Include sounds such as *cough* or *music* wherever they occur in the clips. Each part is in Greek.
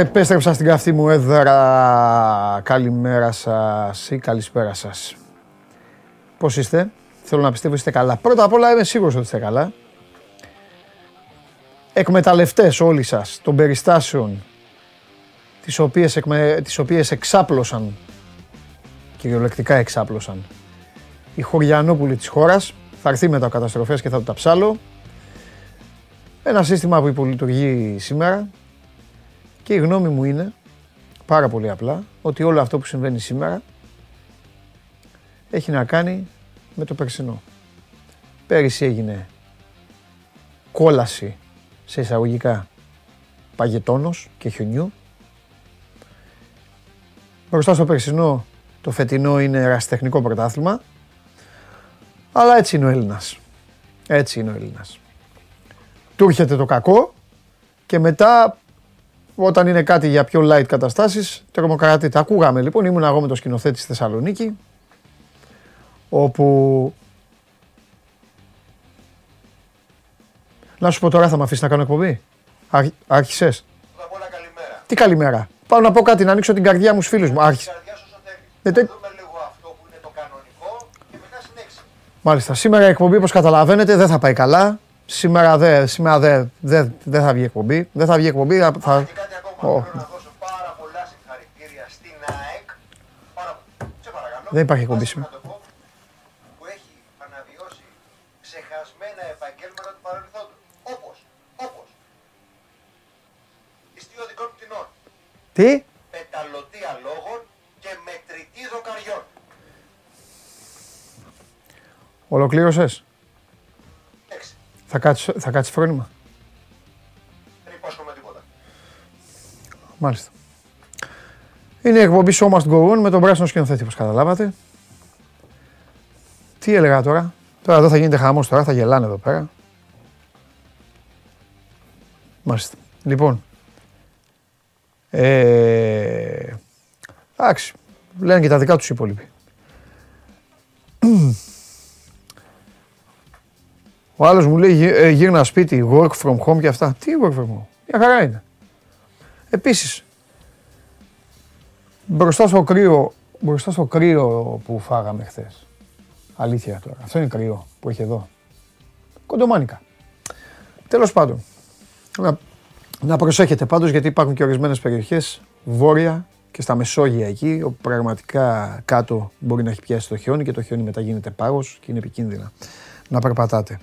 Αχ, επέστρεψα στην καυτή μου έδρα. Καλημέρα σας ή καλησπέρα σας. Πώς είστε, θέλω να πιστεύω είστε καλά. Πρώτα απ' όλα είμαι σίγουρος ότι είστε καλά. Εκμεταλλευτές όλοι σας των περιστάσεων τις οποίες, εκμε... τις οποίες εξάπλωσαν, κυριολεκτικά εξάπλωσαν, οι χωριανόπουλοι της χώρας. Θα έρθει μετά ο καταστροφές και θα το ταψάλω. Ένα σύστημα που υπολειτουργεί σήμερα και η γνώμη μου είναι, πάρα πολύ απλά, ότι όλο αυτό που συμβαίνει σήμερα έχει να κάνει με το περσινό. Πέρυσι έγινε κόλαση σε εισαγωγικά παγετώνος και χιονιού. Μπροστά στο περσινό το φετινό είναι ερασιτεχνικό πρωτάθλημα. Αλλά έτσι είναι ο Έλληνας. Έτσι είναι ο Έλληνας. Του έρχεται το κακό και μετά όταν είναι κάτι για πιο light καταστάσεις, τρομοκρατείται. Ακούγαμε λοιπόν, ήμουν εγώ με το σκηνοθέτη στη Θεσσαλονίκη, όπου... Να σου πω τώρα θα με αφήσεις να κάνω εκπομπή; Άρχισες; Πρώτα απ' όλα καλημέρα. Τι καλημέρα. Πάω να πω κάτι, να ανοίξω την καρδιά μου στους φίλους μου. Άρχισε. Καρδιά σου όσο θέλει. Ε, Θα τε- δούμε λίγο αυτό που είναι το κανονικό και μετά συνέχισε. Μάλιστα. Σήμερα η εκπομπή, όπως καταλαβαίνετε, δεν θα πάει καλά. Σήμερα δεν σήμερα δεν δεν δεν θα βγει εκπομπή. Δεν θα βγει εκπομπή. Θα, θα... Και κάτι ακόμα. Ω. Θέλω να δώσω πάρα πολλά συγχαρητήρια στην ΑΕΚ. Πάρα... Σε παρακαλώ. Δεν υπάρχει εκπομπή Βάσει σήμερα. να το πω, Που έχει αναβιώσει ξεχασμένα επαγγέλματα του παρελθόντος. Όπως, όπως. Ιστίο δικών πτηνών. Τι; Πεταλωτία λόγων και μετρητή δοκαριών. Ολοκλήρωσες; Εντάξει. Θα κάτσεις, θα κάτσεις φρόνημα; Μάλιστα. Είναι η εκπομπή Show Must Go On με τον πράσινο σκηνοθέτη, όπως καταλάβατε. Τι έλεγα τώρα; Τώρα εδώ θα γίνεται χαμός τώρα, θα γελάνε εδώ πέρα. Μάλιστα. Λοιπόν. Ε, εντάξει. Λένε και τα δικά τους οι υπόλοιποι. Ο άλλος μου λέει «Γύ- ε, γύρνα σπίτι, work from home και αυτά. Τι work from home; Μια χαρά είναι. Επίσης, μπροστά στο κρύο, μπροστά στο κρύο που φάγαμε χθες. Αλήθεια τώρα. Αυτό είναι κρύο που έχει εδώ. Κοντομάνικα. Τέλος πάντων. Να, να προσέχετε πάντως γιατί υπάρχουν και ορισμένες περιοχές βόρεια και στα Μεσόγεια εκεί όπου πραγματικά κάτω μπορεί να έχει πιάσει το χιόνι και το χιόνι μετά γίνεται πάγος και είναι επικίνδυνα να περπατάτε.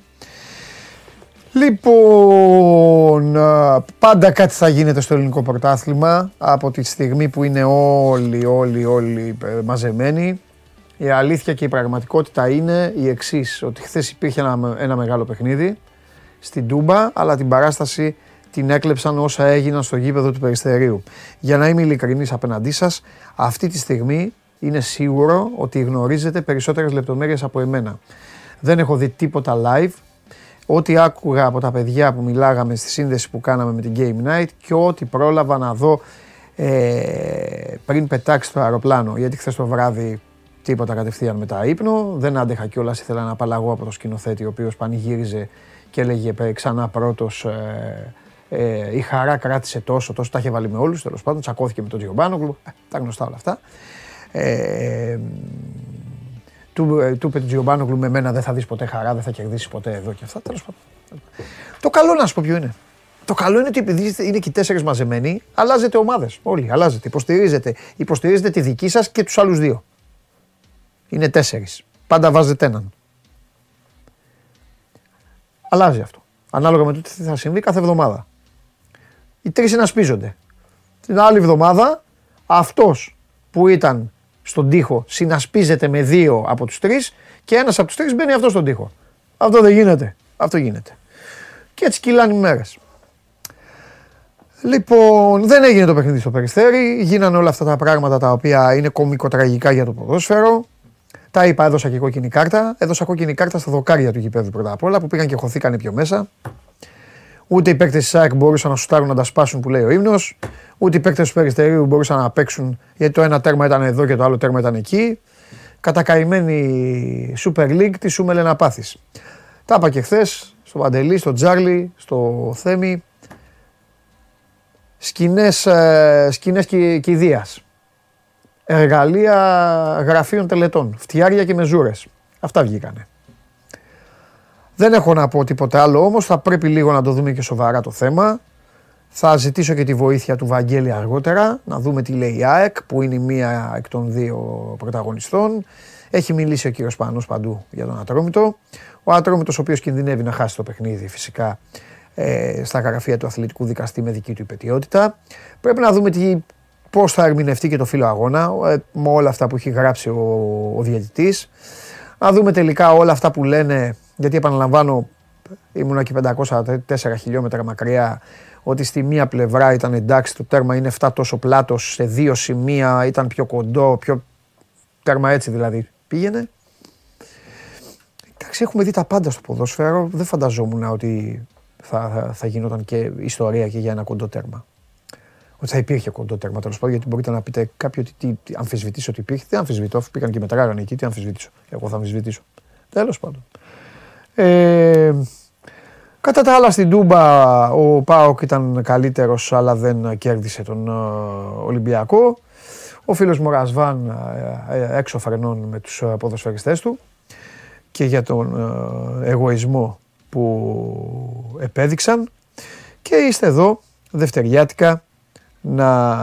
Λοιπόν, α, πάντα κάτι θα γίνεται στο ελληνικό πρωτάθλημα από τη στιγμή που είναι όλοι, όλοι, όλοι ε, μαζεμένοι. Η αλήθεια και η πραγματικότητα είναι η εξής ότι χθες υπήρχε ένα, ένα μεγάλο παιχνίδι στην Τούμπα, αλλά την παράσταση την έκλεψαν όσα έγιναν στο γήπεδο του Περιστερίου. Για να είμαι ειλικρινής απέναντί σας, αυτή τη στιγμή είναι σίγουρο ότι γνωρίζετε περισσότερες λεπτομέρειες από εμένα. Δεν έχω δει τίποτα live, ό,τι άκουγα από τα παιδιά που μιλάγαμε στη σύνδεση που κάναμε με την Game Night και ό,τι πρόλαβα να δω ε, πριν πετάξει το αεροπλάνο. Γιατί χθες το βράδυ τίποτα κατευθείαν μετά ύπνο. Δεν άντεχα κιόλας, ήθελα να απαλλαγώ από το σκηνοθέτη, ο οποίος πανηγύριζε και έλεγε «Ε, ξανά πρώτος. Ε, ε, η χαρά κράτησε τόσο, τόσο τα είχε βάλει με όλους. Τέλος πάντων, τσακώθηκε με τον Τζιομπάνογλου. Ε, τα γνωστά όλα αυτά. Ε, του, ε, του είπε του Τζιομπάνογλου με μένα δεν θα δεις ποτέ χαρά, δεν θα κερδίσεις ποτέ εδώ και αυτά. Τέλος πάντων. Το καλό να σου πω ποιο είναι. Το καλό είναι ότι επειδή είστε- είναι και οι τέσσερις μαζεμένοι, αλλάζετε ομάδες. Όλοι, αλλάζετε. Υποστηρίζετε, υποστηρίζετε τη δική σας και τους άλλους δύο. Είναι τέσσερις. Πάντα βάζετε έναν. Αλλάζει αυτό. Ανάλογα με το τι θα συμβεί κάθε εβδομάδα. Οι τρεις συνασπίζονται. Την άλλη εβδομάδα αυτός που ήταν στον τοίχο συνασπίζεται με δύο από τους τρεις και ένας από τους τρεις μπαίνει αυτός στον τοίχο. Αυτό δεν γίνεται. Αυτό γίνεται. Και έτσι κυλάνε οι μέρες. Λοιπόν, δεν έγινε το παιχνίδι στο Περιστέρι. Γίνανε όλα αυτά τα πράγματα τα οποία είναι κομικοτραγικά για το ποδόσφαιρο. Τα είπα, έδωσα και κόκκινη κάρτα. Έδωσα κόκκινη κάρτα στα δοκάρια του γηπέδου πρώτα απ' όλα που πήγαν και χωθήκανε πιο μέσα. Ούτε οι παίκτες της ΣΑΕΚ μπορούσαν να σουτάρουν να τα σπάσουν που λέει ο ύμνος. Ούτε οι παίκτες του Περιστερίου μπορούσαν να παίξουν γιατί το ένα τέρμα ήταν εδώ και το άλλο τέρμα ήταν εκεί. Κατακαημένη Super League τι σου μέλε να πάθεις. Τα είπα και χθες στον Παντελή, στον Τζάρλι, στο Θέμη. σκηνές, ε, σκηνές κι, κηδείας, εργαλεία γραφείων τελετών, φτιάρια και μεζούρες. Αυτά βγήκανε. Δεν έχω να πω τίποτα άλλο όμως, θα πρέπει λίγο να το δούμε και σοβαρά το θέμα. Θα ζητήσω και τη βοήθεια του Βαγγέλη αργότερα, να δούμε τι λέει η ΑΕΚ, που είναι η μία εκ των δύο πρωταγωνιστών. Έχει μιλήσει ο κύριος Πανός παντού για τον Ατρόμητο. Ο Ατρόμητος ο οποίος κινδυνεύει να χάσει το παιχνίδι φυσικά ε, στα γραφεία του αθλητικού δικαστή με δική του υπετιότητα. Πρέπει να δούμε τι, πώς θα ερμηνευτεί και το φύλλο αγώνα ε, με όλα αυτά που έχει γράψει ο, ο διαιτητής. Να δούμε τελικά όλα αυτά που λένε, γιατί επαναλαμβάνω ήμουνα και 504 χιλιόμετρα μακριά ότι στη μία πλευρά ήταν εντάξει το τέρμα είναι 7 τόσο πλάτος, σε δύο σημεία ήταν πιο κοντό, πιο τέρμα έτσι δηλαδή πήγαινε. Εντάξει, έχουμε δει τα πάντα στο ποδόσφαιρο. Δεν φανταζόμουν ότι θα, θα, θα γινόταν και ιστορία και για ένα κοντό τέρμα. Ότι θα υπήρχε κοντό τέρμα τέλος πάντων, γιατί μπορείτε να πείτε κάποιοι ότι τι, τι αμφισβητήσω ότι υπήρχε. Δεν αμφισβητώ, αφού πήγαν και μετράγανε εκεί, τι αμφισβητήσω. Εγώ θα αμφισβητήσω. Τέλος πάντων. Ε, κατά τα άλλα στην Τούμπα ο Πάοκ ήταν καλύτερος, αλλά δεν κέρδισε τον ε, Ολυμπιακό. Ο φίλος μου Ρασβάν ε, ε, έξω φρενών με τους ποδοσφαιριστές του και για τον εγωισμό που επέδειξαν και είστε εδώ δευτεριάτικα να,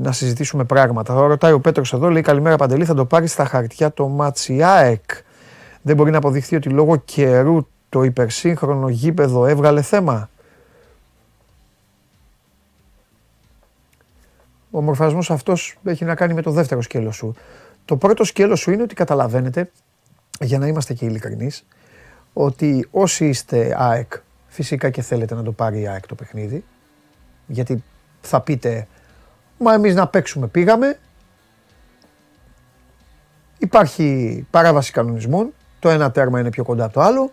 να συζητήσουμε πράγματα. Θα ρωτάει ο Πέτρος εδώ, λέει καλημέρα Παντελή, θα το πάρεις στα χαρτιά το Ματσιάεκ. Δεν μπορεί να αποδειχθεί ότι λόγω καιρού το υπερσύγχρονο γήπεδο έβγαλε θέμα. Ο μορφασμός αυτός έχει να κάνει με το δεύτερο σκέλος σου. Το πρώτο σκέλος σου είναι ότι καταλαβαίνετε, για να είμαστε και ειλικρινείς, ότι όσοι είστε ΑΕΚ, φυσικά και θέλετε να το πάρει η ΑΕΚ το παιχνίδι, γιατί θα πείτε, μα εμείς να παίξουμε πήγαμε, υπάρχει παράβαση κανονισμών, το ένα τέρμα είναι πιο κοντά από το άλλο,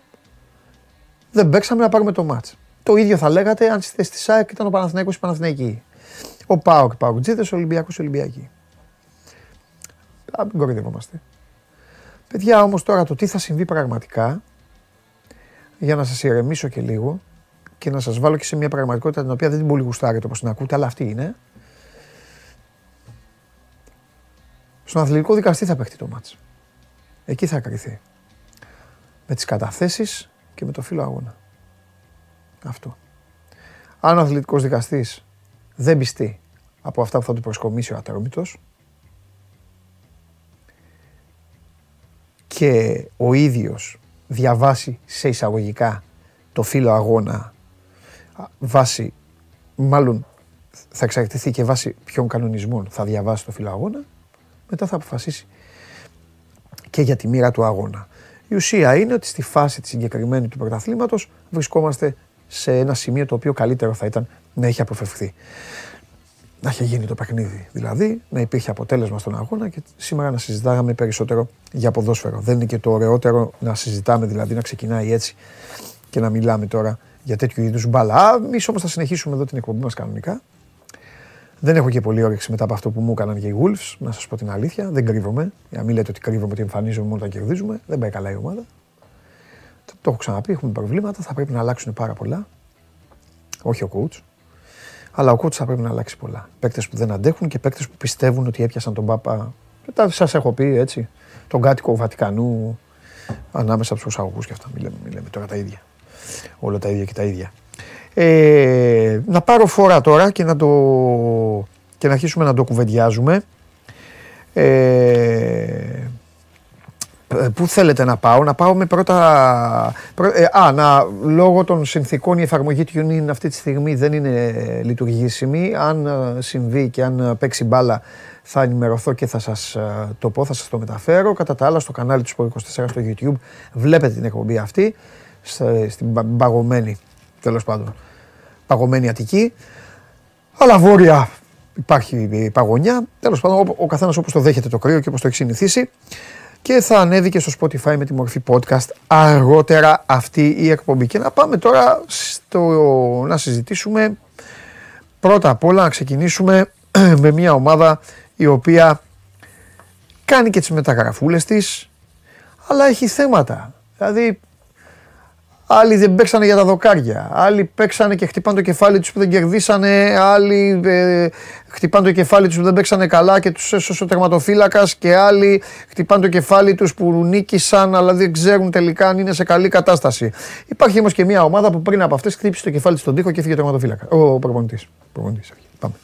δεν παίξαμε να πάρουμε το μάτς. Το ίδιο θα λέγατε αν στη θέση της ΑΕΚ ήταν ο Παναθηναϊκός ή Παναθηναϊκή. Ο Πάοκ, Τζίδες, ο Ολυμπιακός, Ολυμπιακή. Α, μην κορυδευόμαστε. Παιδιά όμως τώρα το τι θα συμβεί πραγματικά για να σας ηρεμήσω και λίγο και να σας βάλω και σε μια πραγματικότητα την οποία δεν την πολύ γουστάρετε όπως την ακούτε, αλλά αυτή είναι. Στον αθλητικό δικαστή θα παιχτεί το μάτς. Εκεί θα κρυθεί. Με τις καταθέσεις και με το φύλλο αγώνα. Αυτό. Αν ο αθλητικός δικαστής δεν πιστεί από αυτά που θα του προσκομίσει ο ατρόμητος και ο ίδιος διαβάσει σε εισαγωγικά το φύλλο αγώνα βάσει, μάλλον θα εξαρτηθεί και βάσει ποιων κανονισμών θα διαβάσει το φύλλο αγώνα, μετά θα αποφασίσει και για τη μοίρα του αγώνα. Η ουσία είναι ότι στη φάση της συγκεκριμένη του πρωταθλήματος βρισκόμαστε σε ένα σημείο το οποίο καλύτερο θα ήταν να έχει αποφευχθεί να είχε γίνει το παιχνίδι. Δηλαδή να υπήρχε αποτέλεσμα στον αγώνα και σήμερα να συζητάγαμε περισσότερο για ποδόσφαιρο. Δεν είναι και το ωραιότερο να συζητάμε, δηλαδή να ξεκινάει έτσι και να μιλάμε τώρα για τέτοιου είδους μπάλα. Εμείς όμως θα συνεχίσουμε εδώ την εκπομπή μας κανονικά. Δεν έχω και πολύ όρεξη μετά από αυτό που μου έκαναν και οι Wolves, να σας πω την αλήθεια. Δεν κρύβομαι. Για να μην λέτε ότι κρύβομαι ότι εμφανίζομαι μόνο όταν κερδίζουμε. Δεν πάει καλά η ομάδα. Το, το έχω ξαναπεί, έχουμε προβλήματα. Θα πρέπει να αλλάξουν πάρα πολλά. Όχι ο coach. Αλλά ο κότσο θα πρέπει να αλλάξει πολλά. Παίκτες που δεν αντέχουν και παίκτες που πιστεύουν ότι έπιασαν τον Πάπα. Μετά σας έχω πει έτσι. Τον κάτοικο Βατικανού ανάμεσα από του αγωγούς και αυτά. Μιλάμε, μιλάμε τώρα τα ίδια. Όλα τα ίδια και τα ίδια. Ε, να πάρω φορά τώρα και να, το, και να αρχίσουμε να το κουβεντιάζουμε. Ε, ε, πού θέλετε να πάω, να πάω με πρώτα. Ε, α, να, λόγω των συνθήκων η εφαρμογή του TuneIn αυτή τη στιγμή δεν είναι λειτουργήσιμη. Αν ε, συμβεί και αν παίξει μπάλα, θα ενημερωθώ και θα σας το πω, θα σας το μεταφέρω. Κατά τα άλλα, στο κανάλι του 24 στο YouTube βλέπετε την εκπομπή αυτή, στην παγωμένη, τέλος πάντων, παγωμένη Αττική. Αλλά βόρεια υπάρχει παγωνιά. Τέλος πάντων, ο, ο καθένας όπως το δέχεται το κρύο και όπως το έχει συνηθίσει και θα ανέβει και στο Spotify με τη μορφή podcast αργότερα αυτή η εκπομπή. Και να πάμε τώρα στο, να συζητήσουμε πρώτα απ' όλα να ξεκινήσουμε *clears throat* με μια ομάδα η οποία κάνει και τις μεταγραφούλες της αλλά έχει θέματα. Δηλαδή Άλλοι δεν παίξανε για τα δοκάρια. Άλλοι παίξανε και χτυπάνε το κεφάλι τους που δεν κερδίσανε. Άλλοι ε, χτυπάνε το κεφάλι τους που δεν παίξανε καλά και τους έσωσε ο τερματοφύλακας. Και άλλοι χτυπάνε το κεφάλι τους που νίκησαν αλλά δεν ξέρουν τελικά αν είναι σε καλή κατάσταση. Υπάρχει όμως και μια ομάδα που πριν από αυτές χτύπησε το κεφάλι στον τοίχο και έφυγε ο τερματοφύλακα. Ο προπονητής. Πάμε.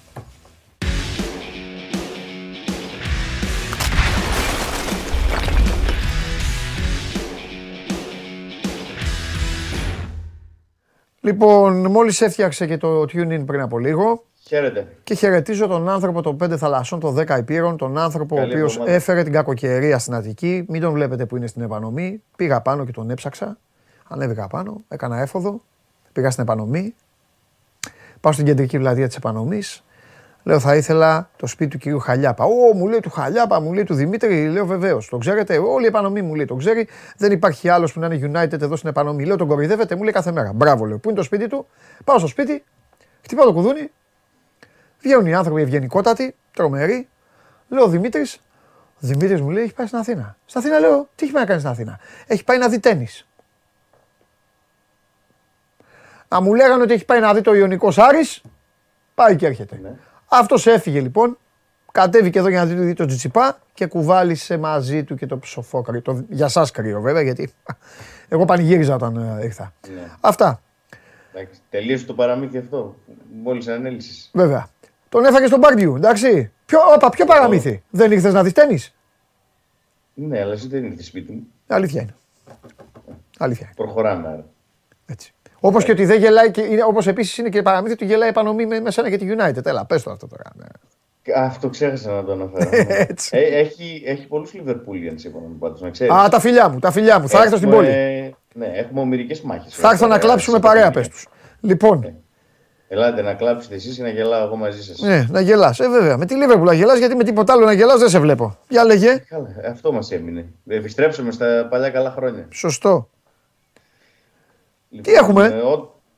Λοιπόν, μόλις έφτιαξε και το TuneIn πριν από λίγο. Χαίρετε. Και χαιρετίζω τον άνθρωπο των πέντε θαλασσών, των 10 υπήρων, τον άνθρωπο ο οποίος έφερε την κακοκαιρία στην Αττική. Μην τον βλέπετε που είναι στην επανομή. Πήγα πάνω και τον έψαξα. Ανέβηκα πάνω, έκανα έφοδο. Πήγα στην επανομή. Πάω στην κεντρική πλατεία της επανομής. Λέω θα ήθελα το σπίτι του κυρίου Χαλιάπα. Ω, μου λέει του Χαλιάπα, μου λέει του Δημήτρη. Λέω βεβαίως. Το ξέρετε, όλη η επανομή μου λέει. Το ξέρει. Δεν υπάρχει άλλος που να είναι United εδώ στην επανομή. Λέω τον κοροϊδεύετε, μου λέει κάθε μέρα. Μπράβο, λέω. Πού είναι το σπίτι του; Πάω στο σπίτι, χτυπάω το κουδούνι. Βγαίνουν οι άνθρωποι ευγενικότατοι, τρομεροί. Λέω Δημήτρης. Ο Δημήτρης μου λέει έχει πάει στην Αθήνα. Στην Αθήνα λέω τι έχει πάει να κάνει στην Αθήνα; Έχει πάει να δει τέννη. Να μου λέγανε ότι έχει πάει να δει το Ιωνικός Άρης, πάει και έρχεται. Ναι. Αυτός έφυγε λοιπόν, κατέβηκε εδώ για να δει το Τζιτσιπά και κουβάλισε μαζί του και το ψοφόκαρι. Το, για εσά κρύο βέβαια, γιατί *laughs* εγώ πανηγύριζα όταν ε, ήρθα. Ναι. Αυτά. τελείωσε το παραμύθι αυτό. Μόλις ανέλησες. Βέβαια. Τον έφαγε στον Πάρντιου, εντάξει. Ποιο, όπα, ποιο παραμύθι. Δεν ήρθες να δεις τέννη. Ναι, αλλά εσύ δεν ήρθες σπίτι μου. Αλήθεια είναι. Αλήθεια είναι. Προχωράμε άρα. Έτσι. Όπως και ότι δεν γελάει, όπως επίσης είναι και παραμύθι του γελάει επανομή με, με σένα και τη United. Έλα, πες το αυτό τώρα. Ναι. Αυτό ξέχασα να το αναφέρω. *laughs* ε, έχει, έχει πολλούς Λιβερπούλιαν σύμφωνα με πάντως, να ξέρεις. Α, τα φιλιά μου, τα φιλιά μου. Θα έρθω στην πόλη. Ναι, έχουμε ομοιρικές μάχες. Θα έρθω να κλάψουμε παρέα, πες τους. Λοιπόν. Ναι. Ελάτε να κλάψετε εσείς και να γελάω εγώ μαζί σας. Ναι, να γελάς. Ε, βέβαια. Με τη Λίβερπουλ να γελάς, γιατί με τίποτα άλλο να γελάς δεν σε βλέπω. Για λέγε. Καλά, αυτό μας έμεινε. Επιστρέψαμε στα παλιά καλά χρόνια. Σωστό. Λοιπόν, Τι έχουμε; Ε,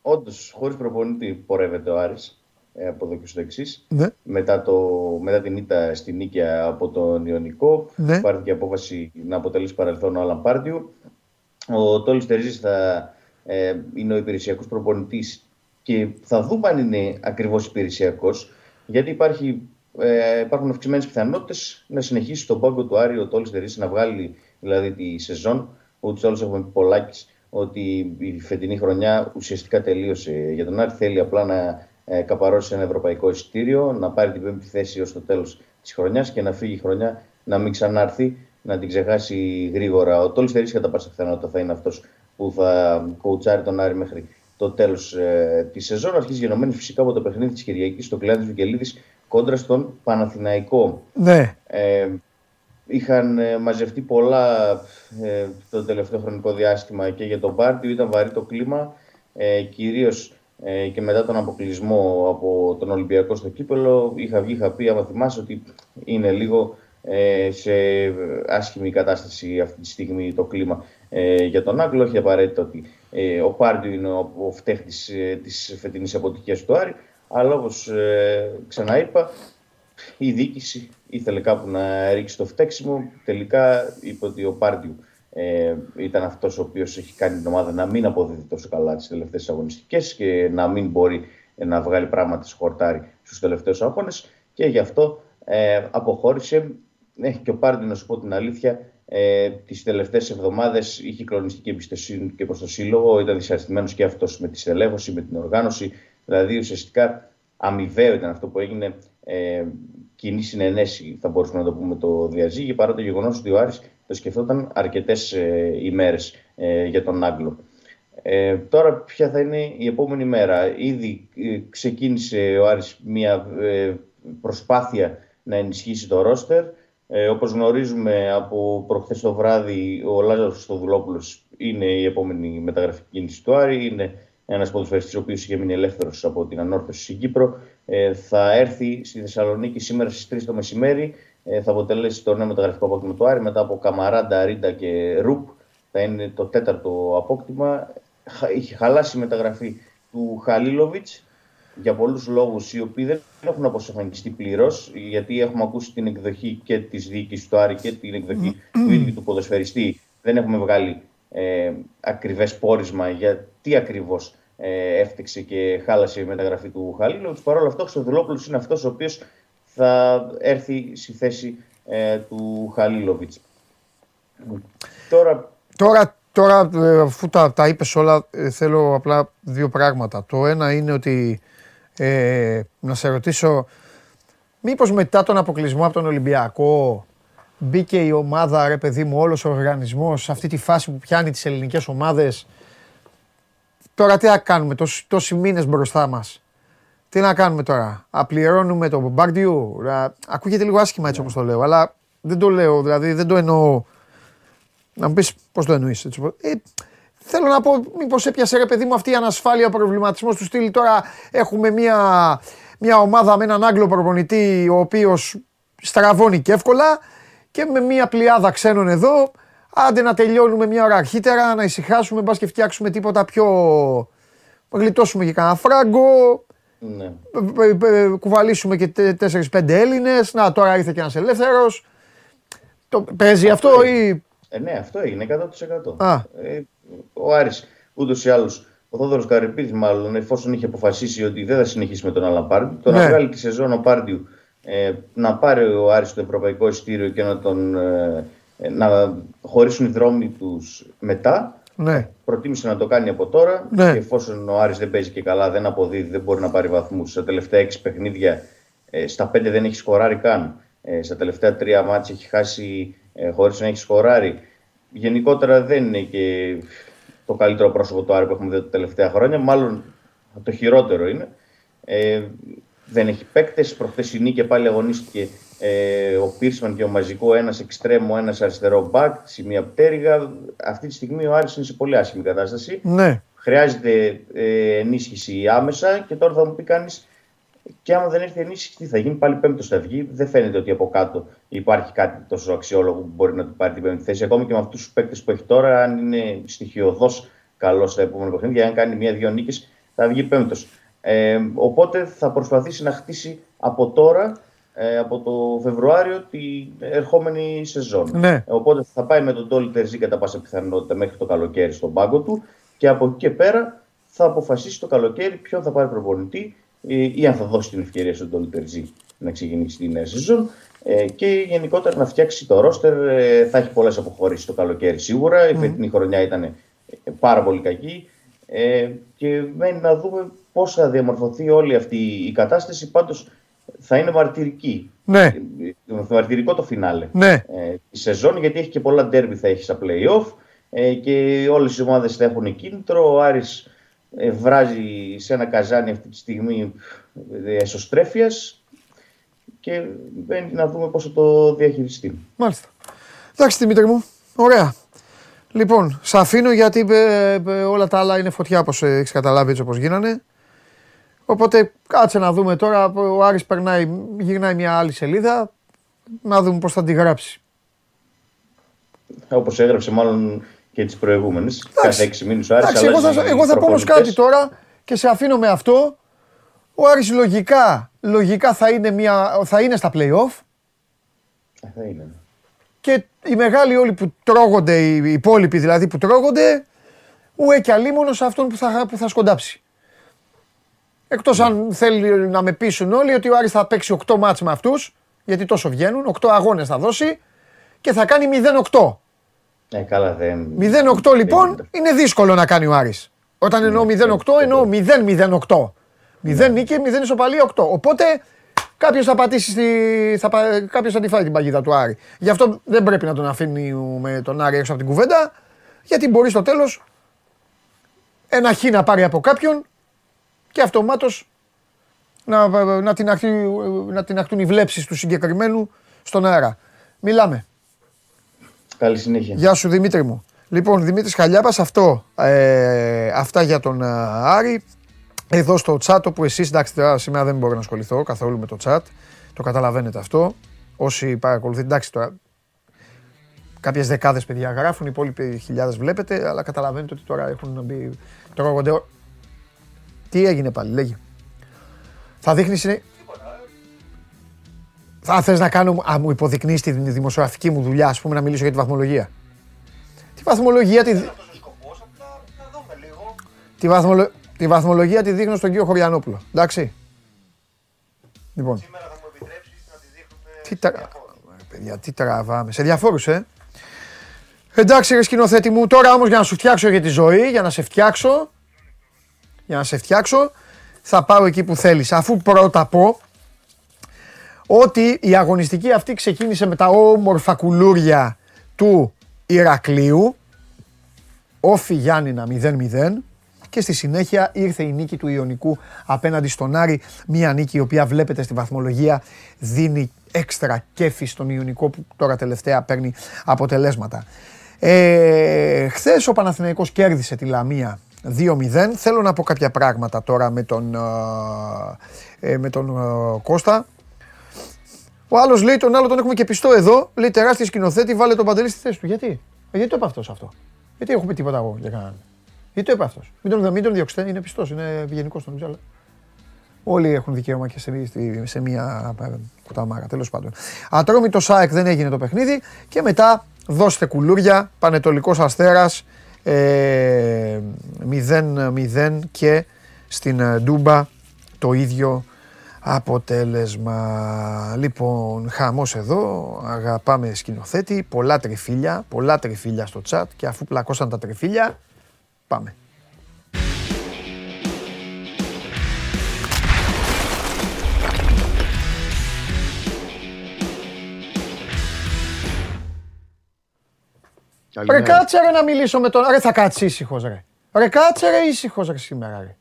Όντως, χωρίς προπονητή πορεύεται ο Άρης ε, από εδώ και στο εξής. Ναι. Μετά, το, μετά την ήττα στην Νίκαια από τον Ιωνικό, ναι. πάρθηκε απόφαση να αποτελεί παρελθόν ο Άλαν Πάρτιου. Ο Τόλι Τερζής θα ε, είναι ο υπηρεσιακός προπονητής και θα δούμε αν είναι ακριβώς υπηρεσιακός, γιατί υπάρχει, ε, υπάρχουν αυξημένες πιθανότητες να συνεχίσει τον πάγκο του Άρη ο Τόλι Τερζής να βγάλει δηλαδή τη σεζόν. Ούτως ή άλλως έχουμε πει ότι η φετινή χρονιά ουσιαστικά τελείωσε για τον Άρη. Θέλει απλά να ε, καπαρώσει ένα ευρωπαϊκό εισιτήριο, να πάρει την πέμπτη θέση ως το τέλος της χρονιάς και να φύγει η χρονιά να μην ξανάρθει, να την ξεχάσει γρήγορα. Ο Τόλι Θερή κατά πάσα πιθανότητα θα είναι αυτός που θα κοουτσάρει τον Άρη μέχρι το τέλος ε, της σεζόν. Αρχίζει γενομένη φυσικά από το παιχνίδι της Κυριακής στο κλάδι Βικελίδης κόντρα στον Παναθηναϊκό. Ναι. Ε, Είχαν ε, μαζευτεί πολλά ε, το τελευταίο χρονικό διάστημα και για τον Πάρτιο ήταν βαρύ το κλίμα, ε, κυρίως ε, και μετά τον αποκλεισμό από τον Ολυμπιακό στο κύπελο. Είχα βγει, είχα πει, άμα θυμάσαι, ότι είναι λίγο ε, σε άσχημη κατάσταση αυτή τη στιγμή το κλίμα ε, για τον Άγγλο. Όχι απαραίτητο ότι ε, ο Πάρτιο είναι ο, ο φταίχτης ε, της φετινής αποτυχίας του Άρη, αλλά όπως ξαναείπα, η διοίκηση ήθελε κάπου να ρίξει το φταίξιμο. Τελικά είπε ότι ο Πάρντιου ε, ήταν αυτός ο οποίος έχει κάνει την ομάδα να μην αποδίδει τόσο καλά τις τελευταίες αγωνιστικές και να μην μπορεί να βγάλει πράγματα στο χορτάρι στους τελευταίους αγώνες. Και γι' αυτό ε, αποχώρησε. Ε, και ο Πάρντιου, να σου πω την αλήθεια, ε, τις τελευταίες εβδομάδες είχε κλονιστική εμπιστοσύνη και προς το σύλλογο. Ήταν δυσαρεστημένος και αυτός με τη στελέχωση, με την οργάνωση. Δηλαδή ουσιαστικά αμοιβαίο ήταν αυτό που έγινε. Ε, κοινή συνενέση, θα μπορούσαμε να το πούμε, το διαζύγι, παρά το γεγονός ότι ο Άρης το σκεφτόταν αρκετές ε, ημέρες ε, για τον Άγγλο. Ε, τώρα ποια θα είναι η επόμενη μέρα. Ήδη ε, ξεκίνησε ο Άρης μια ε, προσπάθεια να ενισχύσει το ρόστερ. Ε, όπως γνωρίζουμε από προχθές το βράδυ ο Λάζαρος Στοδουλόπουλος είναι η επόμενη μεταγραφική κίνηση του Άρη. Είναι ένας ποδοσφαιριστής ο οποίος είχε μείνει ελεύθερος από την ανόρθωση στην Κύπρο ε, θα έρθει στη Θεσσαλονίκη σήμερα στις 3 το μεσημέρι. Ε, θα αποτελέσει το νέο μεταγραφικό απόκτημα του Άρη μετά από Καμαράντα, Ρίντα και Ρουπ. Θα είναι το τέταρτο απόκτημα. Είχε χαλάσει η μεταγραφή του Χαλίλοβιτς για πολλούς λόγους οι οποίοι δεν έχουν αποσαφανιστεί πλήρως, γιατί έχουμε ακούσει την εκδοχή και της διοίκησης του Άρη και την εκδοχή του ίδιου του ποδοσφαιριστή. Δεν έχουμε βγάλει ε, ακριβές πόρισμα για τι ακριβώς ε, έφτιαξε και χάλασε η μεταγραφή του Χαλίλοβιτς. Παρ' όλα αυτά ο Χρυστοδουλόπουλος είναι αυτός ο οποίος θα έρθει στη θέση ε, του Χαλίλοβιτς. Τώρα, τώρα, τώρα ε, αφού τα, τα είπες όλα, ε, θέλω απλά δύο πράγματα. Το ένα είναι ότι ε, να σε ρωτήσω, μήπως μετά τον αποκλεισμό από τον Ολυμπιακό μπήκε η ομάδα, ρε παιδί μου, όλος ο οργανισμός σε αυτή τη φάση που πιάνει τις ελληνικές ομάδες. Τώρα τι να κάνουμε, τόσοι, τόσοι μήνες μπροστά μας. Τι να κάνουμε τώρα, απληρώνουμε το Μπαρντιού. Ακούγεται λίγο άσχημα έτσι όπως το λέω, αλλά δεν το λέω, δηλαδή δεν το εννοώ. Να μου πεις πώς το εννοείς. Έτσι. Ε, θέλω να πω, μήπως έπιασε ρε παιδί μου αυτή η ανασφάλεια, ο προβληματισμός του στυλ. Τώρα έχουμε μια, μια ομάδα με έναν Άγγλο προπονητή, ο οποίος στραβώνει και εύκολα και με μια πλειάδα ξένων εδώ. Άντε να τελειώνουμε μια ώρα αρχίτερα, να ησυχάσουμε, μπας και φτιάξουμε τίποτα πιο... Γλιτώσουμε και κανένα φράγκο, Ναι. ε, ε, ε, κουβαλήσουμε και 4-5 Έλληνες, να τώρα ήρθε και ένας ελεύθερος. Το, παίζει αυτό ή... Ε, ναι, αυτό έγινε 100%. Α. Ε, ο Άρης ούτως ή άλλως, ο Θόδωρος Καρυπίδης μάλλον, εφόσον είχε αποφασίσει ότι δεν θα συνεχίσει με τον Άλλαν Πάρντιου, το Ναι. να βγάλει τη σεζόν ο Πάρντιου, ε, να πάρει ο Άρης το ευρωπαϊκό ειστήριο και να τον... ε, ε, να χωρίσουν οι δρόμοι τους μετά, Ναι. προτίμησε να το κάνει από τώρα. Ναι. Και εφόσον ο Άρης δεν παίζει και καλά, δεν αποδίδει, δεν μπορεί να πάρει βαθμούς. Στα τελευταία 6 παιχνίδια, ε, στα 5 δεν έχει σκοράρει καν. Ε, στα τελευταία 3 μάτια έχει χάσει ε, χωρίς να έχει σκοράρει. Γενικότερα δεν είναι και το καλύτερο πρόσωπο του Άρη που έχουμε δει τα τελευταία χρόνια. Μάλλον το χειρότερο είναι. Ε, δεν έχει παίκτες. Προχθές η Νίκη πάλι αγωνίστηκε ε, ο Πίρσμαν και ο Μαζικό, ένας εξτρέμο, ένας αριστερό μπακ, σε μία πτέρυγα. Αυτή τη στιγμή ο Άρης είναι σε πολύ άσχημη κατάσταση. Ναι. Χρειάζεται ε, ενίσχυση άμεσα και τώρα θα μου πει κανείς και άμα δεν έρθει ενίσχυση, τι θα γίνει, πάλι πέμπτος θα βγει. Δεν φαίνεται ότι από κάτω υπάρχει κάτι τόσο αξιόλογο που μπορεί να του πάρει την πέμπτη θέση. Ακόμη και με αυτούς τους παίκτες που έχει τώρα, αν είναι στοιχειοδός καλός στα επόμενα παιχνίδια, αν κάνει μία-δύο νίκες, θα βγει πέμπτος. Ε, οπότε θα προσπαθήσει να χτίσει από τώρα, ε, από το Φεβρουάριο, την ερχόμενη σεζόν. Ναι. Ε, Οπότε θα πάει με τον Τόλι Τερζή κατά πάσα πιθανότητα μέχρι το καλοκαίρι στον πάγκο του και από εκεί και πέρα θα αποφασίσει το καλοκαίρι ποιον θα πάρει προπονητή ε, ή αν θα δώσει την ευκαιρία στον Τόλι Τερζή να ξεκινήσει τη νέα σεζόν ε, και γενικότερα να φτιάξει το ρόστερ. Ε, θα έχει πολλές αποχωρήσεις το καλοκαίρι σίγουρα. Η φετινή χρονιά ήταν ε, πάρα πολύ κακή ε, και μένει να δούμε πώς θα διαμορφωθεί όλη αυτή η κατάσταση. Πάντως θα είναι μαρτυρική. Ναι. Ε, Μαρτυρικό το φινάλε Ναι. ε, τη σεζόν, γιατί έχει και πολλά ντέρμπι θα έχει στα play-off ε, και όλες οι ομάδες θα έχουν κίνητρο. Ο Άρης ε, βράζει σε ένα καζάνι αυτή τη στιγμή ε, εσωστρέφειας και μπαίνει να δούμε πώς θα το διαχειριστεί. Μάλιστα. Εντάξει Δημήτρη μου. Ωραία. Λοιπόν, σε αφήνω γιατί ε, ε, όλα τα άλλα είναι φωτιά όπως ε, έχεις καταλάβει έτσι όπως γίνανε. Οπότε κάτσε να δούμε τώρα, ο Άρης περνάει, γυρνάει μια άλλη σελίδα, να δούμε πώς θα τη γράψει. Όπως έγραψε μάλλον και τις προηγούμενες. Κάθε έξι μήνες ο Άρης Εντάξει, εγώ θα, αλλάζει εγώ θα πω όμως κάτι προπονητές. τώρα και σε αφήνω με αυτό. Ο Άρης λογικά, λογικά θα είναι, μια, θα είναι στα play-off Ε, Θα είναι. και οι μεγάλοι όλοι που τρώγονται, οι υπόλοιποι δηλαδή που τρώγονται, ουέ και αλίμονος σε αυτόν που θα, που θα σκοντάψει. Εκτός αν θέλει να με πείσουν όλοι ότι ο Άρης θα παίξει 8 μάτς με αυτούς, γιατί τόσο βγαίνουν, 8 αγώνες θα δώσει και θα κάνει 0-8. Ε, καλά δεν... 0-8 λοιπόν είναι δύσκολο να κάνει ο Άρης. Όταν εννοώ 0-8 εννοώ 0-0-8. 0 νίκη, 0 ισοπαλία 8. Οπότε κάποιος θα πατήσει στη, θα, πα- κάποιος θα τη φάει την παγίδα του Άρη. Γι' αυτό δεν πρέπει να τον αφήνουμε τον Άρη έξω από την κουβέντα, γιατί μπορεί στο τέλος ένα χ να πάρει από κάποιον και αυτομάτως να, να, την, αχτεί, να την αχτούν οι βλέψεις του συγκεκριμένου στον αέρα. Μιλάμε. Καλή συνέχεια. Γεια σου Δημήτρη μου. Λοιπόν, Δημήτρης Χαλιάπας, αυτό, ε, αυτά για τον α, Άρη. Εδώ στο chat όπου εσείς, εντάξει τώρα σήμερα δεν μπορώ να ασχοληθώ καθόλου με το chat. Το καταλαβαίνετε αυτό. Όσοι παρακολουθείτε, εντάξει τώρα κάποιες δεκάδες παιδιά γράφουν, οι υπόλοιποι χιλιάδες βλέπετε, αλλά καταλαβαίνετε ότι τώρα έχουν να μπει, τρώγονται. Ο- Τι έγινε πάλι, λέγει. Θα δείχνεις, είναι... Θα θες να κάνω, α, μου υποδεικνύεις τη δημοσιογραφική μου δουλειά, ας πούμε, να μιλήσω για τη βαθμολογία. Τη βαθμολογία, τη, Τη, βαθμολο... τη βαθμολογία τη δείχνω στον κύριο Χωριανόπουλο. Εντάξει. Λοιπόν, Σήμερα θα μου επιτρέψεις να τη δείχνουμε τι, τρα... Παιδιά, τι τραβάμε. Σε διαφόρους, ε. Εντάξει ρε σκηνοθέτη μου, τώρα όμως για να σου φτιάξω για τη ζωή, για να σε φτιάξω, για να σε φτιάξω, θα πάω εκεί που θέλεις. Αφού πρώτα πω ότι η αγωνιστική αυτή ξεκίνησε με τα όμορφα κουλούρια του Ηρακλείου, όφι Γιάννηνα 0-0 και στη συνέχεια ήρθε η νίκη του Ιωνικού απέναντι στον Άρη, μια νίκη η οποία βλέπετε στη βαθμολογία δίνει έξτρα κέφι στον Ιωνικό που τώρα τελευταία παίρνει αποτελέσματα. Ε, Χθες ο Παναθηναϊκός κέρδισε τη Λαμία 2-0. Θέλω να πω κάποια πράγματα τώρα με τον, ε, με τον ε, Κώστα. Ο άλλος λέει τον άλλο τον έχουμε και πιστό εδώ. Λέει τεράστιο σκηνοθέτη, βάλε τον παντελή στη θέση του. Γιατί, ε, γιατί το είπε αυτός αυτό; Γιατί έχω πει τίποτα εγώ για κανέναν; Γιατί το είπε αυτός; Μην τον, μην τον διώξετε, είναι πιστός, είναι ευγενικός νομίζω. Αλλά... Όλοι έχουν δικαίωμα και σε, σε, σε μία ε, κουταμάρα. Τέλος πάντων. Ατρόμητος ΣΑΕΚ δεν έγινε το παιχνίδι και μετά δώστε κουλούρια. Πανετολικός Αστέρας 0-0 και στην ε, Ντούμπα το ίδιο αποτέλεσμα. Λοιπόν, χαμός εδώ, αγαπάμε σκηνοθέτη, πολλά τριφύλια, πολλά τριφύλια στο chat και αφού πλακώσαν τα τριφύλια, πάμε. Ρε κάτσε ρε να μιλήσω με τον... Ρε θα κάτσεις ήσυχος ρε. Ρε κάτσε ρε ήσυχος ρε σήμερα ρε.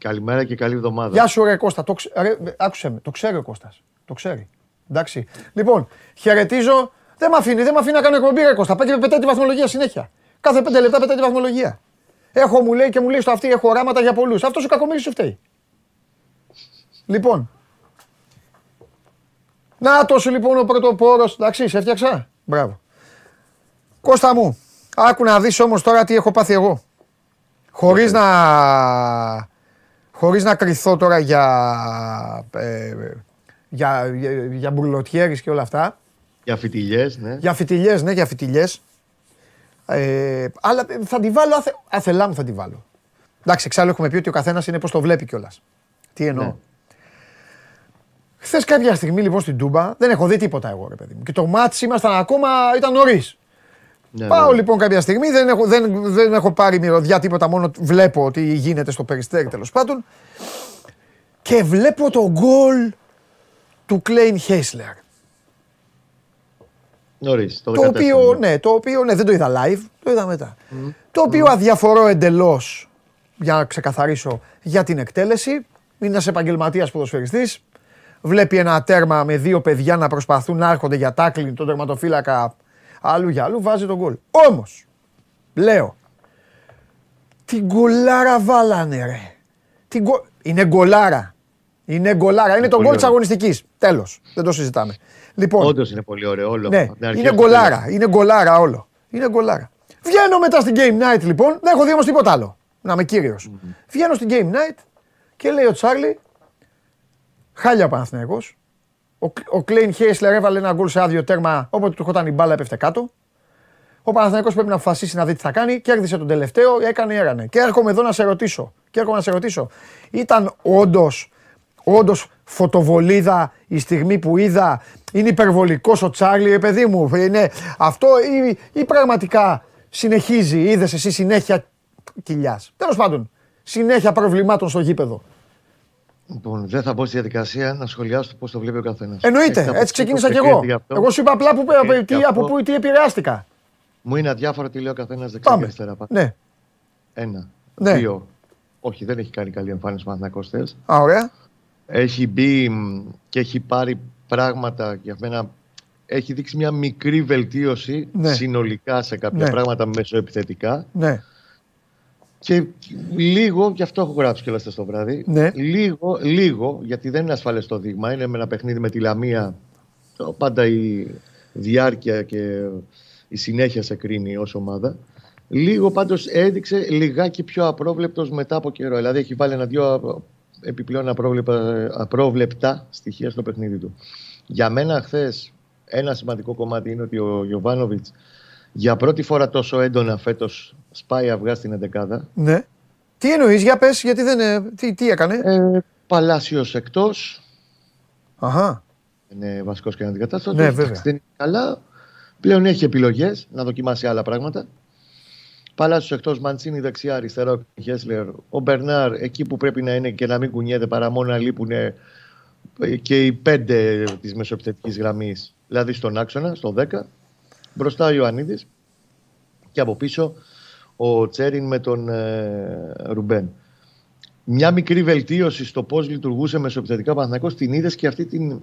Καλημέρα και καλή εβδομάδα. Γεια σου ρε Κώστα, το, ξε... ρε, άκουσε με, το ξέρει ο Κώστας. Το ξέρει. Εντάξει. Λοιπόν, χαιρετίζω. Δεν με αφήνει, δεν με αφήνει να κάνω εκπομπή ρε Κώστα. Πάει και πετάει τη βαθμολογία συνέχεια. Κάθε πέντε λεπτά πετάει τη βαθμολογία. Έχω μου λέει και μου λέει στο αυτή έχω οράματα για πολλούς. Αυτός ο κακομύρης σου φταίει. Λοιπόν. Να τόσο λοιπόν ο πρωτοπόρος. Εντάξει, σε έφτιαξα. Μπράβο. Κώστα μου, άκου να δεις όμως τώρα τι έχω πάθει εγώ. Χωρίς να, χωρίς να κρυθώ τώρα για, ε, για, για, για μπουρλοτιέρης και όλα αυτά. Για φιτιλιές, ναι. Για φιτιλιές, ναι, για φιτιλιές. Ε, αλλά θα τη βάλω, αθε, αθελά μου θα τη βάλω. Εντάξει, εξάλλου έχουμε πει ότι ο καθένας είναι πώς το βλέπει κιόλας. Τι εννοώ. Ναι. Χθες κάποια στιγμή λοιπόν στην Τούμπα δεν έχω δει τίποτα εγώ ρε παιδί μου. Και το μάτι ήμασταν ακόμα, ήταν νωρίς. Ναι Πάω ναι. λοιπόν κάποια στιγμή, δεν έχω, δεν, δεν έχω πάρει μυρωδιά τίποτα, μόνο βλέπω ότι γίνεται στο περιστέρι τέλος πάντων. Και βλέπω το γκολ του Κλέιν Χέισλερ. Νωρίς, το, Το 14, οποίο, ναι. ναι, το οποίο, ναι, δεν το είδα live, το είδα μετά. Το οποίο αδιαφορώ εντελώς για να ξεκαθαρίσω για την εκτέλεση. Είναι ένας επαγγελματίας ποδοσφαιριστής. Βλέπει ένα τέρμα με δύο παιδιά να προσπαθούν να έρχονται για τάκλιν τον τερματοφύλακα άλλου για άλλου, βάζει τον γκολ. Όμως, λέω, την γκολάρα βάλανε ρε. Την γκο- Είναι γκολάρα. Είναι γκολάρα. Είναι το πολύ γκολ της ωραίο. αγωνιστικής. Τέλος. Δεν το συζητάμε. Λοιπόν, Όντως είναι πολύ ωραίο όλο. ναι, Από την αρχή είναι αυτό γκολάρα. το Είναι γκολάρα όλο. Είναι γκολάρα. Βγαίνω μετά στην Game Night λοιπόν. Δεν έχω δει όμως τίποτα άλλο. Να είμαι κύριος. Βγαίνω στην Game Night και λέει ο Τσάρλι, χάλια ο Παναθηναϊκός. Ο, ο Κλέιν Χέισλερ έβαλε ένα γκολ σε άδειο τέρμα. Όποτε του χόταν η μπάλα έπεφτε κάτω. Ο Παναθηναϊκός πρέπει να αποφασίσει να δει τι θα κάνει. Κέρδισε τον τελευταίο, έκανε, έρανε. Και έρχομαι εδώ να σε ρωτήσω. Και έρχομαι να σε ρωτήσω. Ήταν όντως όντως φωτοβολίδα η στιγμή που είδα; Είναι υπερβολικός ο Τσάρλι, ε, παιδί μου. Είναι αυτό ή, ή πραγματικά συνεχίζει, είδες εσύ συνέχεια κοιλιά. Τέλος πάντων, συνέχεια προβλημάτων στο γήπεδο. Λοιπόν, δεν θα μπω στη διαδικασία να σχολιάσω πώς το βλέπει ο καθένας. Εννοείται, έτσι ξεκίνησα κι εγώ. Εγώ σου είπα απλά που, Έχει τι, αυτό. από πού τι επηρεάστηκα. Μου είναι αδιάφορο τι λέει ο καθένας δεξιά και Πάμε. αριστερά. Ναι, Ένα. Ναι. Δύο. Όχι, δεν έχει κάνει καλή εμφάνιση ο Παναθηναϊκός χθες. Α, ωραία. Έχει μπει μ, και έχει πάρει πράγματα για μένα. Έχει δείξει μια μικρή βελτίωση Ναι. συνολικά σε κάποια Ναι. πράγματα μεσοεπιθετικά. Ναι, Και λίγο, γι' αυτό έχω γράψει κιόλας χθες το βράδυ. Ναι. Λίγο, λίγο, γιατί δεν είναι ασφαλές το δείγμα. Είναι με ένα παιχνίδι με τη Λαμία. Το, πάντα η διάρκεια και η συνέχεια σε κρίνει ως ομάδα. Λίγο πάντως έδειξε λιγάκι πιο απρόβλεπτος μετά από καιρό. Δηλαδή έχει βάλει ένα-δυο επιπλέον απρόβλεπτα, απρόβλεπτα στοιχεία στο παιχνίδι του. Για μένα χθες ένα σημαντικό κομμάτι είναι ότι ο Γιωβάνοβιτς για πρώτη φορά τόσο έντονα φέτος σπάει αυγά στην εντεκάδα. ναι, Τι εννοείς, για πες, γιατί δεν. ε, Τι, τι έκανε; Ε, Παλάσιος εκτός. Αχά. Είναι βασικός και αντικατάστατος. Ναι, βέβαια. Δεν είναι καλά. Πλέον έχει επιλογές να δοκιμάσει άλλα πράγματα. Παλάσιος εκτός, Μαντσίνη δεξιά, αριστερό, Χέσλερ. Ο Μπερνάρ εκεί που πρέπει να είναι και να μην κουνιέται παρά μόνο να λείπουν ε, και οι πέντε της μεσοεπιθετικής γραμμής, δηλαδή στον άξονα, στο 10. Μπροστά ο Ιωαννίδης και από πίσω ο Τσέριν με τον ε, Ρουμπέν. Μια μικρή βελτίωση στο πώς λειτουργούσε μεσοεπιθετικά ο Παναθηναϊκός την είδες και αυτή την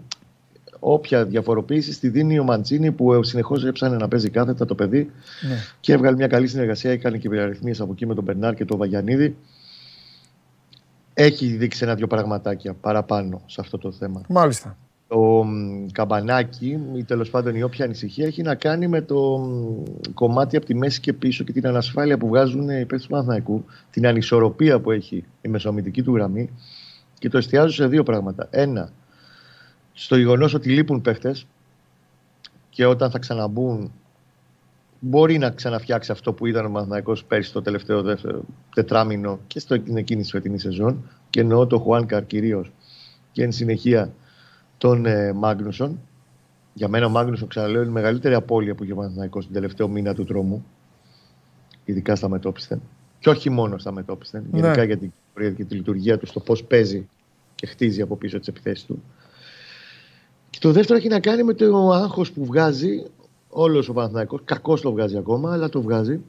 όποια διαφοροποίηση στη δίνει ο Μαντσίνη που συνεχώς έψανε να παίζει κάθετα το παιδί Ναι. και έβγαλε μια καλή συνεργασία. Έκανε και υπεραριθμίε από εκεί με τον Μπερνάρ και τον Βαγιανίδη. Έχει δείξει ένα-δυο πραγματάκια παραπάνω σε αυτό το θέμα. Μάλιστα. Το μ, καμπανάκι ή τέλος πάντων η όποια ανησυχία έχει να κάνει με το μ, κομμάτι από τη μέση και πίσω και την ανασφάλεια που βγάζουν οι παίκτες του Παναθηναϊκού, την ανισορροπία που έχει η μεσομητική του γραμμή. Και το εστιάζω σε δύο πράγματα. Ένα, στο γεγονός ότι λείπουν παίχτε και όταν θα ξαναμπούν μπορεί να ξαναφτιάξει αυτό που ήταν ο Παναθηναϊκός πέρσι το τελευταίο δεύτερο, τετράμινο και στην εκείνη τη φετινή σεζόν. Και εννοώ το Χουάνκαρ κυρίως. Και εν συνεχεία τον ε, Μάγνουσον. Για μένα ο Μάγνουσον, ξαναλέω, είναι η μεγαλύτερη απώλεια που είχε ο Παναθηναϊκός τον τελευταίο μήνα του τρόμου. Ειδικά στα μετόπισθεν. Και όχι μόνο στα μετόπισθεν. Ναι. Γενικά για την πορεία και τη λειτουργία του, στο πώς παίζει και χτίζει από πίσω τις επιθέσεις του. Και το δεύτερο έχει να κάνει με το άγχος που βγάζει όλος ο Παναθηναϊκός. Κακό το βγάζει ακόμα, αλλά το βγάζει.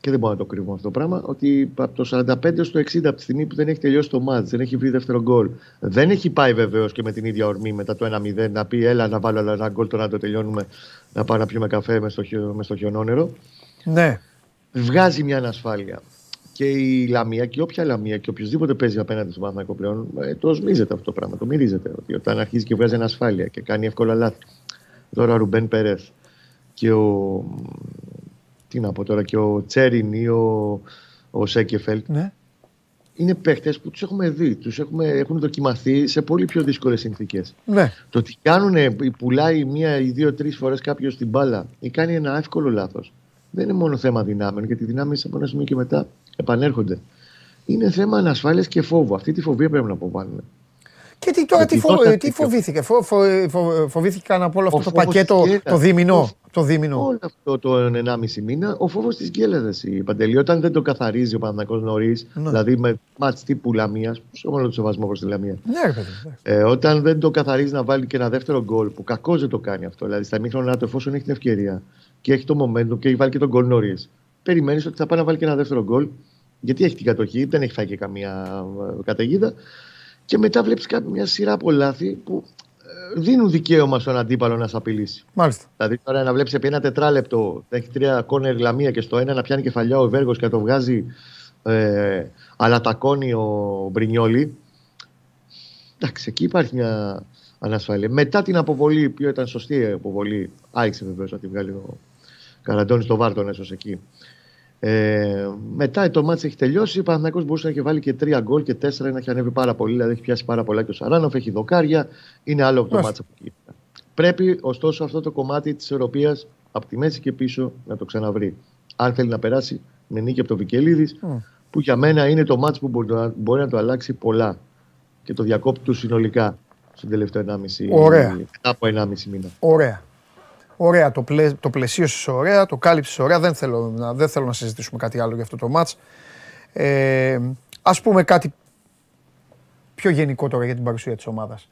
Και δεν μπορώ να το κρύβω αυτό το πράγμα. Ότι από το 45 στο 60, από τη στιγμή που δεν έχει τελειώσει το μάτς, δεν έχει βρει δεύτερο γκολ, δεν έχει πάει βεβαίως και με την ίδια ορμή μετά το 1-0 να πει: Έλα να βάλω άλλο ένα γκολ, τώρα να το τελειώνουμε, να πάω να πιούμε καφέ μες στο, χιο- μες στο χιονόνερο. Ναι. Βγάζει μια ανασφάλεια. Και η Λαμία και όποια Λαμία και οποιοδήποτε παίζει απέναντι στον Παναθηναϊκό πλέον, ε, το σμίζεται αυτό το πράγμα. Το μυρίζεται. Ότι όταν αρχίζει και βγάζει ανασφάλεια και κάνει εύκολα λάθη. Τώρα ο Ρουμπέν Περέθ και ο. Τι να πω τώρα, και ο Τσέριν ή ο, ο Σέκεφελτ ναι. είναι παίχτες που τους έχουμε δει, τους έχουμε, έχουν δοκιμαθεί σε πολύ πιο δύσκολες συνθήκες. ναι. Το ότι κάνουν, πουλάει μία ή δύο-τρει φορές κάποιος την μπάλα ή κάνει ένα εύκολο λάθος, δεν είναι μόνο θέμα δυνάμεων, γιατί οι δυνάμεις από ένα σημείο και μετά επανέρχονται. Είναι θέμα ανασφάλειας και φόβου. Αυτή τη φοβία πρέπει να αποβάλουμε. Και τι, τώρα τι, Γιατί φο- τότε τι τι- φοβήθηκε. Φο, φο, φο- φοβήθηκαν από όλο αυτό Ο το φόβος πακέτο της το γκέλας. δίμηνο. Ο- Το δίμηνο. Όλο αυτό το 1,5 μήνα, ο φόβος της γκέλεδας. Η Παντελή, όταν δεν το καθαρίζει ο Παναγιακό νωρίς, Ναι. δηλαδή με μάτς τύπου Λαμίας, σε όλο το σεβασμό προς τη Λαμία, Ναι, ρε παιδί. ναι. Ε, όταν δεν το καθαρίζει να βάλει και ένα δεύτερο γκολ, που κακό δεν το κάνει αυτό. Δηλαδή στα μήχρονα του, εφόσον έχει την ευκαιρία και έχει το momentum και έχει βάλει και τον γκολ νωρίς, περιμένεις ότι θα πάει να βάλει και ένα δεύτερο γκολ, γιατί έχει την κατοχή, δεν έχει φάει και καμία ε, καταιγίδα. Και μετά βλέπεις μια σειρά από λάθη που ε, δίνουν δικαίωμα στον αντίπαλο να σε απειλήσει. Μάλιστα. Δηλαδή τώρα να βλέπεις επί ένα τετράλεπτο, θα έχει τρία κόνερ λαμία και στο ένα να πιάνει κεφαλιά ο Βέργος και να το βγάζει ε, αλατακώνει ο Μπρινιόλη. Εντάξει, εκεί υπάρχει μια ανασφάλεια. Μετά την αποβολή, που ήταν σωστή η αποβολή, άρχισε βεβαίως να τη βγάλει ο Καραντώνης στο Βάρτον, έσω εκεί. Ε, μετά το μάτς έχει τελειώσει. Ο Παναθηναϊκός μπορούσε να έχει βάλει και τρία γκολ και τέσσερα να έχει ανέβει πάρα πολύ. Δηλαδή έχει πιάσει πάρα πολλά και ο Σαράνοφ, έχει δοκάρια. Είναι άλλο το Μάλιστα. μάτς από εκεί. Πρέπει ωστόσο αυτό το κομμάτι της ισορροπία από τη μέση και πίσω να το ξαναβρει. Αν θέλει να περάσει με νίκη από το Βικελίδης, Μμ. που για μένα είναι το μάτς που μπορεί να, μπορεί να το αλλάξει πολλά και το διακόπτει του συνολικά στον τελευταίο 1,5 Ωραία. μετά από 1,5 μήνα. Ωραία. Ωραία, το, πλαί, το πλαισίωσες ωραία, το κάλυψες ωραία. Δεν θέλω, να, δεν θέλω να συζητήσουμε κάτι άλλο για αυτό το μάτς. Ε, ας πούμε κάτι πιο γενικό τώρα για την παρουσία της ομάδας.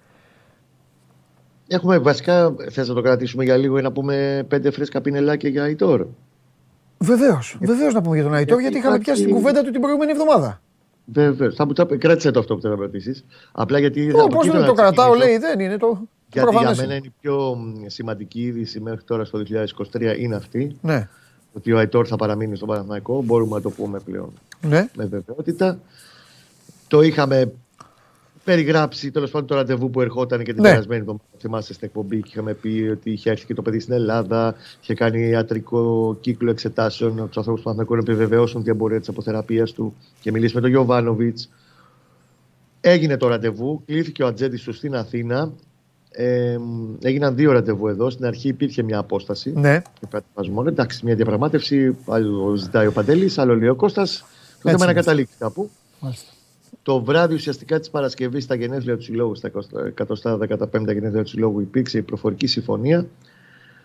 Έχουμε βασικά, θες να το κρατήσουμε για λίγο ή να πούμε πέντε φρέσκα πινελάκια για Αϊτόρ; Βεβαίως, βεβαίως να πούμε για τον Αϊτόρ, γιατί γιατί είχαμε υπάρχει- πιάσει την κουβέντα του την προηγούμενη εβδομάδα. Βέβαια. Θα μου τα κράτησε το αυτό που θέλω να ρωτήσεις. Απλά γιατί. Πώς από εκεί δεν να το κρατάω, ξεκινήσω. λέει, δεν είναι το. Το Γιατί για προφανές μένα είναι. είναι η πιο μ, σημαντική είδηση μέχρι τώρα στο 2023 είναι αυτή. Ναι, Ότι ο Αϊτόρ θα παραμείνει στον Παναθηναϊκό. Μπορούμε να το πούμε πλέον ναι, με βεβαιότητα. Το είχαμε περιγράψει τέλος πάντων το ραντεβού που ερχόταν και την Ναι. περασμένη εβδομάδα. Θυμάστε στην εκπομπή και είχαμε πει ότι είχε έρθει και το παιδί στην Ελλάδα, είχε κάνει ιατρικό κύκλο εξετάσεων από τους ανθρώπους του Παναθηναϊκού να επιβεβαιώσουν την εμπορία της αποθεραπείας του και μιλήσει με τον Γιωβάνοβιτς. Έγινε το ραντεβού, κλείθηκε ο ατζέντης του στην Αθήνα. Ε, έγιναν δύο ραντεβού εδώ. Στην αρχή υπήρχε μια απόσταση ναι. και κατεβασμό. Εντάξει, μια διαπραγμάτευση. Άλλο ζητάει ο Παντέλης, άλλο λέει ο Κώστας. Το θέμα είναι να είναι. καταλήξει κάπου. Μάλιστα. Το βράδυ ουσιαστικά της Παρασκευής στα γενέθλια του Συλλόγου, στα 115 γενέθλια του Συλλόγου, υπήρξε η προφορική συμφωνία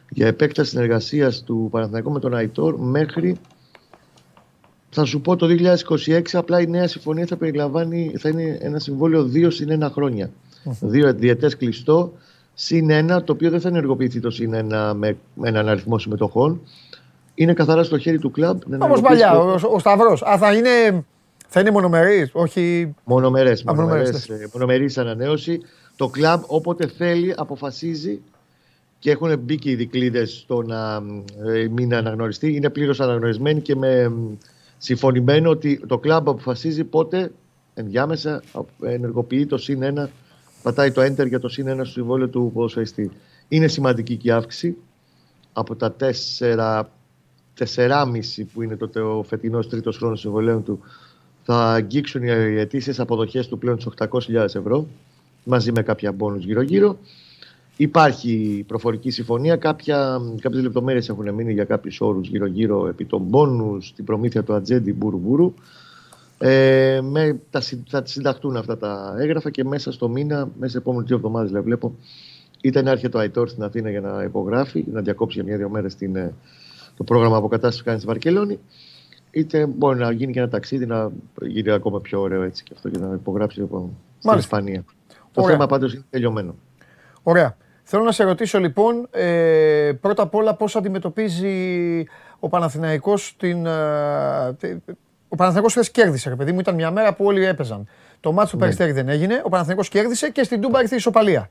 για επέκταση συνεργασίας του Παναθηναϊκού με τον Αϊτόρ μέχρι. Θα σου πω το 2026, απλά η νέα συμφωνία θα περιλαμβάνει, θα είναι ένα συμβόλαιο 2 συν 1 χρόνια. Δύο διετέ κλειστό, συν 1, το οποίο δεν θα ενεργοποιηθεί το συν 1 με, με έναν αριθμό συμμετοχών. Είναι καθαρά στο χέρι του κλαμπ. να Όπω ενεργοποιήσει παλιά, το- ο, ο Σταυρός. Α, θα είναι, θα είναι μονομερής, όχι. Μονομερές, Α, μονομερές, μονομερές, ε, μονομερής ανανέωση. Το κλαμπ όποτε θέλει αποφασίζει και έχουν μπει και οι δικλείδες στο να ε, μην αναγνωριστεί. Είναι πλήρως αναγνωρισμένοι και με μ, συμφωνημένο ότι το κλαμπ αποφασίζει πότε ενδιάμεσα α, ενεργοποιεί το συν 1, πατάει το enter για το συν 1 στο συμβόλαιο του ποδοσφαιριστή. Είναι σημαντική και η αύξηση από τα 4, 4,5 που είναι τότε ο φετινός τρίτος χρόνος συμβολέου του θα αγγίξουν οι αιτήσεις αποδοχές του πλέον του 800.000 ευρώ μαζί με κάποια μπόνους γύρω-γύρω. Υπάρχει προφορική συμφωνία. Κάποια, κάποιες λεπτομέρειες έχουν μείνει για κάποιους όρους γύρω-γύρω επί των μπόνους, την προμήθεια του ατζέντη μπουρου-μπουρου. Ε, με, τα, συ- θα συνταχτούν αυτά τα έγγραφα και μέσα στο μήνα, μέσα σε επόμενες δύο εβδομάδες δηλαδή, βλέπω, είτε να έρχεται ο Αϊτόρ στην Αθήνα για να υπογράφει, να διακόψει για μια-δύο μέρες την, ε, το πρόγραμμα αποκατάστασης που κάνει στη Βαρκελόνη, είτε μπορεί να γίνει και ένα ταξίδι να γίνει ακόμα πιο ωραίο έτσι και αυτό και να υπογράψει λοιπόν, στην Μάλιστα. Ισπανία. Το Ωραία. θέμα πάντως είναι τελειωμένο. Ωραία. Θέλω να σε ρωτήσω λοιπόν, ε, πρώτα απ' όλα πώς αντιμετωπίζει ο Παναθηναϊκός την... ε, τε- ο Παναθηναϊκός χθες κέρδισε, ρε παιδί μου, ήταν μια μέρα που όλοι έπαιζαν. Το μάτσο του Περιστέρη δεν έγινε, ο Παναθηναϊκός κέρδισε και στην Τούμπα ήρθε η ισοπαλία.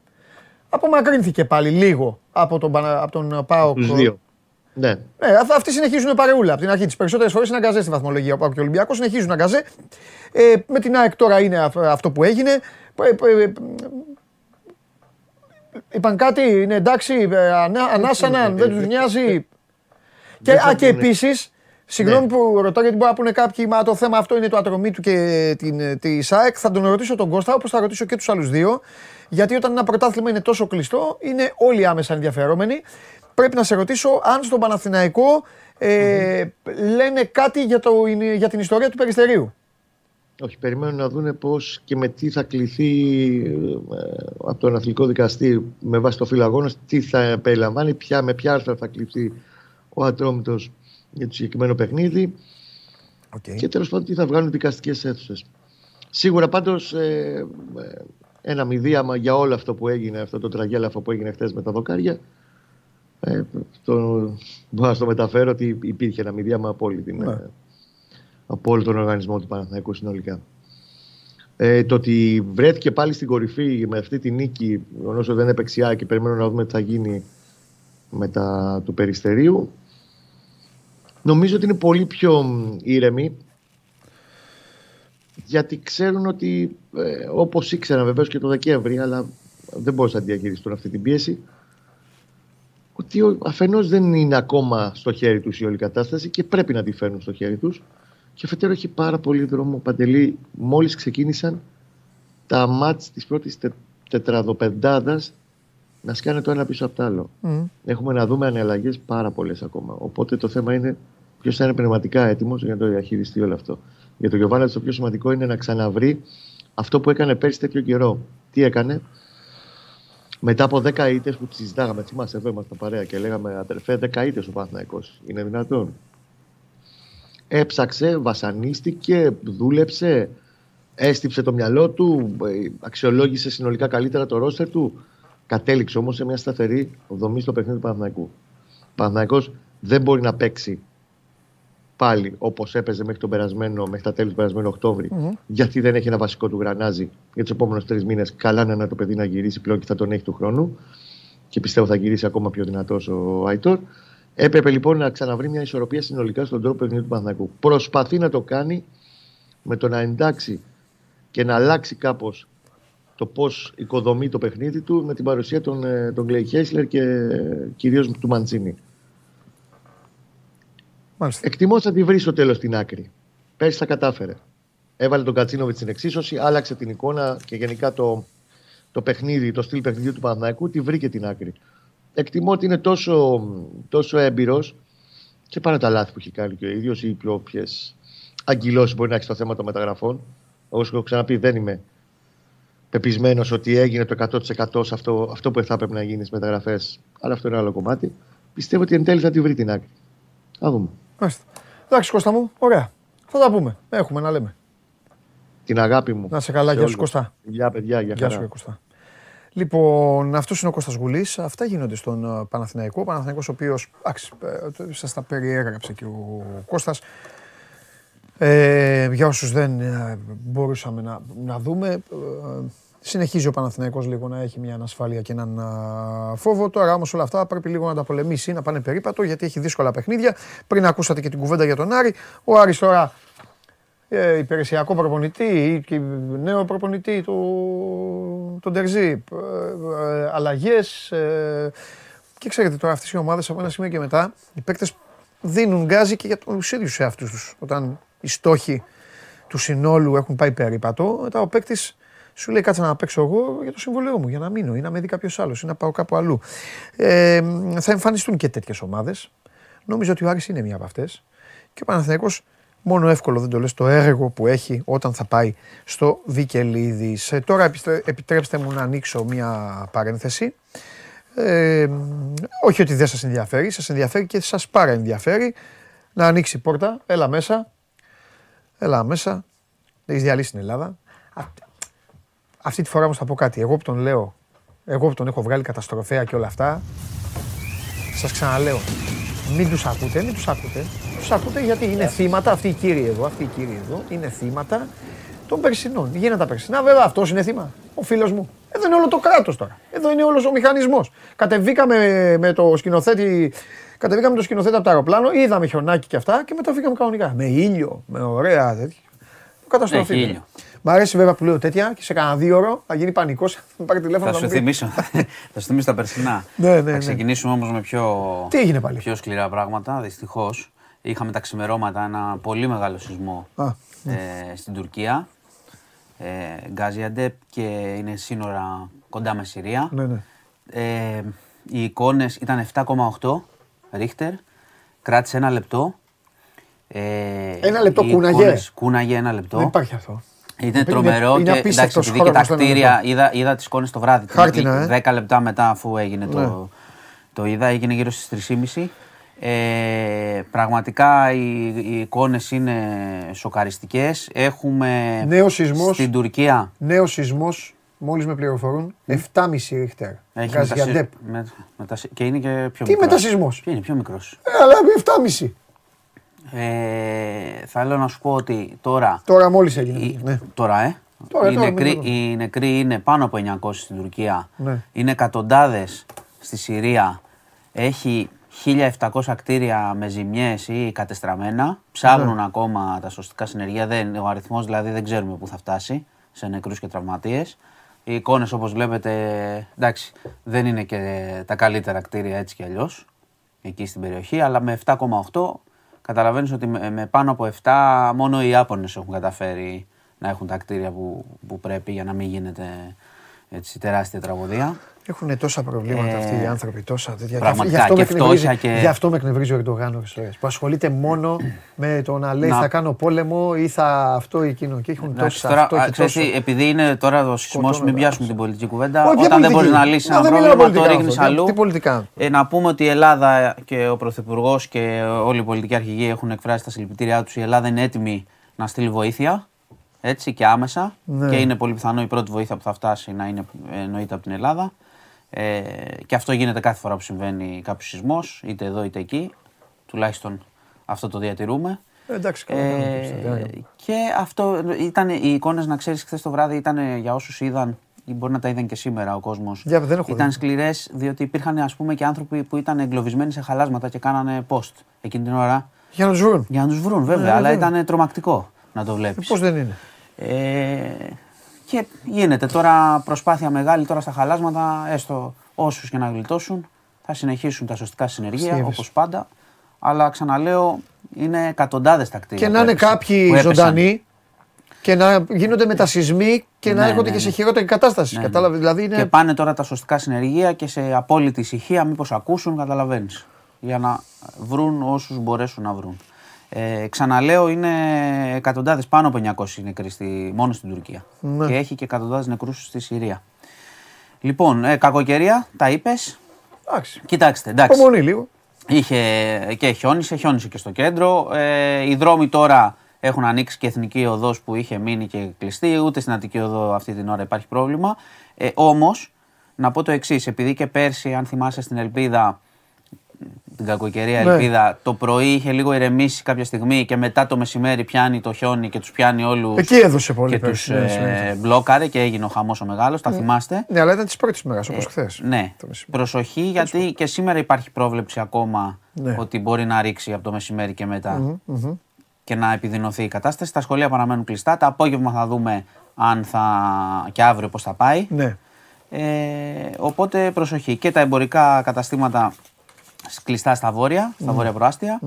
Απομακρύνθηκε πάλι λίγο από τον, Πανα- από τον ΠΑΟΚ. Τους δύο. Ναι. Ναι, αυ- αυτοί συνεχίζουν παρεούλα από την αρχή. Τι περισσότερες φορές είναι αγκαζές στη βαθμολογία. Ο Πάοκ και ο Ολυμπιακός συνεχίζουν αγκαζέ. Ε, με την ΑΕΚ τώρα είναι αυ- αυτό που έγινε. Ε, ε, ε, Είπαν κάτι, είναι εντάξει, ε, ανά- ανάσαναν, δεν τους νοιάζει. Και, Δεν θα α, και πούνε. επίσης, συγγνώμη Ναι. που ρωτάω γιατί μπορεί να πούνε κάποιοι, μα το θέμα αυτό είναι το ατρομή του και την, της ΑΕΚ. Θα τον ρωτήσω τον Κώστα, όπως θα ρωτήσω και τους άλλους δύο. Γιατί όταν ένα πρωτάθλημα είναι τόσο κλειστό, είναι όλοι άμεσα ενδιαφερόμενοι. Πρέπει να σε ρωτήσω αν στον Παναθηναϊκό ε, λένε κάτι για, το, για την ιστορία του Περιστερίου. Όχι, περιμένουν να δούνε πώς και με τι θα κληθεί ε, από τον αθλητικό δικαστή με βάση το φύλλο τι θα περιλαμβάνει, ποια, με ποια άρθρα θα κληθεί ο Ατρόμητος για το συγκεκριμένο παιχνίδι Okay. και τέλος πάντων τι θα βγάλουν οι δικαστικές αίθουσες. Σίγουρα πάντως ε, ε, ένα μηδίαμα για όλο αυτό που έγινε, αυτό το τραγέλαφο που έγινε χθες με τα δοκάρια. Ε, το, μπορώ να στο μεταφέρω ότι υπήρχε ένα μηδίαμα από όλη την, Ναι. ε, από όλο τον οργανισμό του Παναθηναϊκού συνολικά. Ε, το ότι βρέθηκε πάλι στην κορυφή με αυτή τη νίκη, όσο δεν έπαιξε και περιμένουμε να δούμε τι θα γίνει με τα του Περιστερίου, νομίζω ότι είναι πολύ πιο μ, ήρεμοι γιατί ξέρουν ότι ε, όπως ήξεραν βεβαίως και το Δεκέμβρη αλλά δεν μπορούσαν να διαχειριστούν αυτή την πίεση ότι ο- αφενός δεν είναι ακόμα στο χέρι τους η όλη κατάσταση και πρέπει να τη φέρουν στο χέρι τους. Και αφετέρου έχει πάρα πολύ δρόμο Παντελή μόλις ξεκίνησαν τα μάτς της πρώτης τε, τετραδοπεντάδας να σκάνε το ένα πίσω από το άλλο. Μμ. Έχουμε να δούμε αναλλαγές πάρα πολλές ακόμα. Οπότε το θέμα είναι ποιος θα είναι πνευματικά έτοιμος για να το διαχειριστεί όλο αυτό. Για τον Γιωβάνα το πιο σημαντικό είναι να ξαναβρει αυτό που έκανε πέρσι τέτοιο καιρό. Τι έκανε, μετά από 10 ήττες που τι συζητάγαμε, θυμάσαι εδώ ήμασταν παρέα και λέγαμε αδερφέ, 10 ήττες ο Παναθηναϊκός. Είναι δυνατόν; Έψαξε, βασανίστηκε, δούλεψε, έστυψε το μυαλό του, ε, αξιολόγησε συνολικά καλύτερα το ρόστερ του. Κατέληξε όμως σε μια σταθερή δομή στο παιχνίδι του Παναθηναϊκού. Ο Παναθηναϊκός δεν μπορεί να παίξει πάλι όπως έπαιζε μέχρι, τον περασμένο, μέχρι τα τέλη του περασμένου Οκτώβρη, Μμμ. γιατί δεν έχει ένα βασικό του γρανάζι για τους επόμενους τρεις μήνες. Καλά είναι ένα το παιδί να γυρίσει πλέον και θα τον έχει του χρόνου. Και πιστεύω θα γυρίσει ακόμα πιο δυνατός ο Άιτορ. Έπρεπε λοιπόν να ξαναβρει μια ισορροπία συνολικά στον τρόπο παιχνιδιού του Παναθηναϊκού. Προσπαθεί να το κάνει με το να εντάξει και να αλλάξει κάπως το πώς οικοδομεί το παιχνίδι του με την παρουσία των, ε, των Κλέι Χέσλερ και κυρίως του Μαντσίνη. Μάλιστα. Εκτιμώ ότι θα τη βρει στο τέλος την άκρη. Πέρσι τα κατάφερε. Έβαλε τον Κατσίνοβιτς στην εξίσωση, άλλαξε την εικόνα και γενικά το, το παιχνίδι, το στυλ παιχνιδιού του Παναθηναϊκού, τη βρήκε την άκρη. Εκτιμώ ότι είναι τόσο, τόσο έμπειρος και παρά τα λάθη που έχει κάνει και ο ίδιος ή οι όποιε αγκυλώσει μπορεί να έχει στο θέμα των μεταγραφών. Όπως έχω ξαναπεί, δεν είμαι πεπισμένος ότι έγινε το 100% σε αυτό, αυτό που θα έπρεπε να γίνει στις μεταγραφές. Αλλά αυτό είναι άλλο κομμάτι. Πιστεύω ότι εν τέλει θα τη βρει την άκρη. Θα δούμε. Μάλιστα. Εντάξει, Κώστα μου, ωραία. Θα τα πούμε. Έχουμε να λέμε. Την αγάπη μου. Να σε καλά, σε γεια σου όλους. Κώστα. Γεια, παιδιά, για Γεια χαρά. σου, ρε Κώστα. Λοιπόν, αυτός είναι ο Κώστας Γουλής. Αυτά γίνονται στον ε, Παναθηναϊκό. Ο Παναθηναϊκός ο οποίος, εντάξει, ε, σας τα περιέγραψε και ο Κώστας. Ε, για όσους δεν ε, μπορούσαμε να, να δούμε, ε, συνεχίζει ο Παναθηναϊκός λίγο να έχει μια ανασφάλεια και έναν α, φόβο. Τώρα όμως όλα αυτά πρέπει λίγο να τα πολεμήσει, να πάνε περίπατο, γιατί έχει δύσκολα παιχνίδια. Πριν ακούσατε και την κουβέντα για τον Άρη. Ο Άρης τώρα ε, υπηρεσιακό προπονητή ή και νέο προπονητή του, τον Τερζή, ε, ε, αλλαγές ε, και ξέρετε τώρα αυτές οι ομάδες από ένα σημείο και μετά οι παίκτες δίνουν γκάζι και για τους ίδιους εαυτούς τους όταν οι στόχοι του συνόλου έχουν πάει περίπατο μετά ο παίκτης σου λέει κάτσε να παίξω εγώ για το συμβολέο μου, για να μείνω ή να με δει κάποιος άλλος ή να πάω κάπου αλλού. Ε, θα εμφανιστούν και τέτοιες ομάδες. Νομίζω ότι ο Άρης είναι μία από αυτές. Και ο Παναθηναϊκός μόνο εύκολο δεν το λες το έργο που έχει όταν θα πάει στο Βικελίδης. Ε, τώρα επιστρέ- επιτρέψτε μου να ανοίξω μία παρένθεση. Ε, όχι ότι δεν σας ενδιαφέρει, σας ενδιαφέρει και σας πάρα ενδιαφέρει να ανοίξει η πόρτα. Έλα μέσα. Έλα μέσα. Έχεις διαλύσει την Ελλάδα. Α- Αυτή τη φορά όμως θα πω κάτι. Εγώ που τον λέω, εγώ που τον έχω βγάλει καταστροφέα και όλα αυτά, σας ξαναλέω, μην τους ακούτε, μην τους ακούτε. Τους ακούτε γιατί είναι θύματα, αυτοί οι κύριοι εδώ, αυτοί οι κύριοι εδώ, είναι θύματα των περσινών. Γίνανε τα περσινά, βέβαια αυτός είναι θύμα, ο φίλος μου. Εδώ είναι όλο το κράτος τώρα. Εδώ είναι όλος ο μηχανισμός. Κατεβήκαμε με το σκηνοθέτη, κατεβήκαμε με το σκηνοθέτη από το αεροπλάνο, είδαμε χιονάκι και αυτά και μετά φύγαμε κανονικά. Με ήλιο, με ωραία τέτοια. Καταστροφή. Έχει είναι. ήλιο. Μ' αρέσει βέβαια που λέω τέτοια και σε κανένα δύο ώρο θα γίνει πανικός. Θα πάρει τηλέφωνο Θα να σου μου πει. θυμίσω, θα σου θυμίσω τα περσινά. Ναι, ναι, Θα ναι. ξεκινήσουμε όμως με πιο, Τι έγινε πάλι; πιο σκληρά πράγματα, δυστυχώς. Είχαμε τα ξημερώματα ένα πολύ μεγάλο σεισμό Α, ε, στην Τουρκία. Ε, Γκάζιαντεπ και είναι σύνορα κοντά με Συρία. Ναι, ναι. Ε, οι εικόνες ήταν 7,8 ρίχτερ. Κράτησε ένα λεπτό. Ε, Ένα λεπτό οι κούναγε; εικόνες- Κούναγε ένα λεπτό. Δεν υπάρχει αυτό. Είναι Είναι- τρομερό είναι και απίστευτος εντάξει, επειδή και χρόνος τα το ένα κτίρια, λεπτό. είδα, είδα τις εικόνες το βράδυ. Χάρτινα, ε. 10 λεπτά μετά αφού έγινε Ναι. το, το είδα, έγινε γύρω στις 3.30. Ε, πραγματικά οι, οι εικόνες είναι σοκαριστικές. Έχουμε Νέος σεισμός. στην Τουρκία. Νέος σεισμός, μόλις με πληροφορούν, 7,5 ρίχτερ. Έχει Γκαζιαντέπ. μετασυ- με- μετασυ- και είναι και πιο Τι μικρός. μετασυσμός; Ποιο είναι, πιο μικρός. Ε, αλλά 7,5. Ε, θέλω να σου πω ότι τώρα Τώρα μόλις έγινε. Η- Ναι. Τώρα, ε. Τώρα, οι, τώρα, νεκροί, μην το δω. οι νεκροί είναι πάνω από 900 στην Τουρκία. Ναι. Είναι εκατοντάδες στη Συρία. Έχει 1.700 κτίρια με ζημιές ή κατεστραμμένα. Ψάχνουν Ναι. ακόμα τα σωστικά συνεργεία. Δεν, ο αριθμός δηλαδή δεν ξέρουμε πού θα φτάσει σε νεκρούς και τραυματίες. Οι εικόνες όπως βλέπετε, εντάξει, δεν είναι και τα καλύτερα κτίρια έτσι κι αλλιώς εκεί στην περιοχή, αλλά με 7,8 καταλαβαίνεις ότι με, με πάνω από 7 μόνο οι Ιάπωνες έχουν καταφέρει να έχουν τα κτίρια που, που πρέπει για να μην γίνεται έτσι τεράστια τραγωδία. Έχουν τόσα προβλήματα Ε, αυτοί οι άνθρωποι, τόσα τέτοια. πραγματικά, Γι' αυτό με και φτώχεια εκνευρίζει- και- Γι' αυτό με εκνευρίζει ο Ερντογάν ώρες ώρες, Που ασχολείται μόνο *clears throat* με το να λέει Να- θα κάνω πόλεμο ή θα αυτό ή εκείνο. Και έχουν Εντάξει, τόσα. τώρα, αυτό α, και ξέρεις τόσο. τι, επειδή είναι τώρα ο σεισμός, Σκοτώνονται μην πιάσουμε άνθρωποι. την πολιτική κουβέντα. Όχι, ποια Όταν δεν πολιτική; μπορεί να λύσει Μα ένα δεν μιλάω πρόβλημα, το πολιτικά ρίχνεις αυτό. αλλού. Τι πολιτικά. Ε, να πούμε ότι η Ελλάδα και ο Πρωθυπουργός και όλοι οι πολιτικοί αρχηγοί έχουν εκφράσει τα συλληπιτήριά τους. Η Ελλάδα είναι έτοιμη να στείλει βοήθεια. Έτσι και άμεσα. Ναι. Και είναι πολύ πιθανό η πρώτη βοήθεια που θα φτάσει να είναι εννοείται από την Ελλάδα. Ε, και αυτό γίνεται κάθε φορά που συμβαίνει κάποιος σεισμός, είτε εδώ είτε εκεί. Τουλάχιστον αυτό το διατηρούμε. Ε, Εντάξει, καλά. κάνουμε, Ε, Κώστα, τι να κάνουμε. και αυτό ήταν οι εικόνες, να ξέρεις, χθες το βράδυ ήταν για όσους είδαν, ή μπορεί να τα είδαν και σήμερα ο κόσμος. Για, δεν έχω Ήταν δει. σκληρές, διότι υπήρχαν ας πούμε και άνθρωποι που ήταν εγκλωβισμένοι σε χαλάσματα και κάνανε post εκείνη την ώρα Για να τους βρουν. για να τους βρουν, βέβαια. Ναι, αλλά βέβαια. ήταν τρομακτικό να το βλέπεις. Πώς δεν είναι; Ε, και γίνεται τώρα προσπάθεια μεγάλη τώρα στα χαλάσματα, έστω όσους και να γλιτώσουν, θα συνεχίσουν τα σωστικά συνεργεία Στίβεις. όπως πάντα. Αλλά ξαναλέω, είναι εκατοντάδες τα κτίρια. Και που να είναι έπεσαν- κάποιοι που έπεσαν. ζωντανοί και να γίνονται μετασυσμοί και να Ναι, έρχονται ναι, και σε ναι. χειρότερη κατάσταση. Ναι, ναι. Κατάλαβες. Δηλαδή είναι. Και πάνε τώρα τα σωστικά συνεργεία και σε απόλυτη ησυχία, μήπως ακούσουν, καταλαβαίνεις. Για να βρουν όσους μπορέσουν να βρουν. Ε, ξαναλέω, είναι εκατοντάδες πάνω από 900 νεκροί στη, μόνο στην Τουρκία. Ναι. Και έχει και εκατοντάδες νεκρούς στη Συρία. Λοιπόν, ε, κακοκαιρία, τα είπες. Εντάξει. Κοιτάξτε, εντάξει. Υπομονή λίγο. Είχε και χιόνισε, χιόνισε και στο κέντρο. Ε, οι δρόμοι τώρα έχουν ανοίξει και εθνική οδός που είχε μείνει και κλειστή. Ούτε στην Αττική οδό αυτή την ώρα υπάρχει πρόβλημα. Ε, Όμως, να πω το εξής, επειδή και πέρσι, αν θυμάσαι στην Ελπίδα, την κακοκαιρία Ναι. Ελπίδα, το πρωί είχε λίγο ηρεμήσει κάποια στιγμή και μετά το μεσημέρι πιάνει το χιόνι και τους πιάνει όλους. Εκεί έδωσε πολύ και πέρσι, τους ναι, σημαίνει μπλόκαρε και έγινε ο χαμός ο μεγάλος. Τα θυμάστε. Ναι, αλλά ήταν της πρώτης μέρα όπως χθες. Ναι, προσοχή γιατί και σήμερα υπάρχει πρόβλεψη ακόμα Ναι. ότι μπορεί να ρίξει από το μεσημέρι και μετα και να επιδεινωθεί η κατάσταση. Τα σχολεία παραμένουν κλειστά. Τα απόγευμα θα δούμε αν θα και αύριο πώς θα πάει. Ναι. Ε, οπότε προσοχή. Και τα εμπορικά καταστήματα σ- κλειστά στα βόρεια, στα βόρεια προάστια.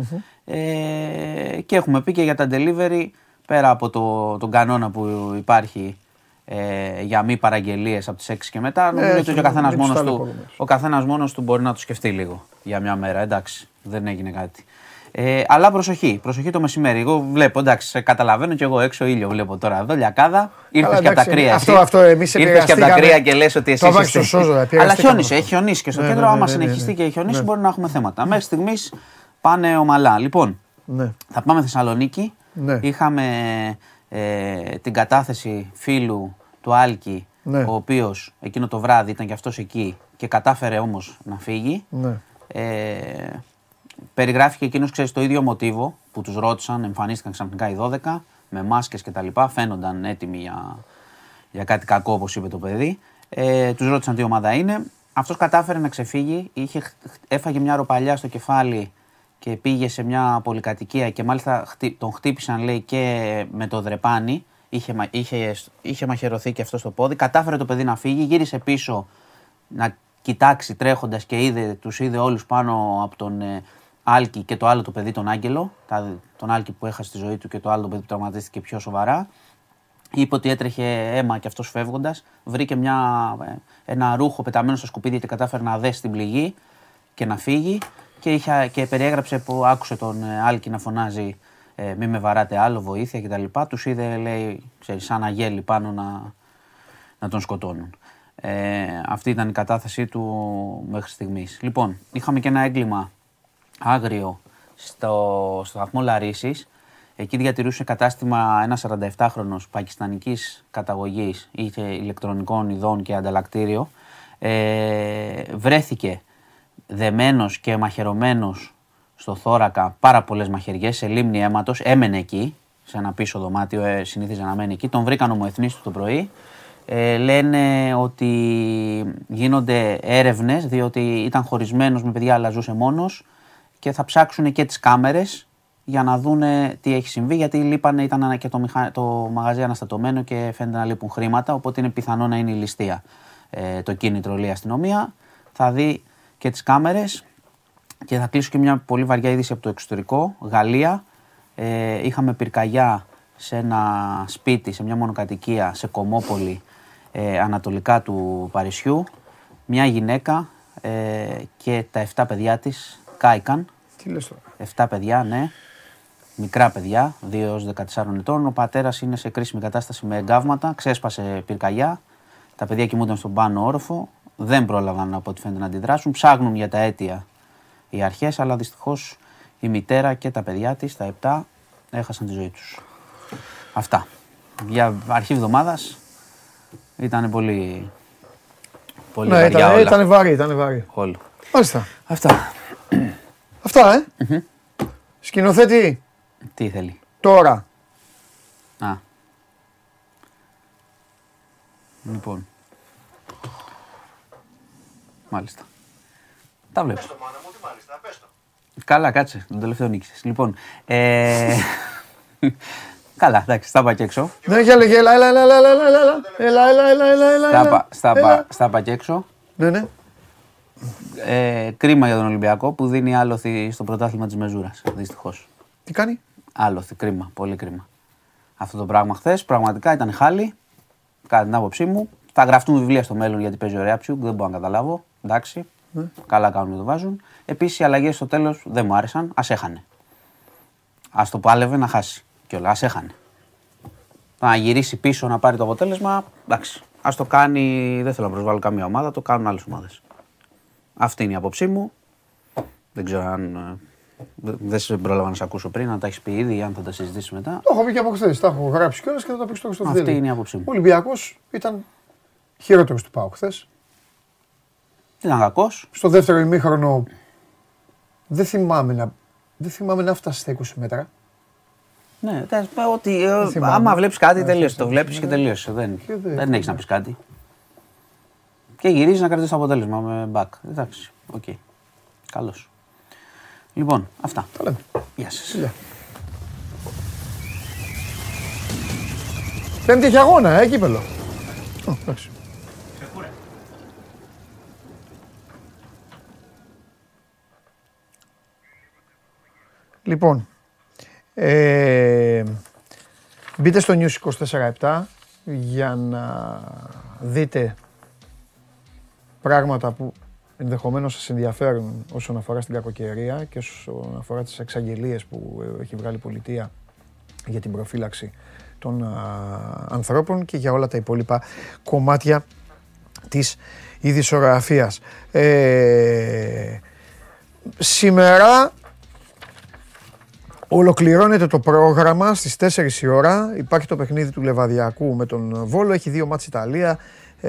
Ε, και έχουμε πει και για τα delivery, πέρα από το, τον κανόνα που υπάρχει ε, για μη παραγγελίες από τις 6 και μετά, νομίζω έτσι, ότι και ο καθένας μην τους μόνος του, ταλαιπωρούμε. ο καθένας μόνος του μπορεί να το σκεφτεί λίγο για μια μέρα. Εντάξει, δεν έγινε κάτι. Ε, αλλά προσοχή, προσοχή το μεσημέρι. Εγώ βλέπω, εντάξει, σε καταλαβαίνω και εγώ έξω ήλιο βλέπω τώρα εδώ, λιακάδα. Ήρθες Καλά, και από τα εντάξει, κρύα. αυτό- εσύ. αυτό εμείς Ήρθες και από τα επηρεαστήκαμε. κρύα και λες ότι εσύ Το έβαξε είσαι στο σώζο, Αλλά επηρεαστήκαμε χιόνισε, αυτό. έχει χιονίσει και στο Ναι, κέντρο. ναι, Άμα ναι, ναι, συνεχιστεί ναι. και χιονίσει, Ναι. μπορεί να έχουμε θέματα. Μέχρι στιγμής πάνε ομαλά. Λοιπόν, Ναι. θα πάμε Θεσσαλονίκη. Ναι. Είχαμε ε, την κατάθεση φίλου του Άλκη, Ναι. ο οποίος εκείνο το βράδυ ήταν και αυτός εκεί και κατάφερε όμως να φύγει. Ναι. Ε, περιγράφηκε εκείνος, ξέρεις, το ίδιο μοτίβο που τους ρώτησαν, εμφανίστηκαν ξαφνικά οι 12 με μάσκες και τα λοιπά, φαίνονταν έτοιμοι για, για κάτι κακό, όπως είπε το παιδί. Ε, τους ρώτησαν τι ομάδα είναι. Αυτός κατάφερε να ξεφύγει, είχε, χ- έφαγε μια ροπαλιά στο κεφάλι και πήγε σε μια πολυκατοικία και μάλιστα χτυ- τον χτύπησαν λέει και με το δρεπάνι. Είχε, μα- είχε, είχε μαχαιρωθεί και αυτό στο πόδι. Κατάφερε το παιδί να φύγει, γύρισε πίσω να κοιτάξει τρέχοντας και είδε, τους είδε όλους πάνω από τον ε, Άλκη και το άλλο το παιδί τον Άγγελο, τα, τον Άλκη που έχασε τη ζωή του και το άλλο το παιδί που τραυματίστηκε πιο σοβαρά. Είπε ότι έτρεχε αίμα και αυτός φεύγοντας, βρήκε μια, ε, ένα ρούχο πεταμένο στο σκουπίδι και κατάφερε να δέσει την πληγή και να φύγει και, είχε, και περιέγραψε που άκουσε τον ε, Άλκη να φωνάζει ε, μη με βαράτε άλλο, βοήθεια κτλ. Τους είδε, λέει, ξέρεις, σαν αγέλη πάνω να, να τον σκοτώνουν. Ε, αυτή ήταν η κατάθεσή του μέχρι στιγμής. Λοιπόν, είχαμε και ένα έγκλημα άγριο στο, στο βαθμό Λαρίσης. Εκεί διατηρούσε κατάστημα ένας 47χρονος πακιστανικής καταγωγής, είχε ηλεκτρονικών ειδών και ανταλλακτήριο. Ε, βρέθηκε δεμένος και μαχαιρωμένος στο θώρακα πάρα πολλές μαχαιριές σε λίμνη αίματος, έμενε εκεί, σε ένα πίσω δωμάτιο, ε, συνήθιζε να μένει εκεί. Τον βρήκαν ομοεθνείς του το πρωί. Ε, λένε ότι γίνονται έρευνες, διότι ήταν χωρισμένος με παιδιά αλλά ζούσε μόνος και θα ψάξουν και τις κάμερες για να δούνε τι έχει συμβεί, γιατί λείπανε, ήταν ανα- και το, μηχα... το μαγαζί αναστατωμένο και φαίνεται να λείπουν χρήματα, οπότε είναι πιθανό να είναι η ληστεία. Ε, το κίνητρο λέει η αστυνομία. Θα δει και τις κάμερες και θα κλείσω και μια πολύ βαριά είδηση από το εξωτερικό. Γαλλία. Ε, είχαμε πυρκαγιά σε ένα σπίτι, σε μια μονοκατοικία, σε Κομόπολη, ε, ανατολικά του Παρισιού. Μια γυναίκα ε, και τα 7 παιδιά της κάηκαν. Τι λες τώρα. 7 παιδιά, ναι. Μικρά παιδιά, 2 έως 14 ετών. Ο πατέρας είναι σε κρίσιμη κατάσταση με εγκάβματα. Ξέσπασε πυρκαγιά. Τα παιδιά κοιμούνταν στον πάνω όροφο. Δεν πρόλαβαν από ό,τι φαίνεται να αντιδράσουν. Ψάχνουν για τα αίτια οι αρχές, αλλά δυστυχώς η μητέρα και τα παιδιά της, τα 7, έχασαν τη ζωή τους. Αυτά. Για αρχή εβδομάδας ήταν πολύ, πολύ Ναι, βαριά ήταν, όλα. ήταν βαρύ, ήταν βαρύ. Όλο. Μάλιστα. Αυτά. Αυτά, ε. Σκηνοθέτη, Τι θέλει. τώρα. Α. Λοιπόν. Μάλιστα. Τα βλέπω. Πες το μάνα μου, τι μάλιστα, πες το. Καλά, κάτσε. Τον τελευταίο νίκησες. Λοιπόν. Ε... Καλά, εντάξει, στα είπα και έξω. Ναι, για λέγε, έλα, έλα, έλα, έλα, έλα, έλα, έλα, έλα, έλα, έλα, έλα, έλα, Στα έλα. είπα- Στα Έλα. είπα- στα είπα και έξω. Ναι, ναι. Ε, κρίμα για τον Ολυμπιακό που δίνει άλοθη στο πρωτάθλημα της Μεζούρας. Δυστυχώς. Τι κάνει; Άλοθη, κρίμα, πολύ κρίμα. Αυτό το πράγμα χθες πραγματικά ήταν χάλι. Κατά την άποψή μου. Θα γραφτούν βιβλία στο μέλλον γιατί παίζει ωραία ψιου, δεν μπορώ να καταλάβω. Εντάξει. Καλά κάνουν και το βάζουν. Επίσης οι αλλαγές στο τέλος δεν μου άρεσαν. Α έχανε. Α το πάλευε να χάσει. Και όλα, ας έχανε. Να γυρίσει πίσω να πάρει το αποτέλεσμα, εντάξει. Α το κάνει, δεν θέλω να προσβάλλω καμία ομάδα, το κάνουν άλλες ομάδες. Αυτή είναι η άποψή μου. Δεν ξέρω αν. ε, δε- Δεν σε πρόλαβα να σε ακούσω πριν, αν τα έχεις πει ήδη ή αν θα τα συζητήσεις μετά. Το έχω πει και από χθες. Τα έχω γράψει κιόλας και θα τα πει στο Αυτή Χριστόφιλο. είναι η άποψή μου. Ο Ολυμπιακός ήταν χειρότερος του Πάου χθες. Ήταν κακός. Στο δεύτερο ημίχρονο δεν θυμάμαι να, δεν θυμάμαι να φτάσει στα 20 μέτρα. Ναι, τέλος πάντων, ότι. ε, θυμάμαι. άμα βλέπεις κάτι, Ναι, τελείωσε. ναι, Το βλέπεις και τελείωσε. Δεν, Και δεν- δεν έχεις να πεις κάτι. Και γυρίζει να κρατήσει το αποτέλεσμα με back. Εντάξει, οκ. Καλώς. Λοιπόν, αυτά. Τα λέμε. Γεια σας. Φιλιά. Πέμπτη έχει αγώνα, ε, κύπελο. Ω, εντάξει. Λοιπόν, ε, μπείτε στο News 24-7 για να δείτε πράγματα που ενδεχομένως σας ενδιαφέρουν όσον αφορά στην κακοκαιρία και όσον αφορά τις εξαγγελίες που ε, έχει βγάλει η πολιτεία για την προφύλαξη των α, ανθρώπων και για όλα τα υπόλοιπα κομμάτια της ειδησογραφίας. Ε, σήμερα Ολοκληρώνεται το πρόγραμμα στις 4 η ώρα. Υπάρχει το παιχνίδι του Λεβαδιακού με τον Βόλο. Έχει δύο μάτς Ιταλία,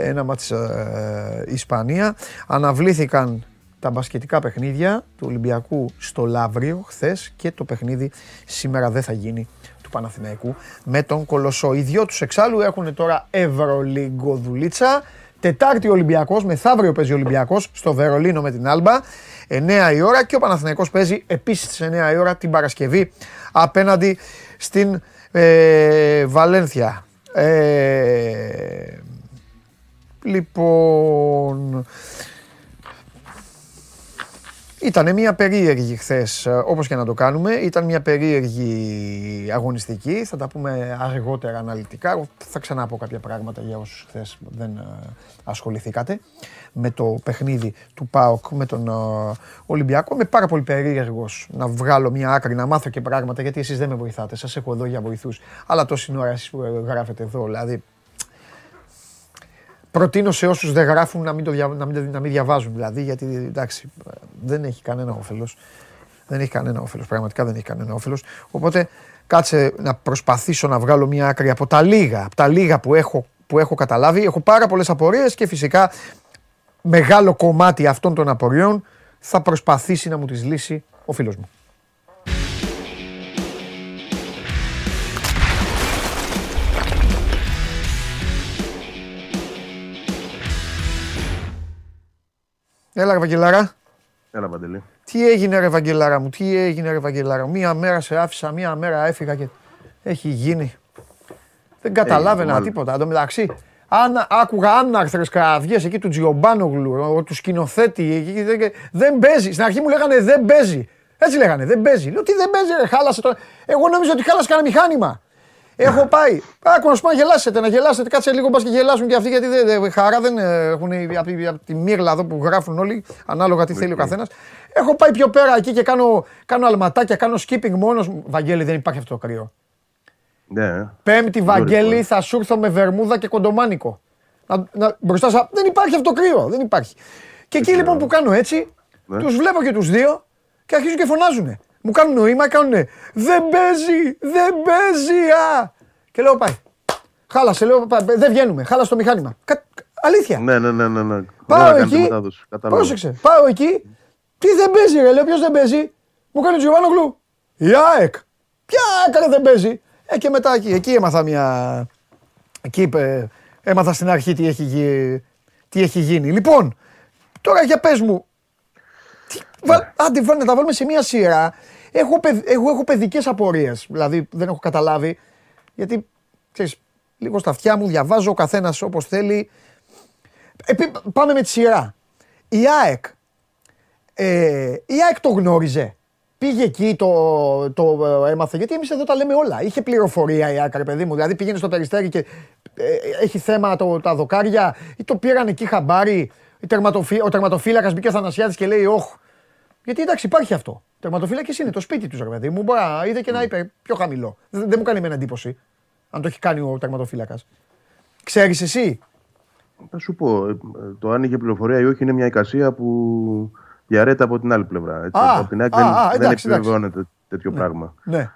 ένα μάτς ε, Ισπανία. Αναβλήθηκαν τα μπασκετικά παιχνίδια του Ολυμπιακού στο Λαύριο χθες και το παιχνίδι σήμερα δεν θα γίνει του Παναθηναϊκού με τον Κολοσσό. Οι δυο τους εξάλλου έχουν τώρα Ευρωλίγκο δουλίτσα. Τετάρτη Ολυμπιακός, μεθαύριο παίζει ο Ολυμπιακός στο Βερολίνο με την Άλμπα. 9 η ώρα και ο Παναθηναϊκός παίζει επίσης στις 9 η ώρα την Παρασκευή απέναντι στην ε, Βαλένθια. Ε, λοιπόν, ήταν μια περίεργη χθες, όπως και να το κάνουμε. Ήταν μια περίεργη αγωνιστική. Θα τα πούμε αργότερα αναλυτικά. Εγώ Θα ξαναπώ κάποια πράγματα για όσους χθες δεν ε, ασχοληθήκατε με το παιχνίδι του ΠΑΟΚ με τον ε, Ολυμπιακό. Είμαι πάρα πολύ περίεργος να βγάλω μια άκρη, να μάθω και πράγματα γιατί εσείς δεν με βοηθάτε. Σας έχω εδώ για βοηθούς. Αλλά τόση ώρα εσείς που γράφετε εδώ, δηλαδή Προτείνω σε όσους δεν γράφουν να μην, το δια- να, μην, να μην διαβάζουν δηλαδή, γιατί εντάξει, δεν έχει κανένα όφελος. Δεν έχει κανένα όφελος. Πραγματικά δεν έχει κανένα όφελος. Οπότε κάτσε να προσπαθήσω να βγάλω μια άκρη από τα λίγα, από τα λίγα που έχω, που έχω καταλάβει. Έχω πάρα πολλές απορίες και φυσικά μεγάλο κομμάτι αυτών των απορριών θα προσπαθήσει να μου τις λύσει ο φίλος μου. Έλα ρε Βαγγελάρα. Έλα, Παντελή. Τι έγινε ρε Βαγγελάρα μου, τι έγινε ρε Βαγγελάρα μου. Μία μέρα σε άφησα, μία μέρα έφυγα και έχει γίνει. Δεν καταλάβαινα μάλλον. τίποτα. Εν τω μεταξύ, αν, άκουγα άναρθρες κραυγές εκεί του Τζιομπάνογλου, του σκηνοθέτη, εκεί, δεν, δεν παίζει. Στην αρχή μου λέγανε δεν παίζει. Έτσι λέγανε, δεν παίζει. Λέω τι δεν παίζει, ρε, χάλασε το. Εγώ νόμιζα ότι χάλασε κανένα μηχάνημα. Έχω πάει. Άκου να σου πω να γελάσετε, να γελάσετε. Κάτσε λίγο μπας και γελάσουν και αυτοί γιατί δεν, δεν- χαρά δεν ε, έχουν από τη, απ' τη μύρλα εδώ που γράφουν όλοι, ανάλογα τι θέλει ο καθένας. Έχω πάει πιο πέρα εκεί και κάνω, κάνω αλματάκια, κάνω skipping μόνος μου. Βαγγέλη, δεν υπάρχει αυτό το κρύο. Ναι, Πέμπτη, Βαγγέλη, λοιπόν. θα σου έρθω με βερμούδα και κοντομάνικο. Να, να, μπροστά σα... Δεν υπάρχει αυτό το κρύο, δεν υπάρχει. Και εκεί λοιπόν που κάνω έτσι, Ναι. τους βλέπω και τους δύο και αρχίζουν και φωνάζουν. Μου κάνουν νοήμα, κάνουν Δεν παίζει, δεν παίζει, α! Και λέω πάει. Χάλασε, λέω, «πα- δεν βγαίνουμε, χάλασε το μηχάνημα. Κα- αλήθεια. ναι, ναι, ναι, ναι. ναι. Πάω Δεν θα κάνετε εκεί, μετάδοση, κατάλαβα. πρόσεξε, πάω εκεί, τι δεν παίζει ρε, λέω ποιος δεν παίζει; Μου κάνει ο Τζιωβάνογλου, η ΑΕΚ. Ποια ΑΕΚ ρε, δεν παίζει; Ε, και μετά εκεί, εκεί έμαθα μια, εκεί είπε, έμαθα στην αρχή τι έχει, γι- τι έχει γίνει. Λοιπόν, τώρα για πες μου, τι, βα, άντε βάλ, να τα βάλουμε σε μια σειρά. Έχω, παιδ, εγώ έχω παιδικές απορίες, δηλαδή δεν έχω καταλάβει, γιατί, ξέρεις, λίγο στα αυτιά μου διαβάζω ο καθένας όπως θέλει. Επί- πάμε με τη σειρά. Η ΑΕΚ, ε, η ΑΕΚ το γνώριζε. Πήγε εκεί, το, το ε, έμαθε. Γιατί εμείς εδώ τα λέμε όλα. Είχε πληροφορία η ΑΕΚ, ρε παιδί μου. Δηλαδή πήγαινε στο περιστέρι και ε, έχει θέμα το, τα δοκάρια, ή το πήραν εκεί χαμπάρι. η τερματοφύ- ο τερματοφύλακας μπήκε Θανασιάδης και λέει: Όχ. Γιατί εντάξει, υπάρχει αυτό. Τερματοφύλακες είναι το σπίτι τους, ρε παιδί μου. Μπορεί να είδε και να είπε πιο χαμηλό. Δεν, δεν μου κάνει εμένα εντύπωση αν το έχει κάνει ο τερματοφύλακας. Ξέρεις εσύ; Θα σου πω, ε, το αν είχε πληροφορία ή όχι είναι μια εικασία που διαρρέεται από την άλλη πλευρά. Έτσι. Α, από την άλλη α, δεν, α, δεν εντάξει, επιβεβαιώνεται τέτοιο πράγμα. Ναι.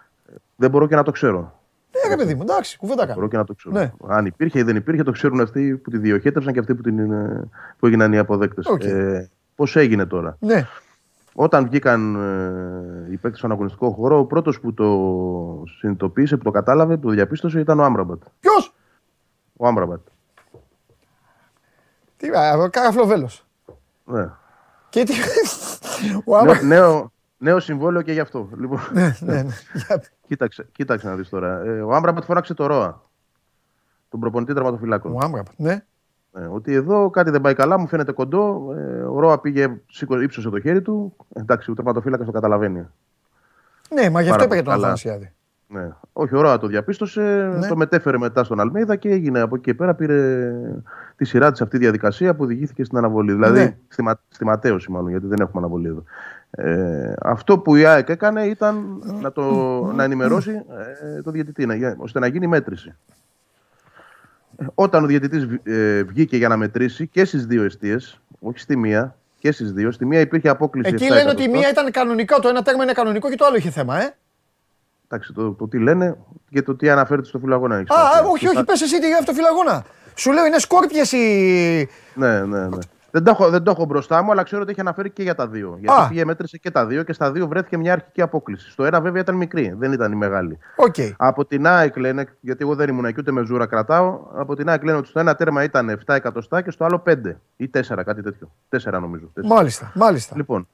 Δεν μπορώ και να το ξέρω. Ναι, ρε παιδί μου, εντάξει, κουβέντα Μπορώ κάνω. και να το ξέρω. Ναι. Αν υπήρχε ή δεν υπήρχε, το ξέρουν αυτοί που τη διοχέτευσαν και αυτοί που, την, ε, που έγιναν οι αποδέκτες. Οκ. Ε, Πώς έγινε τώρα; Ναι. Όταν βγήκαν ε, οι παίκτες στον αγωνιστικό χώρο, ο πρώτος που το συνειδητοποίησε, που το κατάλαβε, που το διαπίστωσε ήταν ο Άμραμπατ. Ποιος; Ο Άμραμπατ. Τι, α, Καραφλοβέλο. Ναι. Και τι. *laughs* Ο Άμα. νέο, νέο, νέο συμβόλαιο και γι' αυτό. Λοιπόν, Ναι, ναι, ναι. Για- κοίταξε, κοίταξε να δεις τώρα. Ε, ο Άμραμπατ φώναξε το ΡΟΑ. Τον προπονητή τερματοφυλάκων. Ο Άμραμπατ. Ναι. Ε, ότι εδώ κάτι δεν πάει καλά, μου φαίνεται κοντό. Ε, ο Ρώα πήγε, σήκω- ύψωσε το χέρι του. Εντάξει, ο τερματοφύλακας το καταλαβαίνει. Ναι, μα γι' αυτό Πάρα είπε για πολύ τον καλά. Αθανασιάδη. Ναι. Όχι, ο Ρώα το διαπίστωσε, Ναι. το μετέφερε μετά στον Αλμέιδα και έγινε από εκεί και πέρα. Πήρε τη σειρά της αυτή η διαδικασία που οδηγήθηκε στην αναβολή. Δηλαδή Ναι. στη, μα- στη ματέωση, μάλλον, γιατί δεν έχουμε αναβολή εδώ. Ε, αυτό που η ΑΕΚ έκανε ήταν να, το, να ενημερώσει ε, το διαιτητή, να, για- ώστε να γίνει μέτρηση. Ε, Όταν ο διαιτητής β- ε, βγήκε για να μετρήσει και στις δύο αιστείες, όχι στη μία, και στις δύο, στη μία υπήρχε απόκληση Εκεί 7 λένε ότι η εκατοστά. μία ήταν κανονικό, το ένα τέρμα είναι κανονικό και το άλλο είχε θέμα, ε. Εντάξει, το, το τι λένε και το τι αναφέρεται στο φύλλο αγώνα. έχει Α, σημασία. όχι, όχι, πες εσύ τι για αυτό φύλλο αγώνα. Σου λέω είναι σκόρπιες οι. Ναι, ναι, ναι. Δεν το, έχω, δεν το έχω μπροστά μου, αλλά ξέρω ότι έχει αναφέρει και για τα δύο. Γιατί Α. πήγε μέτρησε και τα δύο και στα δύο βρέθηκε μια αρχική απόκλιση. Στο ένα βέβαια ήταν μικρή, δεν ήταν η μεγάλη. Οκ. Από την ΑΕΚ λένε, γιατί εγώ δεν ήμουν εκεί ούτε μεζούρα κρατάω, από την ΑΕΚ λένε ότι στο ένα τέρμα ήταν 7 εκατοστά και στο άλλο 5 ή 4, κάτι τέτοιο. 4 νομίζω. 4. Μάλιστα, μάλιστα. Λοιπόν,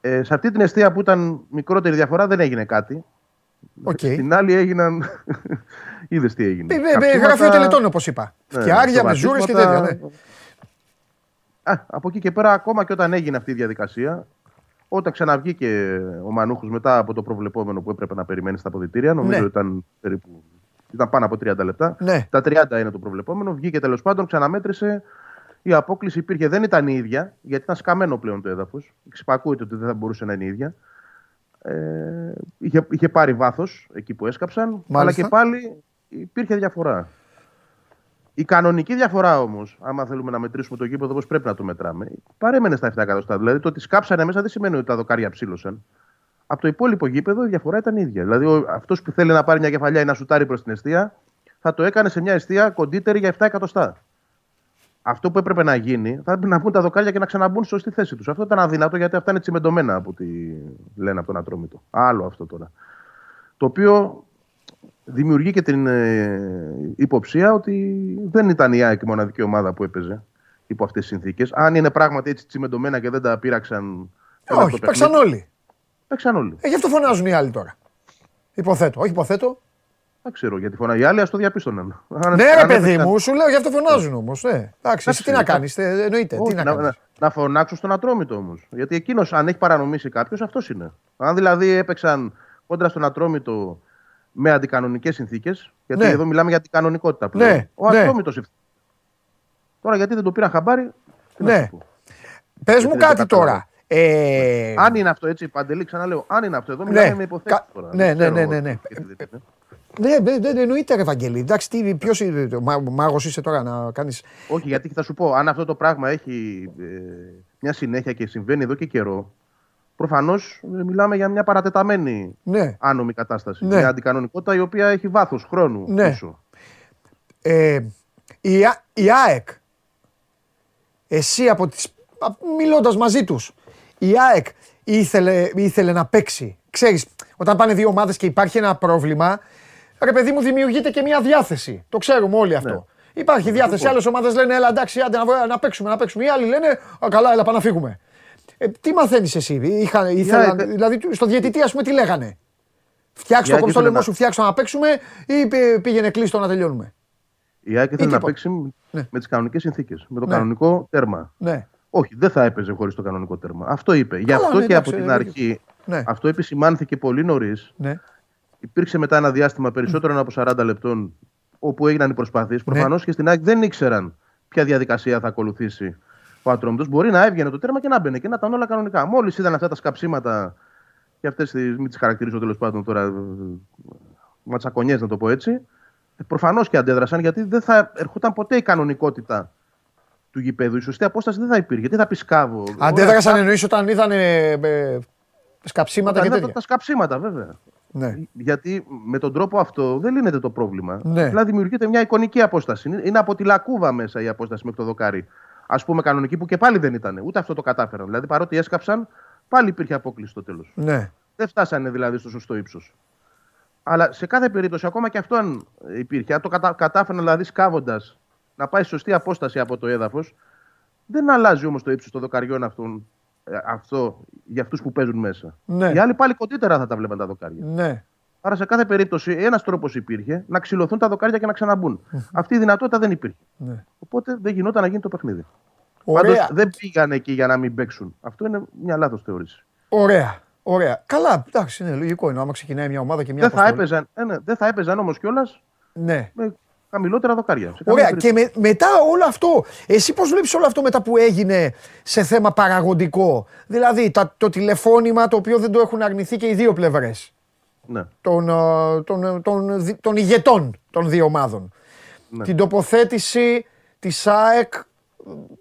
ε, σε αυτή την εστία που ήταν μικρότερη διαφορά δεν έγινε κάτι. Οκ. Στην άλλη έγιναν. *laughs* Είδες τι έγινε. Ε, ε, ε, Καψίματα- Γραφείο τελετών όπως είπα. Ναι, Φτιάρια μεζούρες και τέτοια. Ναι. Α, από εκεί και πέρα, ακόμα και όταν έγινε αυτή η διαδικασία, όταν ξαναβγήκε ο Μανούχος μετά από το προβλεπόμενο που έπρεπε να περιμένει στα αποδυτήρια, νομίζω Ναι. ήταν περίπου. Ήταν πάνω από 30 λεπτά. Ναι. Τα 30 είναι το προβλεπόμενο. Βγήκε τέλος πάντων, ξαναμέτρησε. Η απόκληση υπήρχε, δεν ήταν η ίδια, γιατί ήταν σκαμμένο πλέον το έδαφος. Ξυπακούεται ότι δεν θα μπορούσε να είναι η ίδια. Ε, είχε, είχε πάρει βάθος εκεί που έσκαψαν, αλλά Μάλιστα. και πάλι υπήρχε διαφορά. Η κανονική διαφορά όμως, άμα θέλουμε να μετρήσουμε το γήπεδο όπως πρέπει να το μετράμε, παρέμενε στα 7 εκατοστά. Δηλαδή το ότι σκάψανε μέσα δεν σημαίνει ότι τα δοκάρια ψήλωσαν. Από το υπόλοιπο γήπεδο η διαφορά ήταν ίδια. Δηλαδή αυτός που θέλει να πάρει μια κεφαλιά ή να σουτάρει προς την αιστεία, θα το έκανε σε μια αιστεία κοντύτερη για 7 εκατοστά. Αυτό που έπρεπε να γίνει θα έπρεπε να βγουν τα δοκάρια και να ξαναμπούν στη σωστή θέση τους. Αυτό ήταν αδύνατο γιατί αυτά είναι τσιμεντωμένα από ό,τι λένε από τον Ατρόμητο. Άλλο αυτό τώρα. Το οποίο δημιουργεί και την ε, υποψία ότι δεν ήταν η ΑΕΚ η μοναδική ομάδα που έπαιζε υπό αυτές τις συνθήκες. Αν είναι πράγματι έτσι τσιμεντωμένα και δεν τα πήραξαν. Ε, όχι, παίξαν όλοι. Παίξαν όλοι. Ε, γι' αυτό φωνάζουν οι άλλοι τώρα. Υποθέτω. Όχι, υποθέτω. Δεν ξέρω γιατί φωνάει. Οι άλλοι ας το διαπίστωναν. Αν- Ναι, ρε αν παιδί έπαιξαν- μου, σου λέω γι' αυτό φωνάζουν όμως. Ναι. Εντάξει, εσύ τι να Εντάξει, κάνεις, εννοείται. Τι Όχι, να να, κάνεις. να, να φωνάξουν στον Ατρόμητο όμως. Γιατί εκείνος, αν έχει παρανομήσει κάποιος, αυτός είναι. Αν δηλαδή έπαιξαν κόντρα στον Ατρόμητο με αντικανονικές συνθήκες, γιατί Ναι. εδώ μιλάμε για αντικανονικότητα πλέον. Ναι, Ο ναι. Ατρόμητο ευθύνει. Τώρα γιατί δεν το πήραν χαμπάρι. τι να Ναι. σου πω. Πες μου δεν το κάτι κατάλαβα. τώρα. Ε, Αν είναι αυτό έτσι, παντελή, ξαναλέω, αν είναι αυτό εδώ, μιλάμε Ναι. με υποθέσεις Κα- τώρα. ναι, Δεν ναι, ξέρω ναι, ναι, ναι. γιατί δεν είναι. Ναι, δεν δεν εννοείται, ρε Ευαγγελή. Εντάξει, τι, ποιος είναι, μα, μάγος είσαι τώρα να κάνεις... Όχι, γιατί θα σου πω, αν αυτό το πράγμα έχει ε, μια συνέχεια και συμβαίνει εδώ και καιρό, προφανώς μιλάμε για μια παρατεταμένη Ναι. άνομη κατάσταση. Ναι. Μια αντικανονικότητα η οποία έχει βάθος χρόνου Ναι. πίσω. Ε, η, Α- η ΑΕΚ, εσύ από τις, α- μιλώντας μαζί τους, η ΑΕΚ ήθελε, ήθελε να παίξει. Ξέρεις, όταν πάνε δύο ομάδες και υπάρχει ένα πρόβλημα, ρε παιδί μου δημιουργείται και μια διάθεση. Το ξέρουμε όλοι αυτό. Ναι. Υπάρχει διάθεση. Άλλες ομάδες λένε, Έλα εντάξει, άντε να, βγω- να παίξουμε, να παίξουμε. Οι άλλοι λένε, Α, καλά, έλα, πάμε να φύγουμε. Ε, τι μαθαίνεις εσύ, είχα, ήθελαν, ΑΕΚ- δηλαδή στο διαιτητή, ας πούμε, τι λέγανε; Φτιάξτε Η το ΑΕΚ κόψτε το ήθελε λαιμό να- σου, φτιάξτε να παίξουμε ή πή- πήγαινε κλείστο να τελειώνουμε; Η ΑΕΚ ήθελε να τίποτα. παίξει Ναι. με τις κανονικές συνθήκες. Με το Ναι. κανονικό τέρμα. Ναι. Όχι, δεν θα έπαιζε χωρίς το κανονικό τέρμα. Αυτό είπε. Γι' Καλά, αυτό ναι, και εντάξει, από την ε, αρχή Ναι. αυτό επισημάνθηκε πολύ νωρίς. Ναι. Υπήρξε μετά ένα διάστημα περισσότερων από 40 λεπτών όπου έγιναν οι προσπάθειες. Ναι. Προφανώς και στην ΑΕΚ δεν ήξεραν ποια διαδικασία θα ακολουθήσει ο Ατρόμητο. Μπορεί να έβγαινε το τέρμα και να μπαινε και να ήταν όλα κανονικά. Μόλις είδαν αυτά τα σκαψίματα και αυτές μην τις χαρακτηρίζω τέλος πάντων τώρα ματσακονιές, να το πω έτσι. Προφανώς και αντέδρασαν γιατί δεν θα ερχόταν ποτέ η κανονικότητα του γηπέδου. Η σωστή απόσταση δεν θα υπήρχε. Τι θα πεις σκάβο. Αντέδρασαν εννοείς όταν είδαν ε, ε, σκαψίματα και Όταν τέτοια. τα σκαψίματα, βέβαια. Ναι. Γιατί με τον τρόπο αυτό δεν λύνεται το πρόβλημα. Ναι. Απλά δημιουργείται μια εικονική απόσταση. Είναι- Είναι από τη λακκούβα μέσα η απόσταση μέχρι το δοκάρι. Α πούμε κανονική που και πάλι δεν ήταν. Ούτε αυτό το κατάφεραν. Δηλαδή παρότι έσκαψαν, πάλι υπήρχε απόκληση στο τέλος. ναι. Δεν φτάσανε δηλαδή στο σωστό ύψος. Αλλά σε κάθε περίπτωση, ακόμα και αυτό αν υπήρχε, αν το κατα... κατάφεραν δηλαδή σκάβοντας να πάει στη σωστή απόσταση από το έδαφος, δεν αλλάζει όμως το ύψος των δοκαριών αυτών, ε, αυτό για αυτούς που παίζουν μέσα. Ναι. Οι άλλοι πάλι κοντύτερα θα τα βλέπαν τα δοκάρια. ναι. Άρα σε κάθε περίπτωση ένας τρόπος υπήρχε να ξυλωθούν τα δοκάρια και να ξαναμπούν. Αυτή η δυνατότητα δεν υπήρχε. ναι. Οπότε δεν γινόταν να γίνει το παιχνίδι. Ωραία. Πάντως δεν πήγαν εκεί για να μην παίξουν. Αυτό είναι μια λάθος θεώρηση. Ωραία. Ωραία. Καλά, εντάξει, είναι λογικό. Είναι άμα ξεκινάει μια ομάδα και μια Δεν θα αποστολή. έπαιζαν, ε, ναι, δεν θα έπαιζαν όμως κιόλας Ναι. με χαμηλότερα δοκάρια. Σε καμία Ωραία. περίπτωση. Και με- μετά όλο αυτό, εσύ πώς βλέπεις όλο αυτό μετά που έγινε σε θέμα παραγωγικό; Δηλαδή τα, το τηλεφώνημα το οποίο δεν το έχουν αρνηθεί και οι δύο πλευρές Ναι. Των, ε, των, ε, των, δι- των ηγετών των δύο ομάδων. Ναι. Την τοποθέτηση της ΑΕΚ, ε,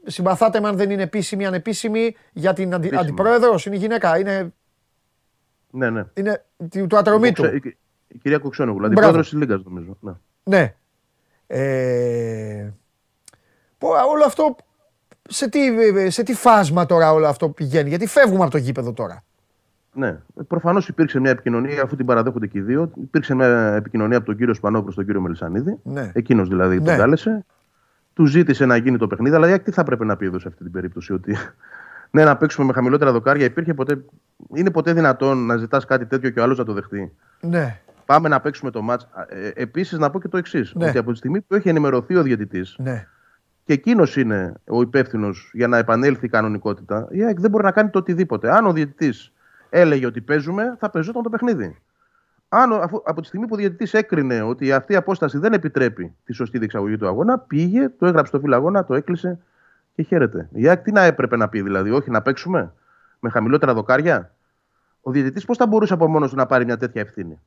συμπαθάτε με αν δεν είναι επίσημη ή ανεπίσημη, για την αντι, Επίσημη. αντιπρόεδρος, είναι η γυναίκα, είναι, ναι, ναι. είναι του, του ατρωμίτου. Κουξε- Η, η κυρία Κουξόνογλου, Μπράβο. αντιπρόεδρος της Λίγκας, νομίζω. Ναι. Ναι. Ε, πω, όλο αυτό, σε τι, σε τι φάσμα τώρα όλο αυτό πηγαίνει, γιατί φεύγουμε από το γήπεδο τώρα. Ναι. Προφανώς υπήρξε μια επικοινωνία, αφού την παραδέχονται και οι δύο. Υπήρξε μια επικοινωνία από τον κύριο Σπανό προ τον κύριο Μελισανίδη. Ναι. Εκείνος δηλαδή Ναι. τον κάλεσε. Του ζήτησε να γίνει το παιχνίδι, αλλά τι θα πρέπει να πει εδώ σε αυτή την περίπτωση, ότι ναι, να παίξουμε με χαμηλότερα δοκάρια. Υπήρχε ποτέ, είναι ποτέ δυνατόν να ζητάς κάτι τέτοιο και ο άλλος να το δεχτεί; Ναι, Πάμε να παίξουμε το μάτς. Ε, Επίσης, να πω και το εξής: Ναι. Ότι από τη στιγμή που έχει ενημερωθεί ο διαιτητής ναι. και εκείνος είναι ο υπεύθυνος για να επανέλθει η κανονικότητα, η ΑΕΚ δεν μπορεί να κάνει το οτιδήποτε. Αν ο διαιτητής έλεγε ότι παίζουμε, θα παίζονταν το παιχνίδι. Αν, ο- αφού, από τη στιγμή που ο διαιτητής έκρινε ότι αυτή η απόσταση δεν επιτρέπει τη σωστή διεξαγωγή του αγώνα, πήγε, το έγραψε στο φύλλο αγώνα, το έκλεισε και χαίρεται. Η ΑΕΚ τι να έπρεπε να πει, δηλαδή, Όχι να παίξουμε με χαμηλότερα δοκάρια; Ο διαιτητής πώς θα μπορούσε από μόνος του να πάρει μια τέτοια ευθύνη;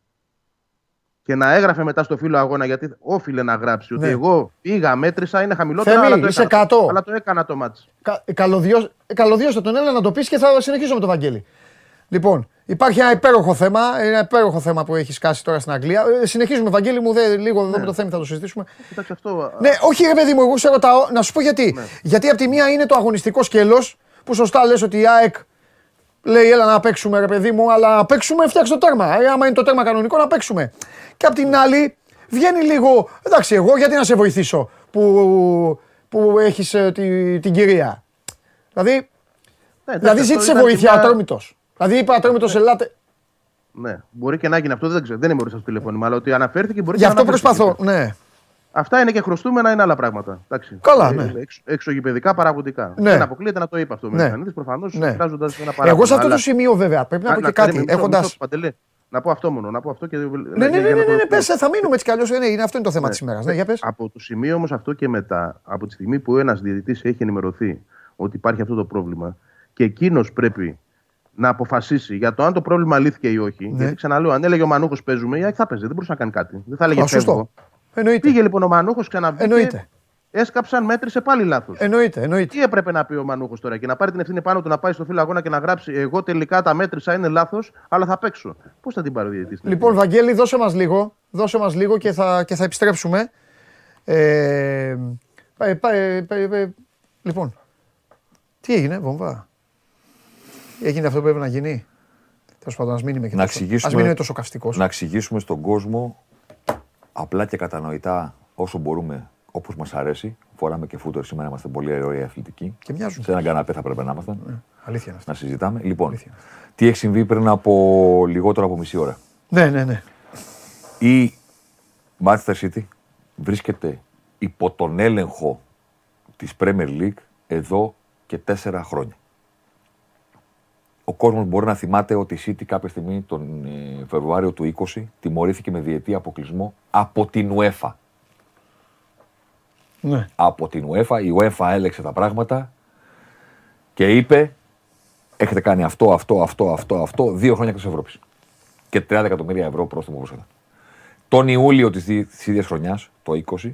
Και να έγραφε μετά στο φύλλο αγώνα, γιατί όφιλε να γράψει ότι Ναι. εγώ πήγα, μέτρησα, είναι χαμηλότερα. Θέμη, αλλά το είσαι έκανα, κάτω. Αλλά το έκανα το μάτς. Κα, καλωδιώς, ε, καλωδιώστε τον, έλα να το πεις και θα συνεχίσω με τον Βαγγέλη. Λοιπόν, υπάρχει ένα υπέροχο θέμα, ένα υπέροχο θέμα που έχει σκάσει τώρα στην Αγγλία. Ε, συνεχίζουμε, Βαγγέλη μου, δε, λίγο εδώ με το θέμα θα το συζητήσουμε. Κοιτάξτε αυτό. Ναι, όχι ρε παιδί μου, εγώ σε ρωτάω, να σου πω γιατί. Γιατί από τη μία είναι το αγωνιστικό σκέλος, που σωστά λες ότι η ΑΕΚ λέει έλα να παίξουμε ρε παιδί μου, αλλά να παίξουμε φτιάξε το τέρμα. Ε, άμα είναι το τέρμα κανονικό να παίξουμε. Και από την άλλη βγαίνει λίγο, εντάξει εγώ γιατί να σε βοηθήσω που, που έχεις ε, τη, την κυρία. Δηλαδή, Ναι, εντάξει, δηλαδή αυτό ζήτησε ήταν βοήθεια και μια- ατρόμητος. Δηλαδή είπε ατρόμητος ελάτε. Ναι, μπορεί και να γίνει αυτό, δεν ξέρω. Δεν είμαι ορίστε στο τηλεφώνημα, αλλά ότι αναφέρθηκε μπορεί Γι' και αυτό να αναφέρθηκε. προσπαθώ. Ναι. Αυτά είναι και χρωστούμενα, είναι άλλα πράγματα. Εντάξει. Καλά, Ε, ναι. Εξ, εξωγηπαιδικά παραγωγικά. Ναι. Δεν αποκλείεται να το είπε αυτό. Ναι. Ναι. Κανείς προφανώς Ναι. εκφράζοντας ένα παράδειγμα. Εγώ σε αυτό αλλά- το σημείο βέβαια πρέπει να πω και κάτι. περίμενε, μισό- Έχοντας... μισό, Παντελή. Να πω αυτό μόνο. Να πω αυτό και... Ναι, ναι, ναι, ναι, ναι, πες, θα μείνουμε έτσι κι αλλιώς. Ε, Ναι, είναι, αυτό είναι το θέμα της ημέρας. Ναι, για πες. Από το σημείο όμως αυτό και μετά, από τη στιγμή που ένας διαιτητής έχει ενημερωθεί ότι υπάρχει αυτό το πρόβλημα και εκείνος πρέπει να αποφασίσει για το αν το πρόβλημα λύθηκε ή όχι. Ναι. Γιατί ξαναλέω, αν έλεγε ο Μανούχος παίζουμε, η ΑΕΚ θα παίζει. Δεν μπορούσε να κάνει κάτι. Δεν θα έλεγε Α, σωστό. φεύγω. Εννοείται. Πήγε λοιπόν ο Μανούχος, ξαναβγήκε. Εννοείται. Έσκαψαν, μέτρησε πάλι λάθος. Εννοείται, εννοείται. Τι έπρεπε να πει ο Μανούχος τώρα και να πάρει την ευθύνη πάνω του να πάει στο φύλλο αγώνα και να γράψει Εγώ τελικά τα μέτρησα, είναι λάθος, αλλά θα παίξω. Πώς θα την πάρει ο διαιτητής την Λοιπόν, ευθύνη; Βαγγέλη, δώσε μας λίγο, δώσε μας λίγο και θα, και θα επιστρέψουμε. Ε, πά- πά- ε, πά- ε, λοιπόν, τι έγινε, βομβά; Έγινε αυτό που πρέπει να γίνει. Τέλος πάντων, ας μην είμαι και Να τόσο, ας εξηγήσουμε- μην είμαι τόσο καυστικός. Να εξηγήσουμε στον κόσμο απλά και κατανοητά όσο μπορούμε, όπως μας αρέσει. Φοράμε και φούτερ σήμερα, είμαστε πολύ ωραίοι αθλητικοί. Και μοιάζουν. Σε έναν καναπέ θα πρέπει να ήμασταν, Αλήθεια είναι αυτό. να συζητάμε. Λοιπόν, Αλήθεια. τι έχει συμβεί πριν από λιγότερο από μισή ώρα; Ναι, ναι, ναι. Η Manchester City βρίσκεται υπό τον έλεγχο της Premier League εδώ και τέσσερα χρόνια. Ο κόσμος μπορεί να θυμάται ότι η City κάποια στιγμή τον ε, Φεβρουάριο του 20 τιμωρήθηκε με διετή αποκλεισμό από την UEFA. ναι. Από την UEFA, η UEFA έλεξε τα πράγματα και είπε έχετε κάνει αυτό, αυτό, αυτό, αυτό, αυτό, δύο χρόνια εκτός Ευρώπης. Και 30 εκατομμύρια ευρώ πρόστιμο προσέτα. Τον Ιούλιο της ίδιας χρονιάς, το 20,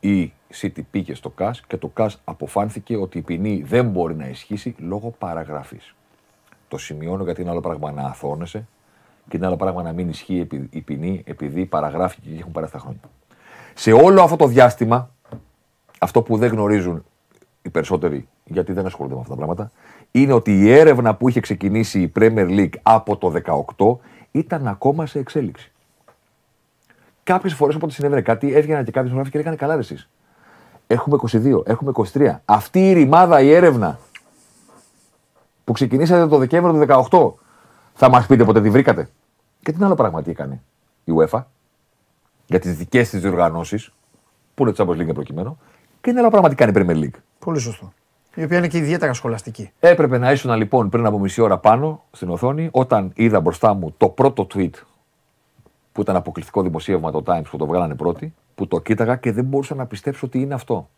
η City πήγε στο ΚΑΣ και το ΚΑΣ αποφάνθηκε ότι η ποινή δεν μπορεί να ισχύσει λόγω παραγραφής. Το σημειώνω γιατί είναι άλλο πράγμα να αθώνεσαι και είναι άλλο πράγμα να μην ισχύει επει- η ποινή επειδή παραγράφηκε και έχουν περάσει τα χρόνια. Σε όλο αυτό το διάστημα, αυτό που δεν γνωρίζουν οι περισσότεροι, γιατί δεν ασχολούνται με αυτά τα πράγματα, είναι ότι η έρευνα που είχε ξεκινήσει η Premier League από το 18 ήταν ακόμα σε εξέλιξη. Κάποιες φορές όποτε συνέβαινε κάτι, έβγαιναν και κάποιοι δημοσιογράφοι και λέγανε καλά, ρε εσείς. Έχουμε 22, έχουμε 23. Αυτή η ρημάδα, η έρευνα που ξεκινήσατε το Δεκέμβριο του 18, θα μας πείτε ποτέ τι βρήκατε. Και τι άλλο πράγμα τι έκανε η UEFA για τις δικές της διοργανώσεις, που είναι το Champions League προκειμένου, και είναι άλλο πράγμα τι κάνει η Premier League. Πολύ σωστό. Η οποία είναι και ιδιαίτερα σχολαστική. Έπρεπε να ήσουν λοιπόν πριν από μισή ώρα πάνω στην οθόνη όταν είδα μπροστά μου το πρώτο tweet που ήταν αποκλειστικό δημοσίευμα το Times που το βγάλανε πρώτοι, που το κοίταγα και δεν μπορούσα να πιστέψω ότι είναι αυτό.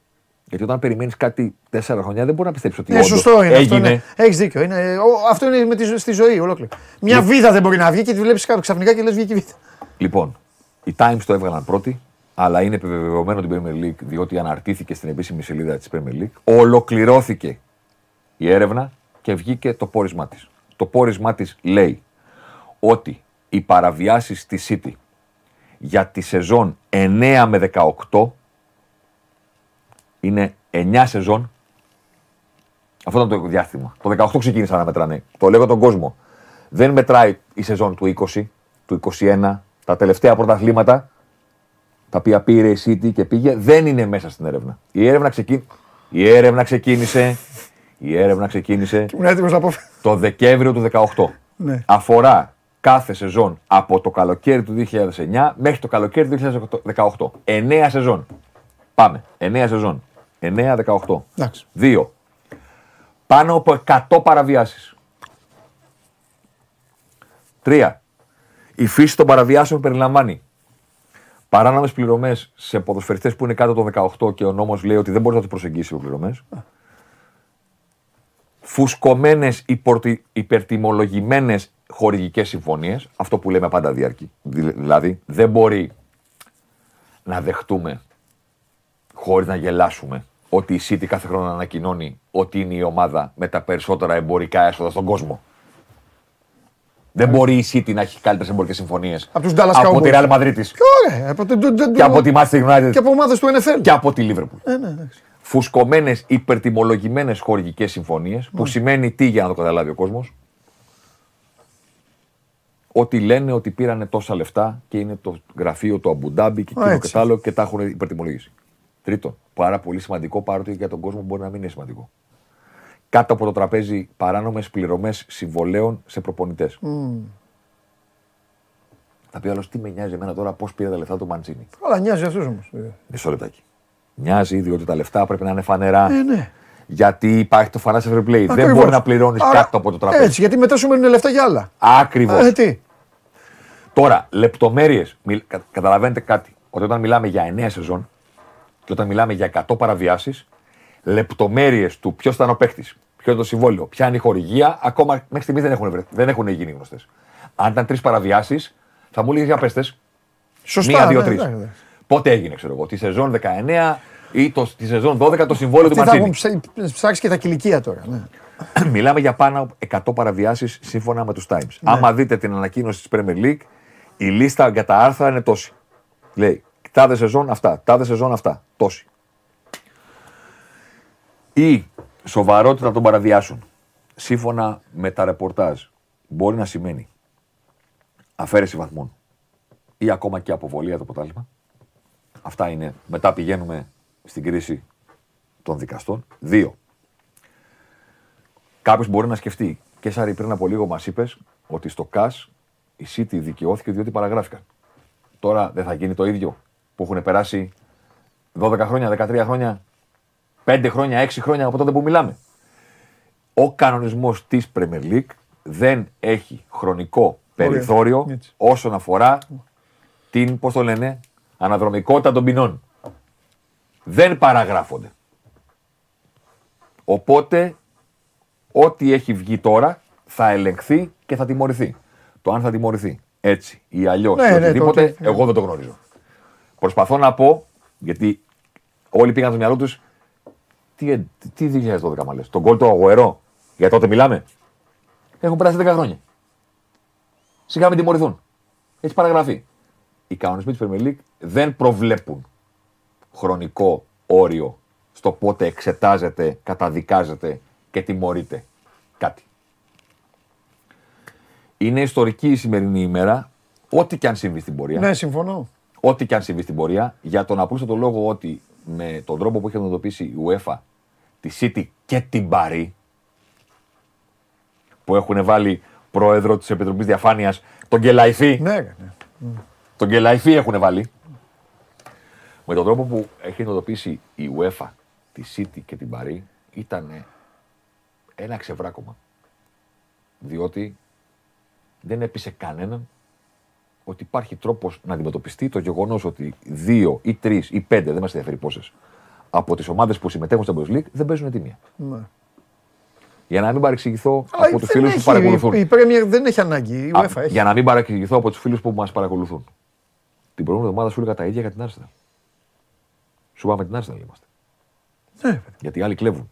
Γιατί όταν περιμένεις κάτι τέσσερα χρόνια δεν μπορεί να πιστέψεις ότι Ναι, όντως σωστό είναι αυτό. έγινε. Ναι. Έχεις δίκιο. Είναι, ο, αυτό είναι με τη, ζω- στη ζωή ολόκληρη. Μια βίδα δεν μπορεί να βγει και τη βλέπεις κάτω ξαφνικά και λες βγήκε η βίδα. Λοιπόν, οι Times το έβγαλαν πρώτοι, αλλά είναι επιβεβαιωμένο την Premier League διότι αναρτήθηκε στην επίσημη σελίδα της Premier League. Ολοκληρώθηκε η έρευνα και βγήκε το πόρισμά της. Το πόρισμά της λέει ότι οι παραβιάσεις στη City για τη σεζόν 9 με 18 είναι 9 σεζόν. Αυτό ήταν το διάστημα. Το 18 ξεκίνησαν να μετράνε. Το λέω για τον κόσμο. Δεν μετράει η σεζόν του 20, του 21, τα τελευταία πρωταθλήματα τα οποία πήρε η City και πήγε, δεν είναι μέσα στην έρευνα. Η έρευνα, ξεκίνησε, η έρευνα ξεκίνησε, η έρευνα ξεκίνησε Ήμουν έτοιμος να πω. το Δεκέμβριο του 18. Ναι. Αφορά κάθε σεζόν από το καλοκαίρι του 2009 μέχρι το καλοκαίρι του 2018. 9 σεζόν. Πάμε. 9 σεζόν. 9-18. Εντάξει. 2. Πάνω από 100 παραβιάσεις. 3. Η φύση των παραβιάσεων περιλαμβάνει παράνομες πληρωμές σε ποδοσφαιριστές που είναι κάτω το 18 και ο νόμος λέει ότι δεν μπορεί να τους προσεγγίσει οι πληρωμές. Φουσκωμένες υπερτιμολογημένες χορηγικές συμφωνίες. Αυτό που λέμε πάντα διαρκεί. Δη- Δηλαδή, δεν μπορεί να δεχτούμε χωρίς να γελάσουμε ότι η City κάθε χρόνο ανακοινώνει ότι είναι η ομάδα με τα περισσότερα εμπορικά έσοδα στον κόσμο. Δεν μπορεί η City να έχει καλύτερες εμπορικές συμφωνίες Από τους Dallas από τη Cowboys. Real Madrid Και ωραία. Από, το- το- το- και από τη Manchester United και από ομάδες του NFL. και από τη Liverpool. Ε, ναι, εντάξει. Φουσκωμένες υπερτιμολογημένες χορηγικές συμφωνίες, Ναι. που σημαίνει τι για να το καταλάβει ο κόσμος. Ότι λένε ότι πήρανε τόσα λεφτά και είναι το γραφείο του Αμπουντάμπι και Α, εκείνο και έτσι. τ' άλλο και τα έχουν υπερτιμολογήσει. Τρίτον, πάρα πολύ σημαντικό παρότι για τον κόσμο μπορεί να μην είναι σημαντικό. Κάτω από το τραπέζι παράνομες πληρωμές συμβολέων σε προπονητές. Θα πει άλλος τι με νοιάζει εμένα τώρα πώς πήρε τα λεφτά του Μαντζίνη. Αλλά νοιάζει αυτού όμως. Μισό λεπτάκι. Μοιάζει διότι τα λεφτά πρέπει να είναι φανερά. Ε, ναι. Γιατί υπάρχει το financial fair play. Δεν Ακριβώς. μπορεί να πληρώνεις Άρα, κάτω από το τραπέζι. Έτσι, γιατί μετά σου μένουν λεφτά για άλλα. Ακριβώς. Ε, τι. Τώρα, λεπτομέρειες. Καταλαβαίνετε κάτι. Ότι όταν μιλάμε για 9 σεζόν και όταν μιλάμε για 100 παραβιάσεις, λεπτομέρειες του ποιος ήταν ο παίχτη, ποιο είναι το συμβόλαιο, ποια είναι η χορηγία, ακόμα μέχρι στιγμής δεν έχουν, βρε- δεν έχουν γίνει γνωστές. Αν ήταν τρεις παραβιάσεις, θα μου έλεγες για πέστε. Σωστά. Μία, δύο, ναι, τρεις. εντάξει, εντάξει. Πότε έγινε, ξέρω εγώ, τη σεζόν 19 ή το, τη σεζόν 12 το συμβόλαιο του Τι θα έχουν Μαρτσίνη. ψα- ψάξει και τα κηλικία τώρα. Ναι. *clears throat* Μιλάμε για πάνω από 100 παραβιάσεις σύμφωνα με τους Times. Ναι. Άμα δείτε την ανακοίνωση της Premier League, η λίστα για τα άρθρα είναι τόση. Λέει τάδε σεζόν αυτά, τάδε σεζόν αυτά. Τόση. Η σοβαρότητα των παραβιάσεων, σύμφωνα με τα ρεπορτάζ, μπορεί να σημαίνει αφαίρεση βαθμών ή ακόμα και αποβολή από το πρωτάθλημα. Αυτά είναι. Μετά πηγαίνουμε στην κρίση των δικαστών. Δύο. Κάποιος μπορεί να σκεφτεί. Και Σάρι, πριν από λίγο μας είπες ότι στο ΚΑΣ η City δικαιώθηκε διότι παραγράφηκαν. Τώρα δεν θα γίνει το ίδιο που έχουν περάσει 12 χρόνια, 13 χρόνια, 5 χρόνια, 6 χρόνια από τότε που μιλάμε. Ο κανονισμός της Premier League δεν έχει χρονικό περιθώριο Έτσι. όσον αφορά την, πώς το λένε, αναδρομικότητα των ποινών. Δεν παραγράφονται. Οπότε ό,τι έχει βγει τώρα θα ελεγχθεί και θα τιμωρηθεί. Το αν θα τιμωρηθεί έτσι ή αλλιώς Ναι, ή ναι, οτιδήποτε, το- εγώ δεν το γνωρίζω. Προσπαθώ να πω, γιατί όλοι πήγαν στο μυαλό τους. Τι, τι 2012 μα λες, τον κόλ του Αγουερό, για τότε μιλάμε. Έχουν περάσει 10 χρόνια. Σιγά μην τιμωρηθούν. Έχει παραγραφεί. Οι κανονισμοί της Premier League δεν προβλέπουν χρονικό όριο στο πότε εξετάζεται, καταδικάζεται και τιμωρείται κάτι. Είναι ιστορική η σημερινή ημέρα, ό,τι και αν συμβεί στην πορεία. Ναι, συμφωνώ. Ό,τι και αν συμβεί στην πορεία, για τον απλούστατο λόγο ότι με τον τρόπο που έχει αντιμετωπίσει η UEFA, τη City και την Παρή, που έχουν βάλει πρόεδρο της Επιτροπής Διαφάνειας τον Γκελαϊφή. Ναι, ναι. Τον Γκελαϊφή έχουν βάλει. Με τον τρόπο που έχει αντιμετωπίσει η UEFA, τη City και την Παρή, ήταν ένα ξεβράκωμα. Διότι δεν έπεισε κανέναν ότι υπάρχει τρόπος να αντιμετωπιστεί το γεγονός ότι δύο ή τρεις ή πέντε, δεν μας ενδιαφέρει πόσες, από τις ομάδες που συμμετέχουν στο Champions League δεν παίζουν τιμία. Ναι. Για να μην παρεξηγηθώ Αλλά από τους δεν φίλους που έχει- παρακολουθούν. Η Premier δεν έχει ανάγκη. Η Α, UEFA έχει. Για να μην παρεξηγηθώ από τους φίλους που μας παρακολουθούν. Την προηγούμενη εβδομάδα σου έλεγα τα ίδια για την Arsenal. Σου είπαμε την Arsenal είμαστε. Ναι, Γιατί οι άλλοι κλέβουν.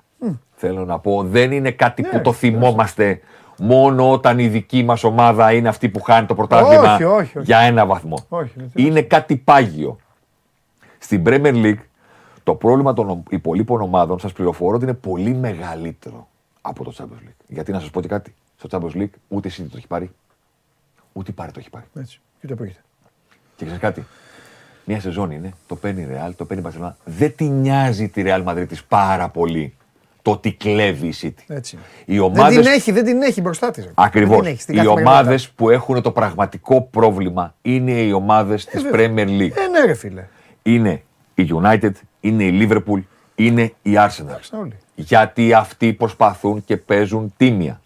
Θέλω να πω, δεν είναι κάτι Ναι, που το θυμόμαστε μόνο όταν η δική μας ομάδα είναι αυτή που χάνει το πρωτάθλημα Όχι, όχι, όχι. για ένα βαθμό. Όχι, δεν τι είναι κάτι πάγιο. Στην Premier League το πρόβλημα των υπολείπων ομάδων, σας πληροφορώ ότι είναι πολύ μεγαλύτερο από το Champions League. Γιατί να σας πω και κάτι. Στο Champions League ούτε η City το έχει πάρει, ούτε η Πάρη το έχει πάρει. Έτσι. Και το πρόκειται. Και ξέρεις κάτι. Μια σεζόν είναι, το παίρνει η Real, το παίρνει η Barcelona. Δεν τη νοιάζει τη Real Madrid της πάρα πολύ το ότι κλέβει η City. Έτσι. Οι Δεν ομάδες, την έχει, δεν την έχει μπροστά της. Ακριβώς. Οι ομάδες που έχουν το πραγματικό πρόβλημα είναι οι ομάδες της Premier League. Ε, ναι, ρε φίλε. Είναι η United, είναι η Liverpool, είναι η Arsenal. όλοι. Γιατί αυτοί προσπαθούν και παίζουν τίμια.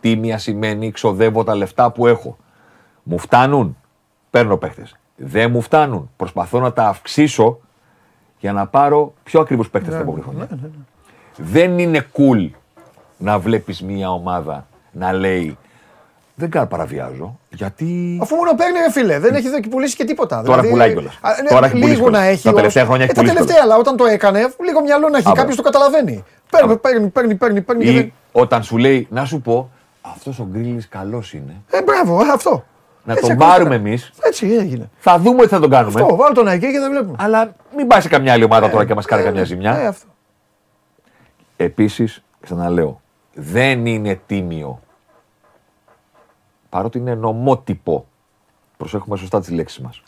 Τίμια σημαίνει ξοδεύω τα λεφτά που έχω. Μου φτάνουν, παίρνω παίχτες. Δεν μου φτάνουν, προσπαθώ να τα αυξήσω για να πάρω πιο ακριβούς παίχτες την επόμενη χρονιά. Δεν είναι cool να βλέπεις μια ομάδα να λέει δεν κάνω παραβιάζω, γιατί Αφού μόνο παίρνει, ρε φίλε, δεν έχει δει- πουλήσει και τίποτα. Τώρα πουλάει κιόλας. α, ναι, Τώρα έχει πουλήσει λίγο να κιόλας. έχει. Τα ως- τελευταία χρόνια έχει ε, Τα πουλήσει τελευταία, αλλά όταν το έκανε, λίγο μυαλό να έχει. Άμπρα. Κάποιος το καταλαβαίνει. Παίρνει, παίρνει, παίρνει, παίρνει. παίρνει και ή δεν- όταν σου λέει να σου πω αυτός ο Γκρίλης καλός είναι, Ε, μπράβο, ε, αυτό. να Έτσι τον ακριβώς πάρουμε έκανε. εμείς, Έτσι έγινε. θα δούμε τι θα τον κάνουμε. Αυτό, βάλω τον εκεί και δεν βλέπουμε. Αλλά μην πάει σε καμιά άλλη ομάδα τώρα και μας κάνει καμιά ζημιά. Ε, αυτό. Επίσης, ξαναλέω, δεν είναι τίμιο. Παρότι είναι νομότυπο. Προσέχουμε σωστά τις λέξεις μας.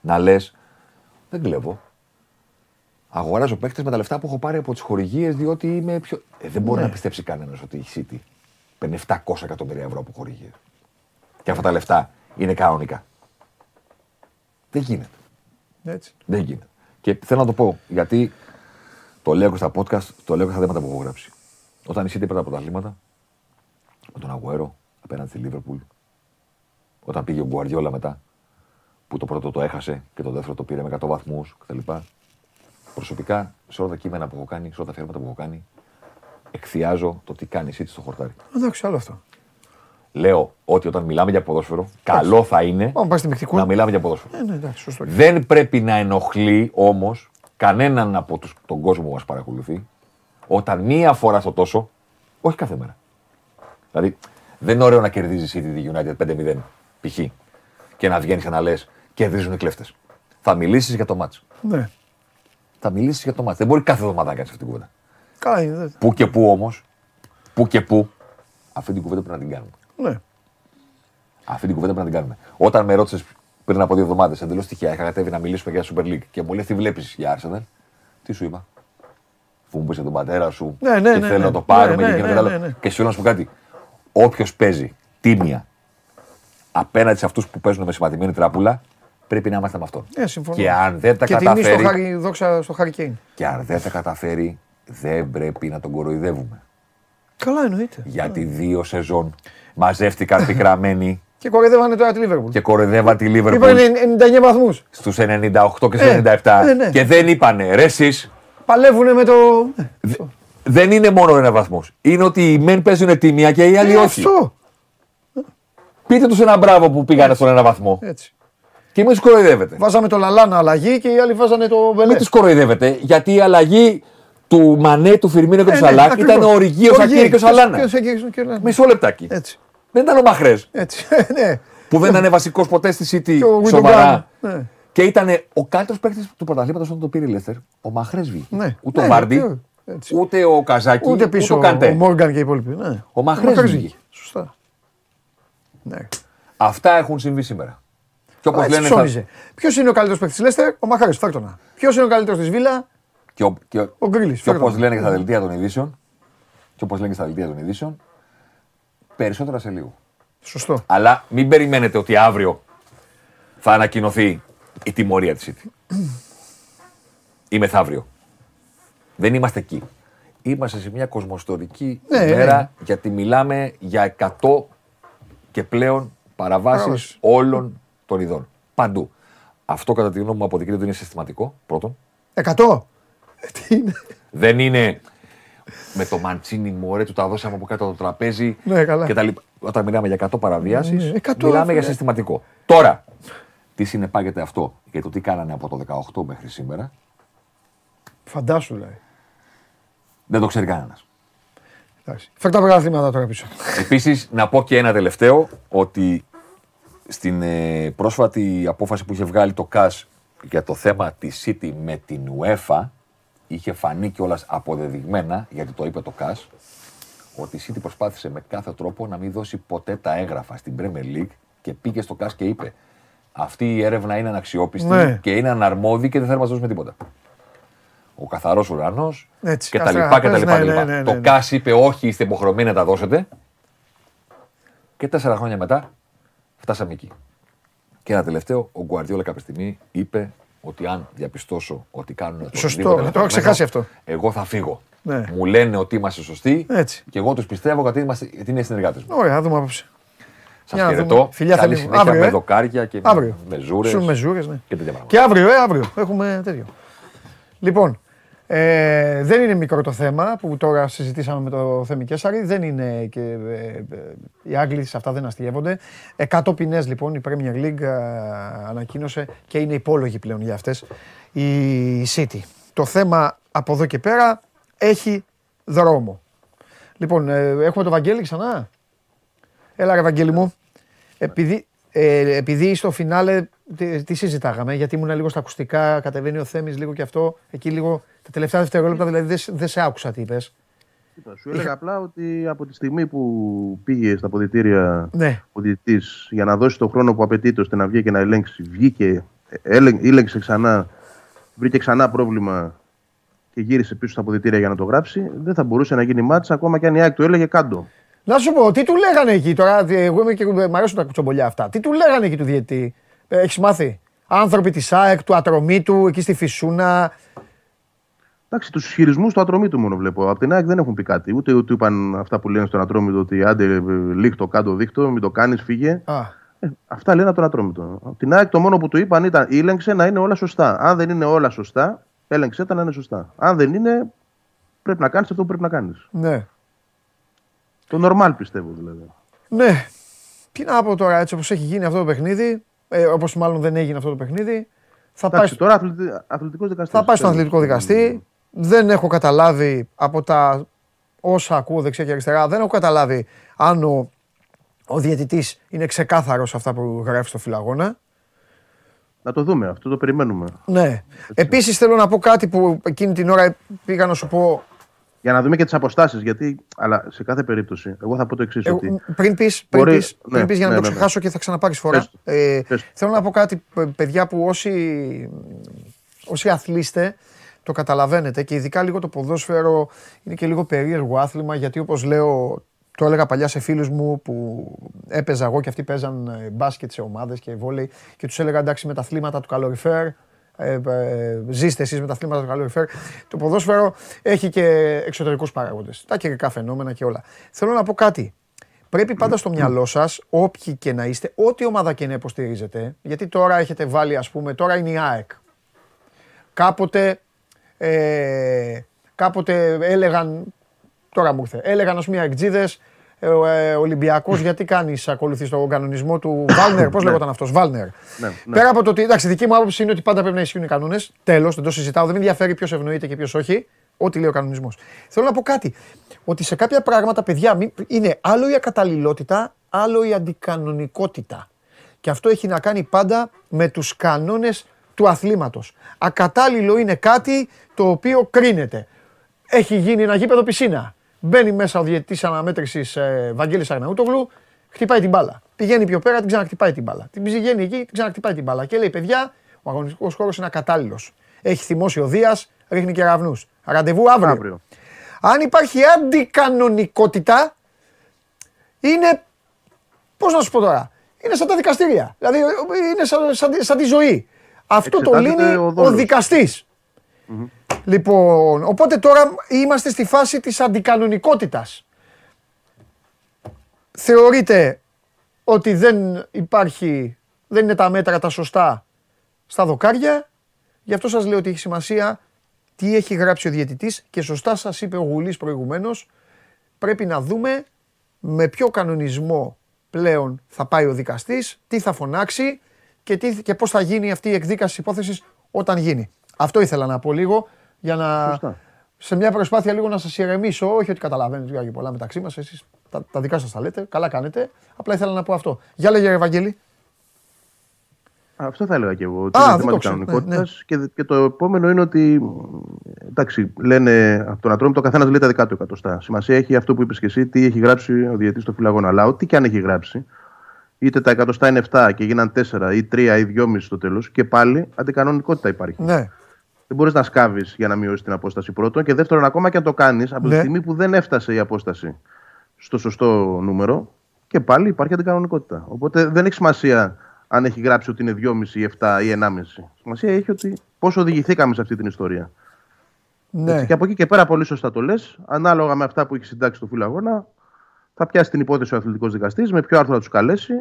Να λες, δεν κλέβω. Αγοράζω παίκτες με τα λεφτά που έχω πάρει από τις χορηγίες διότι είμαι πιο... Ε, δεν μπορεί να πιστέψει κανένας ότι η City παίρνει 700 εκατομμύρια ευρώ από χορηγίες. Και αυτά τα λεφτά είναι κανονικά. Δεν γίνεται. Έτσι. Δεν γίνεται. Και θέλω να το πω, γιατί το λέω και στα podcast, το λέω και στα θέματα που έχω γράψει. Όταν η City πήρε τα πρωταθλήματα, με τον Αγουέρο απέναντι στη Λίβερπουλ, όταν πήγε ο Γκουαριόλα μετά, που το πρώτο το έχασε και το δεύτερο το πήρε με 100 βαθμούς κτλ. Προσωπικά, σε όλα τα κείμενα που έχω κάνει, σε όλα τα αφιέρωματα που έχω κάνει, εκθιάζω το τι κάνει η City στο χορτάρι. Εντάξει, άλλο αυτό. Λέω ότι όταν μιλάμε για ποδόσφαιρο, καλό θα είναι Πάμε πάει στη μεικτικού. να μιλάμε για ποδόσφαιρο. Ε, ναι, εντάξει, σωστό. Δεν πρέπει να ενοχλεί όμως κανέναν από τους, τον κόσμο που μας παρακολουθεί όταν μία φορά στο τόσο, όχι κάθε μέρα. Δηλαδή, δεν είναι ωραίο να κερδίζεις η City τη United 5-0 π.χ. και να βγαίνεις και να λες κερδίζουν οι κλέφτες. Θα μιλήσεις για το μάτσο. Ναι. Θα μιλήσεις για το μάτσο. Δεν μπορεί κάθε εβδομάδα να κάνεις αυτή την κουβέντα. Καλά είναι. δεν- Πού και πού όμως, πού και πού, αυτή την κουβέντα πρέπει να την κάνουμε. Ναι. Αυτή την κουβέντα πρέπει να την κάνουμε. Όταν με ρώτησες πριν από δύο εβδομάδες, εντελώς τυχαία, είχα κατέβει να μιλήσουμε για Super League και μου λέει τι βλέπεις για Arsenal; Τι σου είπα; Αφού μου πει για τον πατέρα σου Ναι, ναι, και ναι, θέλω ναι. να το πάρουμε Ναι, και ναι, εκείνο ναι, και άλλο. ναι, ναι. Και σου λέω να σου πω κάτι. Όποιος παίζει τίμια απέναντι σε αυτούς που παίζουν με σημαντημένη τράπουλα, πρέπει να είμαστε με αυτόν. Ε, συμφωνώ. Και αν δεν τα και τιμή στο καταφέρει. Χάρη, δόξα στο Χάρη Κέιν. Και αν δεν τα καταφέρει, δεν πρέπει να τον κοροϊδεύουμε. Καλά εννοείται. Γιατί δύο σεζόν μαζεύτηκαν πικραμένοι Και κορεδεύανε τώρα τη Λίβερπουλ. και κοροϊδεύαν τη Liverpool Είπανε 99 βαθμούς. στους 98 και Ε, 97 ναι, ναι. και δεν είπανε ρε εσείς, Παλεύουνε με το. Ε, αυτό. δεν είναι μόνο ένας βαθμός. Είναι ότι οι μεν παίζουν τη μία και οι άλλοι Ε, όχι. Αυτό. Πείτε τους ένα μπράβο που πήγανε στον ένα βαθμό. Έτσι. Και μην τους κοροϊδεύετε. Βάζαμε το Λαλάνα αλλαγή και οι άλλοι βάζανε το Μπελέ. Μην τους κοροϊδεύετε, γιατί η αλλαγή του Μανέ, του Φιρμίνο και Ε, του ναι, Σαλάχ ακριβώς. ήταν ο Οργείο Σακύρη και ο Σαλάνα. Και ο Σακύρης και ο Λαλάνα. Μισό λεπτάκι. Έτσι. Δεν ήταν ο Μαχρέ Έτσι. *laughs* ναι. που δεν ήταν βασικός ποτέ στη City Και ο Γκουιντογκάν. σοβαρά. Ναι. Και ήταν ο καλύτερος παίκτης του πρωταθλήματος όταν το πήρε η Λέστερ. Ο Μαχρέ βγήκε. Ναι. Ούτε Ναι, ο Βάρντι, ναι, έτσι. ούτε ο Καζάκη, Ούτε πίσω ο ο, Καντέ. ο Μόργαν και οι υπόλοιποι. Ναι. Ο Μαχρές βγήκε. Σωστά. Ναι. Αυτά έχουν συμβεί σήμερα. Και όπως Έτσι λένε. θα- ψώνιζε. Ποιος είναι ο καλύτερος παίκτης της Λέστερ, ο Μαχάρη, φέρτονα. Ποιος είναι ο καλύτερος της Βίλα, Και, ο, και, ο Γκρίλις. και όπως λένε και στα δελτία των ειδήσεων, και όπως λένε και στα δελτία των ειδήσεων, περισσότερα σε λίγο. Σωστό. Αλλά μην περιμένετε ότι αύριο θα ανακοινωθεί η τιμωρία της City. Ή μεθαύριο. Δεν είμαστε εκεί. Είμαστε σε μια κοσμοστορική Ναι, ημέρα ναι. γιατί μιλάμε για 100 και πλέον παραβάσεις Παραβάσεις. όλων των ειδών. Παντού. Αυτό κατά τη γνώμη μου αποδεικνύεται ότι είναι συστηματικό, πρώτον. 100. Ε, Τι είναι; Δεν είναι με το μαντσίνι μωρέ, του τα δώσαμε από κάτω από το τραπέζι Ναι, καλά. και τα λοιπά. Όταν μιλάμε για 100 παραβιάσεις, Ναι, 100, μιλάμε φίλε. για συστηματικό. Τώρα, τι συνεπάγεται αυτό και το τι κάνανε από το 18 μέχρι σήμερα, Φαντάσου δηλαδή. δεν το ξέρει κανένας. Εντάξει. Φέρ τα πρωταθλήματα τώρα πίσω. Επίσης, να πω και ένα τελευταίο, ότι στην ε, πρόσφατη απόφαση που είχε βγάλει το ΚΑΣ για το θέμα της City με την UEFA, είχε φανεί κιόλας αποδεδειγμένα, γιατί το είπε το ΚΑΣ, ότι η City προσπάθησε με κάθε τρόπο να μην δώσει ποτέ τα έγγραφα στην Premier League και πήγε στο ΚΑΣ και είπε αυτή η έρευνα είναι αναξιόπιστη Ναι. και είναι αναρμόδη και δεν θέλουμε να σας δώσουμε τίποτα. Ο καθαρός ουρανός Έτσι, και τα αστραπές, λοιπά και τα λοιπά. ναι, και τα ναι, λοιπά. ναι, Το ναι. ΚΑΣ είπε όχι, είστε υποχρεωμένοι να τα δώσετε. Και τέσσερα χρόνια μετά φτάσαμε εκεί. Και ένα τελευταίο, ο Γκουαρδιόλα κάποια στιγμή είπε ότι αν διαπιστώσω ότι κάνουν. το Σωστό, οτιδήποτε το έχω λαθασμένο, ξεχάσει αυτό. Εγώ θα φύγω. Ναι. Μου λένε ότι είμαστε σωστοί Έτσι. και εγώ τους πιστεύω γιατί, είμαστε, γιατί είναι συνεργάτες μου. Ωραία, θα δούμε απόψε. Σας Για να χαιρετώ. δούμε. Φιλιά, Καλή Θανή μου. συνέχεια Αύριο, με ε. δοκάρια και Αύριο. με ζούρες. Σου με ζούρες, ναι. Και τέτοια πράγματα. Και αύριο, ε, αύριο. Έχουμε τέτοιο. Λοιπόν, ε, δεν είναι μικρό το θέμα που τώρα συζητήσαμε με το Θέμη Κέσσαρη. Δεν είναι και. Ε, ε, οι Άγγλοι σε αυτά δεν αστείευονται. 100 ποινές λοιπόν η Premier League ε, ανακοίνωσε και είναι υπόλογη πλέον για αυτές η City. Το θέμα από εδώ και πέρα έχει δρόμο. Λοιπόν, ε, έχουμε το Βαγγέλη ξανά; Έλα ρε Βαγγέλη μου. Επειδή, ε, επειδή στο φινάλε τι, τι συζητάγαμε, γιατί ήμουν λίγο στα ακουστικά, κατεβαίνει ο Θέμης λίγο και αυτό, εκεί λίγο τα τελευταία δευτερόλεπτα δηλαδή δεν, σ- δεν σε άκουσα τι είπες. Κοίτα, Σου έλεγα απλά ότι από τη στιγμή που πήγε στα ποδητήρια Ναι, ο διαιτητής για να δώσει το χρόνο που απαιτείται ώστε να βγει και να ελέγξει, βγήκε, έλεγ, ήλεγξε ξανά, βρήκε ξανά πρόβλημα και γύρισε πίσω στα ποδητήρια για να το γράψει, δεν θα μπορούσε να γίνει μάτσα ακόμα και αν η ΑΕΚ του έλεγε κάντο. Να σου πω, τι του λέγανε εκεί τώρα, τι- εγώ είμαι και μ' αρέσουν τα κουτσομπολιά αυτά. Τι του λέγανε εκεί του διαιτητή, ε, έχεις μάθει; Άνθρωποι της ΑΕΚ, του ατρωμίτου, εκεί στη Φυσούνα. Εντάξει, τους ισχυρισμού του ατρωμίτου μόνο βλέπω. Από την ΑΕΚ δεν έχουν πει κάτι. Ούτε, ούτε είπαν αυτά που λένε στον ατρόμητο ότι άντε ε, λίχτο, κάτω, δείχτο, μην το κάνεις, φύγε. Α, Ε, αυτά λένε από τον ατρόμητο. Από την ΑΕΚ το μόνο που του είπαν ήταν ήλεγξε να είναι όλα σωστά. Αν δεν είναι όλα σωστά, έλεγξε τα να είναι σωστά. Αν δεν είναι, πρέπει να κάνεις αυτό που πρέπει να κάνεις. ναι. Το normal πιστεύω δηλαδή. Ναι. Τι να πω τώρα, έτσι όπως έχει γίνει αυτό το παιχνίδι, ε, όπως μάλλον δεν έγινε αυτό το παιχνίδι, θα πάει, Εντάξει, τώρα αθλητι... αθλητικός δικαστής. θα πάει στον αθλητικό δικαστή. Δεν έχω καταλάβει από τα όσα ακούω δεξιά και αριστερά, δεν έχω καταλάβει αν ο, ο διαιτητής είναι ξεκάθαρος σε αυτά που γράφει στο φυλαγόνα. Να το δούμε, αυτό το περιμένουμε. Ναι. Επίσης θέλω να πω κάτι που εκείνη την ώρα πήγα να σου πω. Για να δούμε και τις αποστάσεις. Γιατί, αλλά σε κάθε περίπτωση, εγώ θα πω το εξής. Εγώ, ότι πριν πεις, πριν Μπορεί- πεις, πριν ναι, πεις για να ναι, το ναι, ναι. ξεχάσω και θα ξαναπάρεις φορά. Πες το. Ε, Πες το. θέλω να πω κάτι, παι- παιδιά, που όσοι, όσοι αθλείστε το καταλαβαίνετε και ειδικά λίγο το ποδόσφαιρο είναι και λίγο περίεργο άθλημα γιατί όπως λέω, το έλεγα παλιά σε φίλους μου που έπαιζα εγώ και αυτοί παίζαν ε, μπάσκετ σε ομάδες και βόλεϊ και τους έλεγα εντάξει με τα αθλήματα του καλοριφέρ ε, ε, ζήστε εσείς με τα αθλήματα του καλοριφέρ. Το ποδόσφαιρο έχει και εξωτερικούς παράγοντες, τα καιρικά φαινόμενα και όλα. Θέλω να πω κάτι. Πρέπει πάντα στο μυαλό σας, όποιοι και να είστε, ό,τι ομάδα και να υποστηρίζετε, γιατί τώρα έχετε βάλει, ας πούμε, τώρα είναι η ΑΕΚ. Κάποτε ε, κάποτε έλεγαν. Τώρα μου ήρθε. Έλεγαν ας πούμε οι αεκτζίδες, ε, ο ε, Ολυμπιακό, γιατί κάνεις, ακολουθείς τον κανονισμό του Βάλνερ; Πώς λέγονταν αυτός, Βάλνερ; Ναι, ναι. Πέρα από το ότι. Εντάξει, δική μου άποψη είναι ότι πάντα πρέπει να ισχύουν οι κανόνες. Τέλος, δεν το συζητάω. Δεν με ενδιαφέρει ποιος ευνοείται και ποιος όχι. Ό,τι λέει ο κανονισμός. Θέλω να πω κάτι. Ότι σε κάποια πράγματα, παιδιά, μη- είναι άλλο η ακαταλληλότητα, άλλο η αντικανονικότητα. Και αυτό έχει να κάνει πάντα με τους κανόνες του αθλήματος. Ακατάλληλο είναι κάτι το οποίο κρίνεται. Έχει γίνει ένα γήπεδο πισίνα. Μπαίνει μέσα ο διαιτητής αναμέτρησης ε, Βαγγέλης Αρναούτογλου, χτυπάει την μπάλα. Πηγαίνει πιο πέρα, την ξαναχτυπάει την μπάλα. Την πηγαίνει εκεί, την ξαναχτυπάει την μπάλα. Και λέει, παιδιά, ο αγωνιστικός χώρος είναι ακατάλληλος. Έχει θυμώσει ο Δίας, ρίχνει κεραυνούς. Ραντεβού αύριο. Αύριο. Αν υπάρχει αντικανονικότητα, είναι. Πώς να σου πω τώρα. Είναι σαν τα δικαστήρια. Δηλαδή είναι σαν, σαν, σαν τη ζωή. Αυτό το Εξετάζεται λύνει ο ο, δόλος. Δικαστης Λοιπόν, οπότε τώρα είμαστε στη φάση της αντικανονικότητας. Θεωρείτε ότι δεν υπάρχει, δεν είναι τα μέτρα τα σωστά στα δοκάρια; Γι' αυτό σας λέω ότι έχει σημασία τι έχει γράψει ο διαιτητής και σωστά σας είπε ο Γουλής προηγουμένως. Πρέπει να δούμε με ποιο κανονισμό πλέον θα πάει ο δικαστής, τι θα φωνάξει και, τι, και πώς θα γίνει αυτή η εκδίκαση της υπόθεσης όταν γίνει. Αυτό ήθελα να πω λίγο για να, Σωστά. σε μια προσπάθεια λίγο να σας ηρεμήσω, όχι ότι καταλαβαίνετε για πολλά μεταξύ μας, εσείς τα, τα δικά σας τα λέτε, καλά κάνετε, απλά ήθελα να πω αυτό. Για λέγε Ευαγγέλη. Αυτό θα έλεγα και εγώ. Ότι Α, είναι δεν θέμα το της ξέρω. Ναι, κανονικότητας Και, και το επόμενο είναι ότι. Εντάξει, λένε από τον ατρόμητο, ο καθένας λέει τα δικά του εκατοστά. Σημασία έχει αυτό που είπες και εσύ, τι έχει γράψει ο διαιτή στο φυλαγόνα. Αλλά ό,τι και αν έχει γράψει, είτε τα εκατοστά είναι 7 και γίναν 4 ή 3 ή 2,5 στο τέλος, και πάλι αντικανονικότητα υπάρχει. Ναι. Δεν μπορείς να σκάβεις για να μειώσεις την απόσταση πρώτον. Και δεύτερον, ακόμα και αν το κάνεις, από Ναι. τη στιγμή που δεν έφτασε η απόσταση στο σωστό νούμερο, και πάλι υπάρχει αντικανονικότητα. Οπότε δεν έχει σημασία αν έχει γράψει ότι είναι 2,5 ή 7 ή 1,5. Σημασία έχει ότι πώς οδηγηθήκαμε σε αυτή την ιστορία. ναι. Και από εκεί και πέρα, πολύ σωστά το λες, ανάλογα με αυτά που έχεις συντάξει το φύλλο αγώνα, θα πιάσει την υπόθεση ο αθλητικός δικαστής, με ποιο άρθρο θα τους καλέσει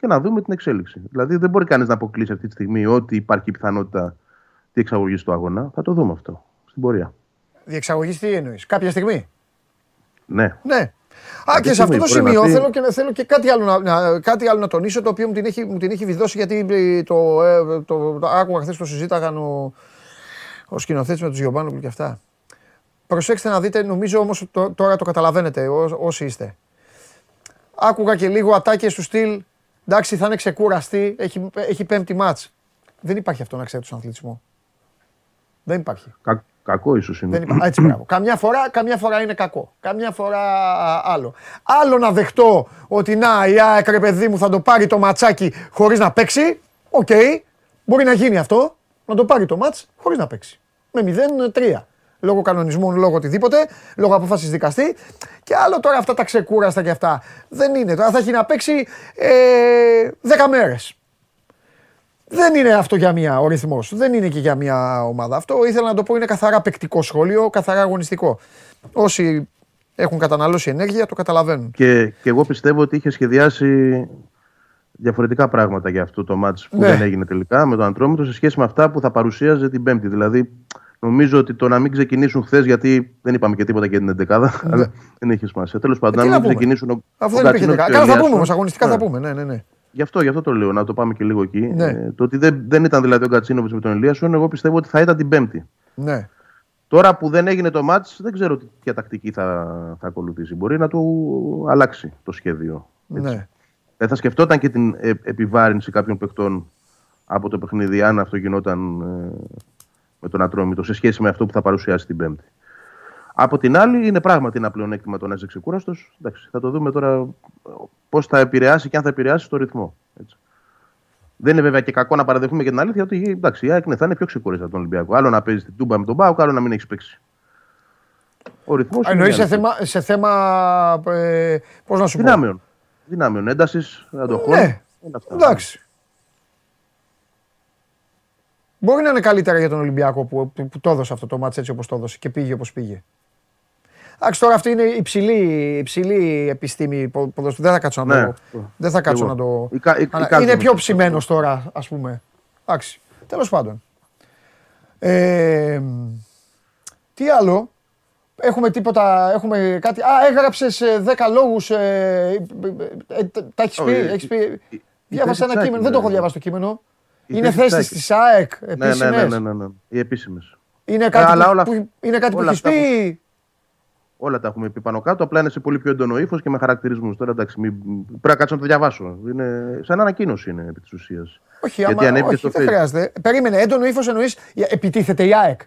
και να δούμε την εξέλιξη. Δηλαδή, δεν μπορεί κανείς να αποκλείσει αυτή τη στιγμή ότι υπάρχει πιθανότητα διεξαγωγής του αγώνα. Θα το δούμε αυτό στην πορεία. Διεξαγωγής τι εννοείς, κάποια στιγμή; Ναι. Ναι. Α, Αυτή και τη σε αυτό το στιγμή μπορεί να σημείο πει- θέλω και, θέλω και κάτι, άλλο να, να- κάτι άλλο να τονίσω το οποίο μου την έχει, μου την έχει βιδώσει γιατί ε, το, ε, το, το άκουγα χθες το συζήταγαν ο, ο σκηνοθέτης με τους Γιωμπάνογλου και αυτά. Προσέξτε να δείτε, νομίζω όμως το- τώρα το καταλαβαίνετε ό, όσοι είστε. Άκουγα και λίγο ατάκες του στυλ, εντάξει θα είναι ξεκούραστη, έχει, έχει πέμπτη ματς. Δεν υπάρχει αυτό να ξέρετε στον αθλητισμό. Δεν υπάρχει. Κα- κακό ίσως είναι. Δεν υπά... Α, Έτσι, μπράβο. Καμιά φορά, καμιά φορά είναι κακό. Καμιά φορά α, άλλο. Άλλο να δεχτώ ότι να, η ΑΕΚ ρε παιδί μου θα το πάρει το ματσάκι χωρίς να παίξει. Οκ. Μπορεί να γίνει αυτό. Να το πάρει το μάτς χωρίς να παίξει. Με 0-3. Λόγω κανονισμών, λόγω οτιδήποτε, λόγω απόφασης δικαστή. Και άλλο τώρα αυτά τα ξεκούραστα και αυτά. Δεν είναι. Τώρα θα έχει να παίξει ε, 10 μέρες. Δεν είναι αυτό για μια ο ρυθμός. Δεν είναι και για μια ομάδα. Αυτό ήθελα να το πω είναι καθαρά παικτικό σχόλιο, καθαρά αγωνιστικό. Όσοι έχουν καταναλώσει ενέργεια το καταλαβαίνουν. Και, και εγώ πιστεύω ότι είχε σχεδιάσει διαφορετικά πράγματα για αυτό το μάτς που Ναι. δεν έγινε τελικά με τον Αντρόμητο σε σχέση με αυτά που θα παρουσίαζε την Πέμπτη. Δηλαδή, νομίζω ότι το να μην ξεκινήσουν χθες, γιατί δεν είπαμε και τίποτα για την 11 αλλά δεν έχει σημασία. Τέλος πάντων, Ναι. τι να να μην πούμε. ξεκινήσουν. ο- Αφού ο δεν υπήρχε Κατσίνοβιτς δεκά. και ο Καλά θα Ηλιάσον. πούμε όμως, αγωνιστικά θα Ναι. πούμε. Ναι, ναι, ναι. Γι' αυτό, γι' αυτό το λέω, να το πάμε και λίγο εκεί. Ναι. Ε, το ότι δεν, δεν ήταν δηλαδή ο Κατσίνοβιτ με τον Ηλίασον, εγώ πιστεύω ότι θα ήταν την Πέμπτη. ναι. Τώρα που δεν έγινε το μάτς, δεν ξέρω τι- ποια τακτική θα, θα ακολουθήσει. Μπορεί να του αλλάξει το σχέδιο. Έτσι. ναι. Δεν θα σκεφτόταν και την ε, επιβάρυνση κάποιων παικτών από το παιχνίδι, αν αυτό γινόταν ε, με τον Ατρόμητο, σε σχέση με αυτό που θα παρουσιάσει την Πέμπτη. Από την άλλη, είναι πράγματι ένα πλεονέκτημα το να είσαι ξεκούραστος. Θα το δούμε τώρα πώς θα επηρεάσει και αν θα επηρεάσει το ρυθμό. Έτσι. Δεν είναι βέβαια και κακό να παραδεχτούμε και την αλήθεια ότι εντάξει, η ΑΕΚ ναι, θα είναι πιο ξεκούραστη από τον Ολυμπιακό. Άλλο να παίζει την τούμπα με τον Πάο, άλλο να μην έχει παίξει. Ο ρυθμός. Εννοείς σε θέμα, σε θέμα ε, πώς να σου πω; δυνάμεων. Δυνάμεων έντασης, αντοχών. Ναι, όλα αυτά. εντάξει. Μπορεί να είναι καλύτερα για τον Ολυμπιακό που, που, που το έδωσε αυτό το μάτς έτσι όπως το έδωσε και πήγε όπως πήγε. Εντάξει, τώρα αυτή είναι υψηλή, υψηλή επιστήμη πο- ποδοσφαίρου. Δεν θα κάτσω να Ναι. το. Δεν θα κάτσω Εγώ. να το. Εικά- ε- ανα- εικάζομαι. είναι πιο ψημένος τώρα, ας πούμε. Εντάξει. Τέλος πάντων. Ε, τι άλλο; Έχουμε τίποτα, έχουμε κάτι. Α, έγραψες 10 λόγους. Ε, ε, ε, τα έχεις πει. Όχι, έχεις πει. η- η Διάβασα θέση ένα της κείμενο, ΑΕΚ δεν το έχω είναι. διαβάσει το κείμενο. Η Είναι θέση της θέση ΑΕΚ. της ΑΕΚ, Ναι, ναι, ναι, επίσημες. ναι, ναι, ναι. Οι επίσημες. Είναι κάτι, αλλά που, όλα- που- είναι κάτι που όλα έχεις αυτά πει; Όλα τα έχουμε πει πάνω κάτω, απλά είναι σε πολύ πιο έντονο ύφος και με χαρακτηρισμούς. Τώρα εντάξει, μην... πρέπει να κάτσω να το διαβάσω. Είναι... Σαν ανακοίνωση είναι επί της ουσίας. Όχι, Γιατί άμα, ανέβηκε όχι στο δεν Facebook. χρειάζεται. Περίμενε, έντονο ύφος εννοείς επιτίθεται η ΑΕΚ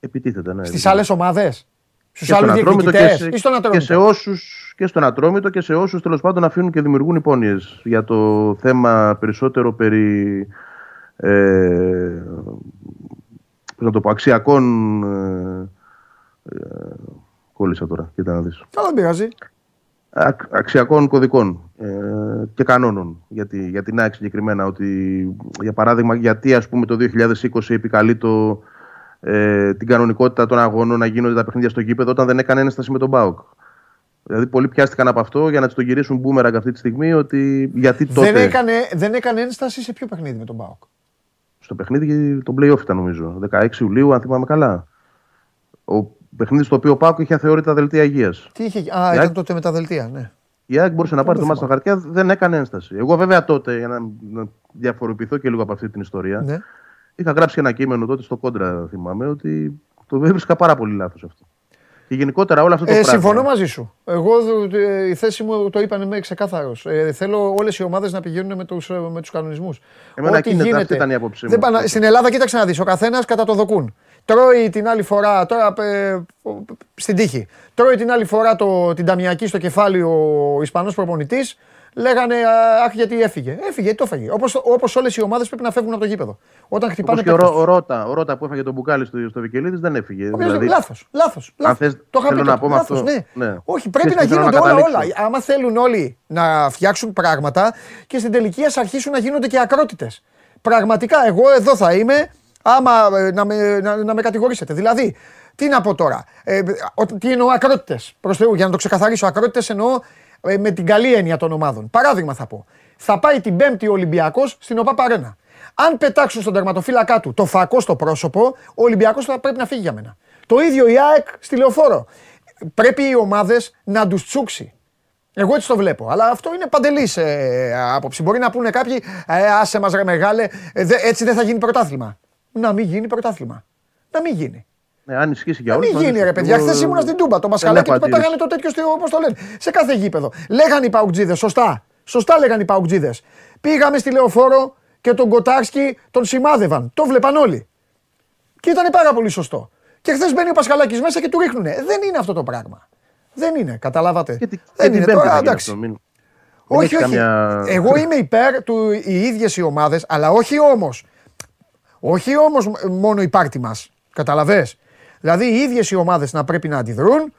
Επιτίθεται, ναι. στις δηλαδή. άλλες ομάδες. Και Στου στον άλλους Ατρόμητο και, διεκδικητές σε, ή στον και Ατρόμητο. σε όσους, και στον Ατρόμητο και σε όσους τέλος πάντων αφήνουν και δημιουργούν υπόνοιες για το θέμα περισσότερο περί ε, πώς να το πω, αξιακών ε, ε, κόλλησα τώρα, κοίτα να δεις. Καλά, δεν πειράζει. Ακ- αξιακών κωδικών ε, και κανόνων για, τη, για την ΑΕΚ συγκεκριμένα. Ότι, για παράδειγμα, γιατί ας πούμε το 2020 επικαλεί το, ε, την κανονικότητα των αγώνων να γίνονται τα παιχνίδια στο γήπεδο όταν δεν έκανε ένσταση με τον ΠΑΟΚ. Δηλαδή, πολλοί πιάστηκαν από αυτό για να τους το γυρίσουν μπούμεραγκ αυτή τη στιγμή ότι γιατί τότε. Δεν, έκανε, δεν έκανε ένσταση σε ποιο παιχνίδι με τον Μπάουκ. Στο παιχνίδι, το playoff ήταν νομίζω. 16 Ιουλίου, αν θυμάμαι καλά. Ο παιχνίδι στο οποίο ο ΠΑΟΚ είχε αθεώρητα δελτία υγείας. Τι είχε. Α, Η ήταν ΑΕΚ- τότε με τα δελτία, ναι. Η ΑΕΚ μπορούσε να πάρει το δεν μάτι στα χαρτιά, δεν έκανε ένσταση. Εγώ, βέβαια, τότε, για να, να διαφοροποιηθώ και λίγο από αυτή την ιστορία, ναι. είχα γράψει ένα κείμενο τότε στο κόντρα, θυμάμαι, ότι το έβρισκα πάρα πολύ λάθος αυτό. Και γενικότερα όλο αυτό το Ε, πράγμα. συμφωνώ μαζί σου. Εγώ ε, η θέση μου το είπαν με ξεκάθαρος. Ε, θέλω όλες οι ομάδες να πηγαίνουν με τους με τους κανονισμούς. Εμένα εκείνη ήταν- αυτή ήταν η άποψή μου. Δεν πάνε- στην Ελλάδα, κοίταξε να δεις. Ο καθένας κατά το δοκούν. Τρώει την άλλη φορά, τώρα ε, στην τύχη. Τρώει την άλλη φορά το, την ταμιακή στο κεφάλι ο Ισπανός προπονητής. Λέγανε Αχ, γιατί έφυγε. Έφυγε, το έφυγε. Όπως όπως όλες οι ομάδες πρέπει να φεύγουν από το γήπεδο. Όταν χτυπάνε Όπως και ο, παίκτες Ρο- ο τους. Ρώτα, ο Ρώτα που έφαγε τον μπουκάλι στο, στο Βικελίδης δεν έφυγε. Ο οποίος- δηλαδή, Λάθος, λάθος, λάθος. θες- το είχα θέλω πει να τότε, πω με λάθος, αυτό, ναι. ναι. Όχι, πρέπει Και να θέλω να γίνονται όλα καταλήξω. όλα. Άμα θέλουν όλοι να φτιάξουν πράγματα και στην τελική ας αρχίσουν να γίνονται και ακρότητες. Πραγματικά, εγώ εδώ θα είμαι άμα ε, να με, να, να με κατηγορήσετε. Δηλαδή, τι να πω τώρα; Ε, ο- τι εννοώ ακρότητες; Προς Θεού, για να το ξεκαθαρίσω. Ακρότητες εννοώ ε, με την καλή έννοια των ομάδων. Παράδειγμα θα πω. Θα πάει την Πέμπτη ο Ολυμπιακός στην ΟΠΑ Παρένα. Αν πετάξουν στον τερματοφύλακά του το φακό στο πρόσωπο, ο Ολυμπιακός θα πρέπει να φύγει για μένα. Το ίδιο η ΑΕΚ στη λεωφόρο. Πρέπει οι ομάδες να τους τσούξει. Εγώ έτσι το βλέπω. Αλλά αυτό είναι παντελής ε, άποψη. Μπορεί να πούνε κάποιοι, ε, άσε μας ρε μεγάλε, ε, δε- έτσι δεν θα γίνει πρωτάθλημα. Να μην γίνει πρωτάθλημα. Να μην γίνει. Ναι, αν ισχύσει για Να όλους. μην μαζί γίνει σου. ρε παιδιά. Εγώ, Χθες ήμουν στην Τούμπα. Το δεν μασχαλάκι έχω του πετάγανε αντίρρηση. το τέτοιο, όπως το λένε. Σε κάθε γήπεδο. Λέγανε οι παουτζίδες, σωστά. Σωστά λέγανε οι παουτζίδες. Πήγαμε στη λεωφόρο και τον Κοτάρσκι τον σημάδευαν. Το βλέπαν όλοι. Και ήταν πάρα πολύ σωστό. Και χθες μπαίνει ο Πασχαλάκης μέσα και του ρίχνουνε. Δεν είναι αυτό το πράγμα. Δεν είναι, καταλάβατε. Και, τη- και δεν την είναι Πέμπτη τώρα, θα γίνει εντάξει. αυτό, μην- μην Όχι, έχεις όχι. καμιά- Εγώ είμαι υπέρ του οι ίδιες οι ομάδες, αλλά όχι όμως. Όχι όμως μόνο η πάρτη μας. Καταλαβέ. Δηλαδή οι ίδιες οι ομάδες να πρέπει να αντιδρούν.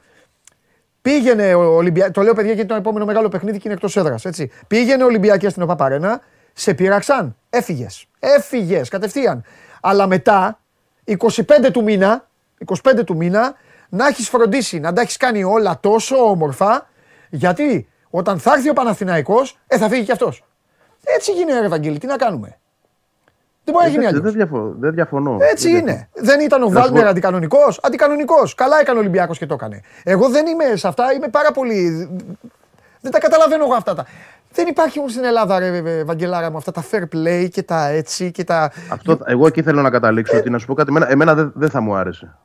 Πήγαινε ο Ολυμπιακό. Το λέω παιδιά γιατί το επόμενο μεγάλο παιχνίδι και είναι εκτός έδρας. Πήγαινε ο Ολυμπιακός στην ΟΠΑΠΑΡΕΝΑ, σε πειραξαν. Έφυγες. Έφυγες κατευθείαν. Αλλά μετά, 25 του μήνα, 25 του μήνα, να έχεις φροντίσει να τα έχεις κάνει όλα τόσο όμορφα, γιατί όταν θα έρθει ο Παναθηναϊκός, ε, θα φύγει κι αυτός. Έτσι γίνεται, ρε Ευαγγέλη, τι να κάνουμε; Δεν μπορεί να γίνει Εντάξει, αλλιώς. δεν, διαφο- δεν διαφωνώ. Έτσι Δεν είναι. Δεν ήταν ο Να σου Βάλμερ πω- αντικανονικός. Αντικανονικός. Καλά έκανε ο Ολυμπιακός και το έκανε. Εγώ δεν είμαι σε αυτά, είμαι πάρα πολύ. Δεν τα καταλαβαίνω εγώ αυτά τα. Δεν υπάρχει όμως στην Ελλάδα, ρε ε, Βαγγελάρα μου, αυτά τα fair play και τα έτσι και τα. Αυτό, εγώ εκεί θέλω να καταλήξω ότι να σου πω κάτι. Εμένα, εμένα δεν, δεν θα μου άρεσε.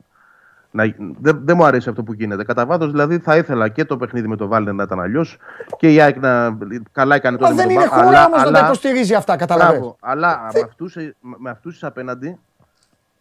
Να, δεν, δεν μου αρέσει αυτό που γίνεται. Κατά βάθος, δηλαδή, θα ήθελα και το παιχνίδι με το Βάλνερ να ήταν αλλιώς και η ΑΕΚ να. Καλά έκανε Μα τότε με δεν τον είναι Βα- χώρα αλλά- όμως να τα αλλά- υποστηρίζει αυτά, καταλαβαίνω. Μπράβο, αλλά με αυτούς, ε, με αυτούς απέναντι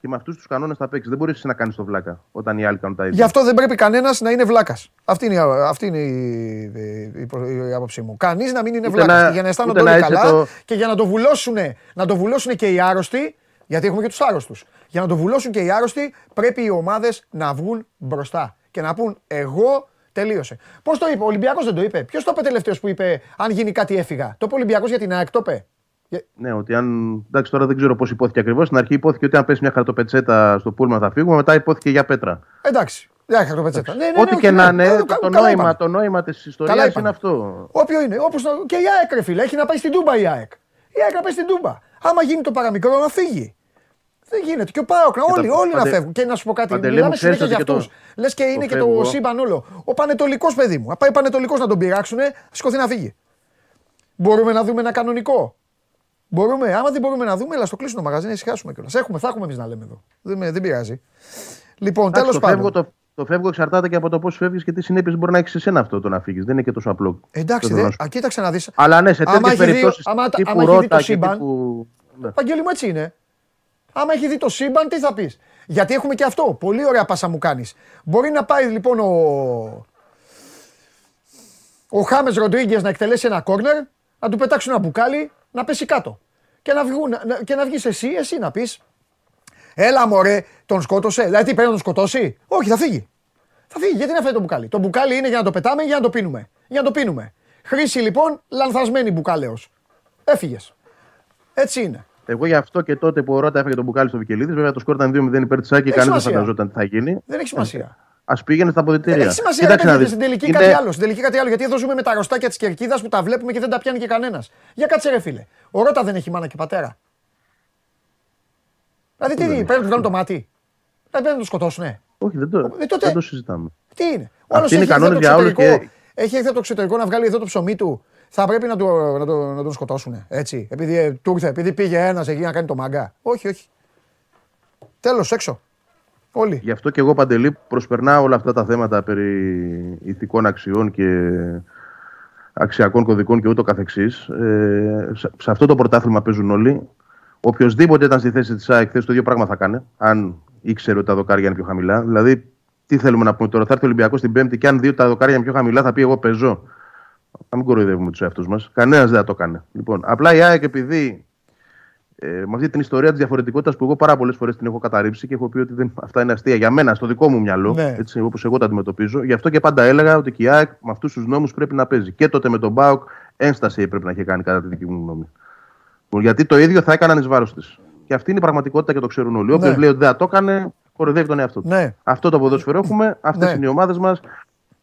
και με αυτούς τους κανόνες θα παίξεις. Δεν μπορείς να κάνεις το βλάκα όταν οι άλλοι κάνουν τα ίδια. Γι' αυτό δεν πρέπει κανένας να είναι βλάκας. Αυτή είναι, η- αυτή είναι η, η, η- η άποψή μου. Κανείς να μην είναι Ούτε βλάκας. να- Για να αισθάνονται ούτε όλοι να είσαι καλά το- και για να το βουλώσουν, να το βουλώσουν και οι άρρωστοι, γιατί έχουμε και τους άρρωστους. Για να το βουλώσουν και οι άρρωστοι, πρέπει οι ομάδες να βγουν μπροστά και να πούν εγώ τελείωσε. Πώς το είπε, ο Ολυμπιακός δεν το είπε. Ποιος το είπε τελευταίος που είπε, Αν γίνει κάτι έφυγα. Το είπε ο Ολυμπιακός για την ΑΕΚ, το είπε. Για- Ναι, ότι αν. Εντάξει, τώρα δεν ξέρω πώς υπόθηκε ακριβώς. Στην αρχή υπόθηκε ότι αν πέσει μια χαρτοπετσέτα στο πούλμα θα φύγουμε. Μετά υπόθηκε για πέτρα. Εντάξει. Δεν είχα το πετσέτα. Ναι, ναι, ναι, Ό,τι όχι, και να ναι. είναι, Ε, το, κα- το, καλά νόημα, είπαμε. το νόημα της Καλά ιστορίας είπαμε. είναι αυτό. Όποιο είναι. Όπως το- και η ΑΕΚ, ρε φίλε. Έχει να πάει στην Τούμπα η ΑΕΚ. Η ΑΕΚ να πάει στην Τούμπα. Άμα γίνει το παραμικρό, να φύγει. Δεν γίνεται. Και ο Πάοκ, όλοι, τα- όλοι να Παντε- φεύγουν. Και να σου πω κάτι, Παντελή μου, μιλάμε ξέρεις συνέχεια για ότι και αυτούς. το- Λες και είναι το και το φεύγω. σύμπαν όλο. Ο Πανετολικός παιδί μου. Να πάει Πανετολικός να τον πειράξουνε, θα σηκωθεί να φύγει. Μπορούμε να δούμε ένα κανονικό. Μπορούμε. Άμα δεν μπορούμε να δούμε, αλλά στο κλείσουμε το μαγαζί να ησυχάσουμε κιόλας. Έχουμε, θα έχουμε εμείς να λέμε εδώ. Δεν, με- δεν πειράζει. Λοιπόν, Εντάξει, τέλος το, φεύγω, πάντων. το, το φεύγω εξαρτάται και από το πώς φεύγεις και τι συνέπειες μπορεί να έχεις εσένα αυτό το να φύγεις. Δεν είναι και τόσο απλό. Εντάξει, Αυτό δε, θέλω να σου α, κοίταξε να δεις. Αλλά ναι, σε Άμα τέτοιες έχει δει- περιπτώσεις. άμα- τύπου άμα έχει δει Ρώτα το και σύμπαν, τύπου. Άμα έχει δει το σύμπαν, τι θα πεις; Γιατί έχουμε και αυτό. Πολύ ωραία πάσα μου κάνεις. Μπορεί να πάει λοιπόν ο. Ο Χάμες Ροντρίγκες να εκτελέσει ένα κόρνερ, να του πετάξουν ένα μπουκάλι, να πέσει κάτω. Και να, βγουν, να- και να βγεις εσύ, εσύ να πεις. Έλα μωρέ, τον σκότωσε. Δηλαδή τι πρέπει να τον σκοτώσει; Όχι, θα φύγει. Θα φύγει. Γιατί να φέρει το μπουκάλι; Το μπουκάλι είναι για να το πετάμε ή για να το πίνουμε; Για να το πίνουμε. Χρήση λοιπόν λανθασμένη μπουκάλεως. Έφυγες. Έτσι είναι. Εγώ γι' αυτό και τότε που ο Ρώτα έφεγε τον μπουκάλι στο Βικελίδης, βέβαια το σκορ ήταν 2-0 υπέρ τη ΑΕΚ και Έχει κανεί δεν σημασία. φανταζόταν τι θα γίνει. Δεν έχει σημασία. Α πήγαινε στα αποδητήρια. Δεν έχει σημασία Κοίταξε να να δεις. δεις. Στην τελική Είναι- κάτι άλλο. Στην τελική κάτι άλλο. Γιατί εδώ ζούμε με τα αρρωστάκια τη κερκίδα που τα βλέπουμε και δεν τα πιάνει και κανένας. Για κάτσε ρε φίλε. Ο Ρώτα δεν έχει μάνα και πατέρα. Δηλαδή τι, πρέπει να του βγάλουν το μάτι. Δηλαδή πρέπει να το σκοτώσουνε. Όχι, δεν το, Ε, τότε- δεν το συζητάμε. Τι είναι. Ο Αυτοί άλλος είναι έχει οι έρθει από κανόνες το για όλους εξωτερικό. και- Έχει έρθει από το εξωτερικό να βγάλει εδώ το ψωμί του. Θα πρέπει να, το, να, το, να τον σκοτώσουν. Έτσι. Επειδή ε, του ήρθε, επειδή πήγε ένας εκεί να κάνει το μαγκά. Όχι, όχι. Τέλος, έξω. Όλοι. Γι' αυτό και εγώ παντελή προσπερνάω όλα αυτά τα θέματα περί ηθικών αξιών και αξιακών κωδικών και ούτω καθεξής. Ε, σε, σε αυτό το πρωτάθλημα παίζουν όλοι. Οποιοδήποτε ήταν στη θέση της ΑΕΚ, χθες το ίδιο πράγμα θα κάνει, αν ήξερε ότι τα δοκάρια είναι πιο χαμηλά. Δηλαδή, τι θέλουμε να πούμε τώρα, θα έρθει ο Ολυμπιακός την Πέμπτη και αν δει ότι τα δοκάρια είναι πιο χαμηλά, θα πει: Εγώ παίζω. Να μην κοροϊδεύουμε τους εαυτούς μας. Κανένας δεν θα το κάνει. Λοιπόν, απλά η ΑΕΚ επειδή ε, με αυτή την ιστορία της διαφορετικότητας που εγώ πάρα πολλές φορές την έχω καταρρύψει και έχω πει ότι δεν, αυτά είναι αστεία για μένα, στο δικό μου μυαλό, Ναι. έτσι, όπως εγώ τα αντιμετωπίζω. Γι' αυτό και πάντα έλεγα ότι και η ΑΕΚ με αυτούς τους νόμους πρέπει να παίζει. Και τότε με τον Μπάουκ ένσταση πρέπει να έχει κάνει κατά τη δική μου γνώμη. Λοιπόν, Γιατί το ίδιο θα έκαναν εις βάρος της. Και αυτή είναι η πραγματικότητα και το ξέρουν όλοι. Όποιος Ναι. λέει ότι δεν θα το έκανε, κοροϊδεύει τον εαυτό του. Ναι. Αυτό το ποδόσφαιρο έχουμε, αυτές Ναι. είναι οι ομάδες μας.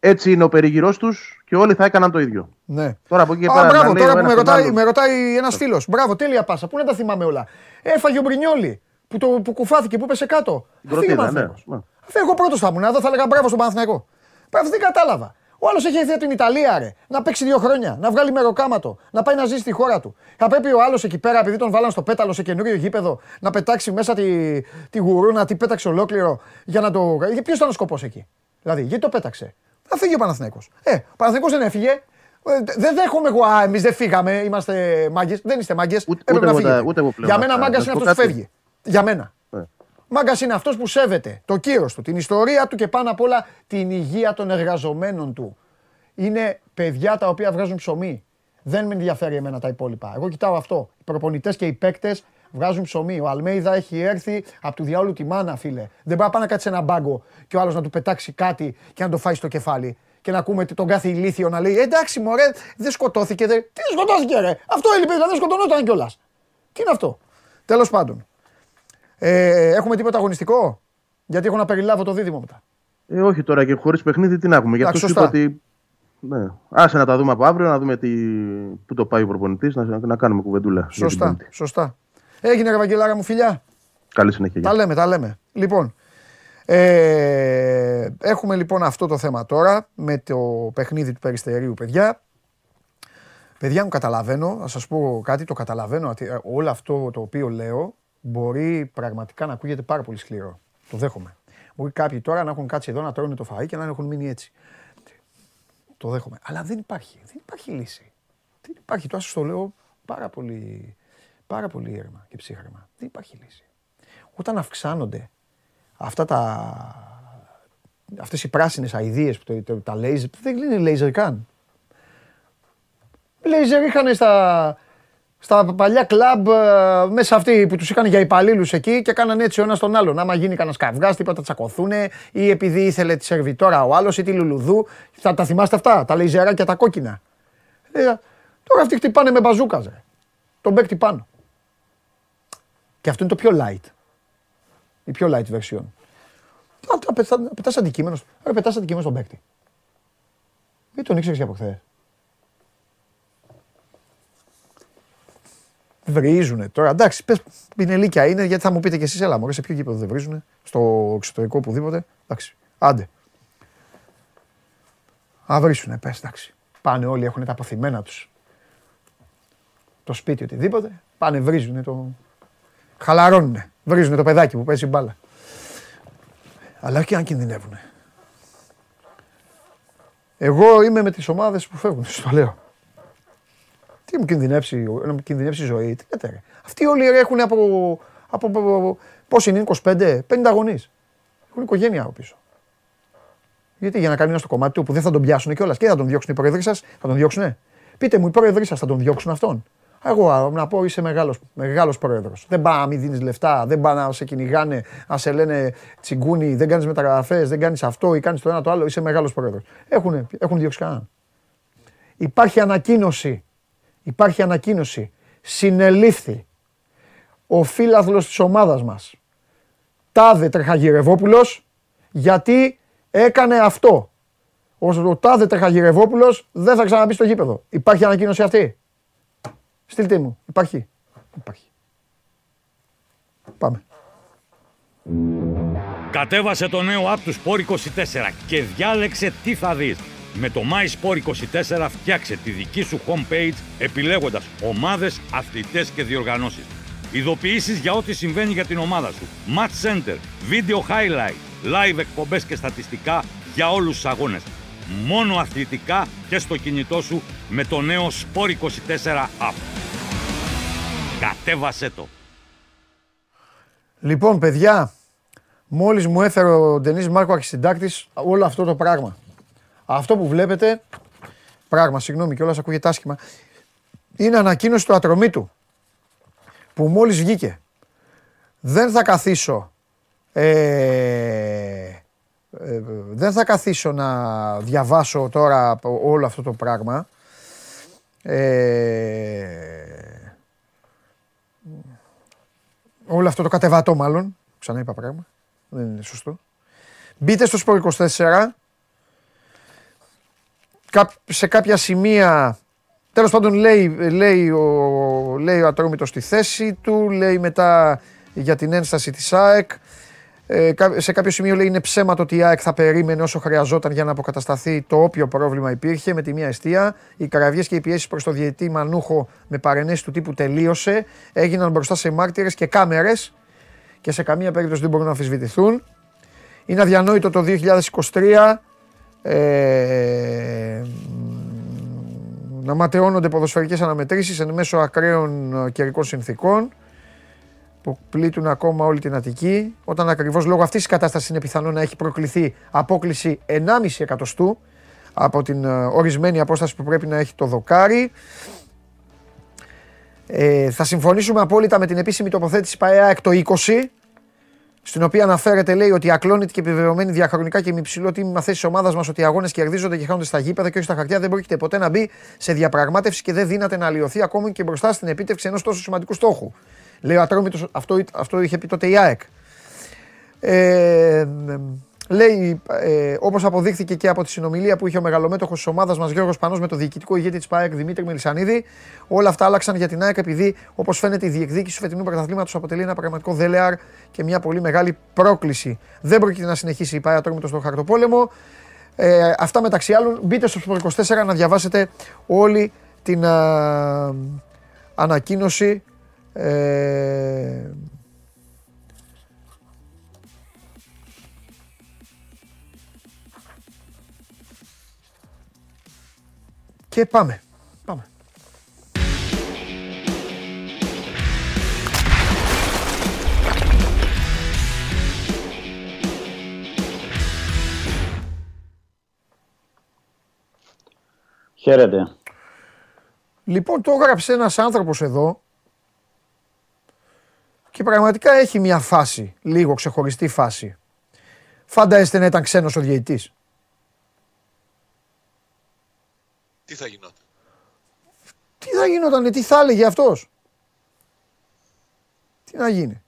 Έτσι είναι ο περιγυρός τους και όλοι θα έκαναν το ίδιο. Ναι. Τώρα από εκεί και Α, πέρα. να μπράβο, λέει τώρα ο που με ένας τον ρωτάει, άλλον. με ρωτάει ένας φίλος. Μπράβο, τέλεια πάσα. Πού να τα θυμάμαι όλα; Έφαγε ο Μπρινιόλι που, το, που κουφάθηκε, που πέσε κάτω. Την Αφήγε ο κροτίδα, ναι. Παναθηναϊκός. Ναι. Αφού εγώ πρώτος θα ήμουν εδώ, θα έλεγα μπράβο στον Παναθηναϊκό. Μπράβο, δεν κατάλαβα. Ο άλλος έχει έρθει από την Ιταλία, ρε. Να παίξει δύο χρόνια, να βγάλει μεροκάματο, να πάει να ζήσει στη χώρα του. Θα πρέπει ο άλλος εκεί πέρα, επειδή τον βάλαν στο πέταλο σε καινούριο γήπεδο, να πετάξει μέσα τη, τη γουρούνα, τη πέταξε ολόκληρο για να το. Ποιος ήταν ο σκοπός εκεί; Δηλαδή, γιατί το πέταξε; Θα φύγει ο Παναθηναϊκός. Ε, ο Παναθηναϊκός δεν έφυγε. Ε, Δεν δέχομαι εγώ, α, εμείς δεν φύγαμε, είμαστε μάγκες. Δεν είστε μάγκες. Ούτε- Έπρεπε ούτε να εγώ τα- φύγετε. ούτε εγώ πλέον Για μένα αυτά. μάγκας Να είναι σου αυτός πω που κάτι. φεύγει. Για μένα. Ναι. Μάγκας είναι αυτός που σέβεται το κύρος του, την ιστορία του και πάνω απ' όλα την υγεία των εργαζομένων του. Είναι παιδιά τα οποία βγάζουν ψωμί. Δεν με ενδιαφέρει εμένα τα υπόλοιπα. Εγώ κοιτάω αυτό. Οι προπονητές και οι παίκτες βγάζουν ψωμί. Ο Αλμέιδα έχει έρθει από του διάολου τη μάνα, φίλε. Δεν μπορεί να πάει να κάτσει σε ένα μπάγκο και ο άλλος να του πετάξει κάτι και να το φάει στο κεφάλι. Και να ακούμε τον κάθε ηλίθιο να λέει Εντάξει, μωρέ, δεν σκοτώθηκε. Δεν... Τι δεν σκοτώθηκε, ρε; Αυτό έλειπε, δηλαδή δεν σκοτωνόταν κιόλας. Τι είναι αυτό; Τέλος πάντων. Ε, έχουμε τίποτα αγωνιστικό; Γιατί έχω να περιλάβω το δίδυμο μετά. Ε, όχι τώρα και χωρίς παιχνίδι τι να έχουμε. Γι' αυτό Εντάξει, σου είπα σωστά. ότι. Ναι. Άσε να τα δούμε από αύριο, να δούμε τι... πού το πάει ο προπονητής, να, να κάνουμε κουβεντούλα. για την Σωστά. Πέμπτη. Σωστά. Έγινε, ρε Βαγγελάρα μου, φιλιά. Καλή συνέχεια. Τα γεια. λέμε, τα λέμε. Λοιπόν, ε, έχουμε λοιπόν αυτό το θέμα τώρα με το παιχνίδι του Περιστερίου, παιδιά. Παιδιά μου καταλαβαίνω, να σας πω κάτι, το καταλαβαίνω ότι ε, όλο αυτό το οποίο λέω μπορεί πραγματικά να ακούγεται πάρα πολύ σκληρό. Το δέχομαι. Μπορεί κάποιοι τώρα να έχουν κάτσει εδώ να τρώνε το φαΐ και να έχουν μείνει έτσι. Το δέχομαι. Αλλά δεν υπάρχει. Δεν υπάρχει λύση. Δεν υπάρχει. Τώρα σας το λέω πάρα πολύ, πάρα πολύ ήρεμα και ψύχρεμα. Δεν υπάρχει λύση. Όταν αυξάνονται αυτά τα, αυτές οι πράσινες αηδίες, που το, το- τα λέιζερ, δεν είναι λέιζερ καν. Λέιζερ είχαν στα, στα παλιά κλαμπ ε, μέσα αυτοί που τους είχαν για υπαλλήλους εκεί και κάνανε έτσι ο ένας τον άλλον. Άμα γίνει κανένας καυγάς, τίποτα τα τσακωθούνε ή επειδή ήθελε τη σερβιτόρα ο άλλος ή τη λουλουδού. Θα τα θυμάστε αυτά, τα λέιζεράκια τα κόκκινα. Ε, τώρα αυτοί χτυπάνε με μπαζούκας, ρε. Τον παίκτη πάνω. Και αυτό είναι το πιο light. Η πιο light version. Να, να, πετά, να πετάς αντικείμενο, στο- ρε, πετάς αντικείμενο στον παίκτη. Δεν τον ήξερες και από χθες. βρίζουνε τώρα. Εντάξει, πες, πινελίκια είναι, γιατί θα μου πείτε κι εσείς, έλα μωρέ, σε ποιο γήπεδο δεν βρίζουνε, στο εξωτερικό οπουδήποτε. Εντάξει, άντε. Α, βρίσουνε, πες, εντάξει. Πάνε όλοι, έχουν τα αποθυμένα τους. Το σπίτι, οτιδήποτε. Πάνε, βρίζουνε το... Χαλαρώνουνε. Βρίζουνε το παιδάκι που παίζει μπάλα. Αλλά όχι αν κινδυνεύουνε. Εγώ είμαι με τις ομάδες που φεύγουν, στο λέω. Τι μου κινδυνεύσει, να μου κινδυνεύσει η ζωή. Τι λέτε, ρε. Αυτοί όλοι ρε, έχουν από, από, από, πώς είναι, 25, 50 γονείς. Έχουν οικογένεια από πίσω. Γιατί για να κάνει ένα στο κομμάτι του που δεν θα τον πιάσουν κιόλας και θα τον διώξουν οι πρόεδροι σας, θα τον διώξουνε. Πείτε μου, οι πρόεδροι σας θα τον διώξουν αυτόν. Εγώ α, να πω είσαι μεγάλο μεγάλος πρόεδρος. Δεν πάει να μην δίνεις λεφτά, δεν πάει να σε κυνηγάνε, να σε λένε τσιγκούνι, δεν κάνεις μεταγραφές, δεν κάνεις αυτό ή κάνεις το ένα το άλλο. Είσαι μεγάλος πρόεδρος. Έχουν, έχουν διώξει κανέναν. Υπάρχει ανακοίνωση. Υπάρχει ανακοίνωση. Συνελήφθη ο φίλαθλος της ομάδας μας, Τάδε Τρεχαγυρευόπουλος, γιατί έκανε αυτό. Ο Τάδε Τρεχαγυρευόπουλος δεν θα ξαναμπεί στο γήπεδο. Υπάρχει ανακοίνωση αυτή; Στείλτε μου. Υπάρχει. Υπάρχει. Πάμε. Κατέβασε το νέο app του Sport 24 και διάλεξε τι θα δεις. Με το My Sport 24 φτιάξε τη δική σου homepage επιλέγοντας ομάδες, αθλητές και διοργανώσεις. Ειδοποιήσεις για ό,τι συμβαίνει για την ομάδα σου. Match Center, Video Highlight, Live εκπομπές και στατιστικά για όλους τους αγώνες. Μόνο αθλητικά και στο κινητό σου με το νέο Sport 24 app. Κατέβασέ το. Λοιπόν, παιδιά, μόλις μου έφερε ο Ντενής Μάρκο αρχισυντάκτης όλο αυτό το πράγμα. Αυτό που βλέπετε, πράγμα, συγγνώμη κιόλας ακούγεται άσχημα, είναι ανακοίνωση του ατρωμίτου που μόλις βγήκε. Δεν θα καθίσω ε, ε, δεν θα καθίσω να διαβάσω τώρα όλο αυτό το πράγμα. Ε, όλο αυτό το κατεβατό μάλλον. Ξανά είπα πράγμα. Δεν είναι σωστό. Μπείτε στο Σπορ 24. Σε κάποια σημεία Τέλος πάντων λέει, λέει, ο, λέει ο Ατρόμητος στη θέση του, λέει μετά για την ένσταση της ΑΕΚ. Ε, σε κάποιο σημείο λέει είναι ψέμα το ότι η ΑΕΚ θα περίμενε όσο χρειαζόταν για να αποκατασταθεί το όποιο πρόβλημα υπήρχε με τη μία αιστεία. Οι καραβιές και οι πιέσεις προς το διετή Μανούχο με παρενέσεις του τύπου τελείωσε. Έγιναν μπροστά σε μάρτυρες και κάμερες και σε καμία περίπτωση δεν μπορούν να αμφισβητηθούν. Είναι αδιανόητο το 2023. Ε, να ματαιώνονται ποδοσφαιρικές αναμετρήσεις εν μέσω ακραίων ε, καιρικών συνθήκων που πλήττουν ακόμα όλη την Αττική, όταν ακριβώς λόγω αυτής της κατάστασης είναι πιθανό να έχει προκληθεί απόκληση 1,5 εκατοστού από την ε, ορισμένη απόσταση που πρέπει να έχει το δοκάρι. Ε, θα συμφωνήσουμε απόλυτα με την επίσημη τοποθέτηση ΠαΕΑ το 20, στην οποία αναφέρεται λέει ότι ακλόνητη και επιβεβαιωμένη διαχρονικά και με υψηλό τίμημα θέση της ομάδας μας ότι οι αγώνες κερδίζονται και χάνονται στα γήπεδα και όχι στα χαρτιά δεν πρόκειται ποτέ να μπει σε διαπραγμάτευση και δεν δύναται να αλλοιωθεί ακόμη και μπροστά στην επίτευξη ενός τόσο σημαντικού στόχου. Λέει ο Ατρόμητος, αυτό, αυτό είχε πει τότε η ΑΕΚ. Ε, Λέει, ε, όπως αποδείχθηκε και από τη συνομιλία που είχε ο μεγαλομέτωχος της ομάδας μας Γιώργος Πανός με το διοικητικό ηγέτη της ΠΑΕΚ Δημήτρη Μελισανίδη, όλα αυτά άλλαξαν για την ΑΕΚ επειδή, όπως φαίνεται, η διεκδίκηση του φετινού πρωταθλήματος αποτελεί ένα πραγματικό δέλεαρ και μια πολύ μεγάλη πρόκληση. Δεν πρόκειται να συνεχίσει η ΠΑΕΚ Ατρόμητος στον χαρτοπόλεμο. Ε, αυτά μεταξύ άλλων, μπείτε στο 24 να διαβάσετε όλη την α, ανακοίνωση. Ε, Και πάμε. Πάμε. Χαίρετε. Λοιπόν, το έγραψε ένας άνθρωπος εδώ και πραγματικά έχει μια φάση, λίγο ξεχωριστή φάση. Φαντάζεστε να ήταν ξένος ο διαιτητής. τι θα γινόταν; Τι θα γινόταν, τι θα έλεγε αυτός; Τι να γίνει;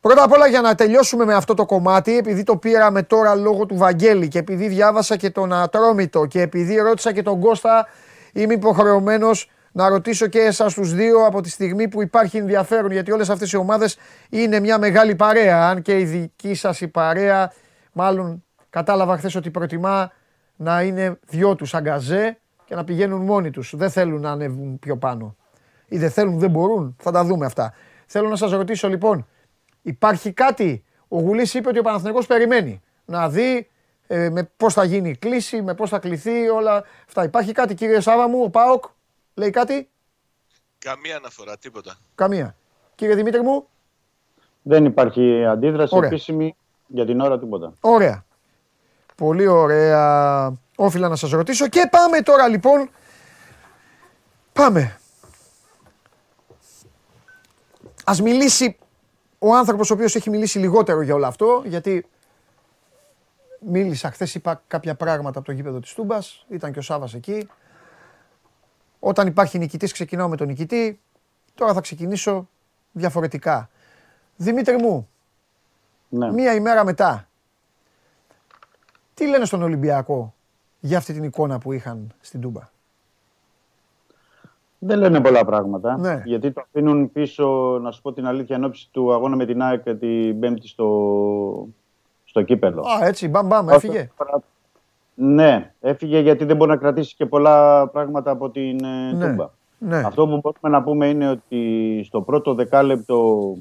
Πρώτα απ' όλα για να τελειώσουμε με αυτό το κομμάτι, επειδή το πήραμε τώρα λόγω του Βαγγέλη και επειδή διάβασα και τον Ατρόμητο και επειδή ρώτησα και τον Κώστα, είμαι υποχρεωμένος να ρωτήσω και εσάς τους δύο από τη στιγμή που υπάρχει ενδιαφέρον, γιατί όλες αυτές οι ομάδες είναι μια μεγάλη παρέα. Αν και η δική σας η παρέα, μάλλον κατάλαβα χθες ότι προτιμά να είναι δυο τους αγκαζέ και να πηγαίνουν μόνοι τους. Δεν θέλουν να ανέβουν πιο πάνω. Ή δεν θέλουν, δεν μπορούν. Θα τα δούμε αυτά. Θέλω να σας ρωτήσω λοιπόν, υπάρχει κάτι; Ο Γουλής είπε ότι ο Παναθηναϊκός περιμένει να δει ε, με πώς θα γίνει η κλίση, με πώς θα κληθεί όλα αυτά. Υπάρχει κάτι, κύριε Σάβα μου, ο Πάοκ; Λέει κάτι; Καμία αναφορά, τίποτα. Καμία. Κύριε Δημήτρη μου; Δεν υπάρχει αντίδραση Ωραία. επίσημη για την ώρα τίποτα. Ωραία. Πολύ ωραία. Όφιλα να σας ρωτήσω. Και πάμε τώρα λοιπόν. Πάμε. Ας μιλήσει ο άνθρωπος ο οποίος έχει μιλήσει λιγότερο για όλο αυτό, γιατί μίλησα χθες, είπα κάποια πράγματα από το γήπεδο της Τούμπας, ήταν και ο Σάβας εκεί. Όταν υπάρχει νικητής ξεκινάω με τον νικητή, τώρα θα ξεκινήσω διαφορετικά. Δημήτρη μου, Ναι. μία ημέρα μετά, τι λένε στον Ολυμπιακό για αυτή την εικόνα που είχαν στην Τούμπα; Δεν λένε πολλά πράγματα. Ναι. Γιατί το αφήνουν πίσω, να σου πω την αλήθεια, εν ώψη του αγώνα με την ΑΕΚ την Πέμπτη στο, στο κύπελο. Α, έτσι, μπαμ μπαμ, έφυγε. Ναι, έφυγε γιατί δεν μπορεί να κρατήσει και πολλά πράγματα από την ε, Ναι. Τούμπα. Ναι. Αυτό που μπορούμε να πούμε είναι ότι στο πρώτο δεκάλεπτο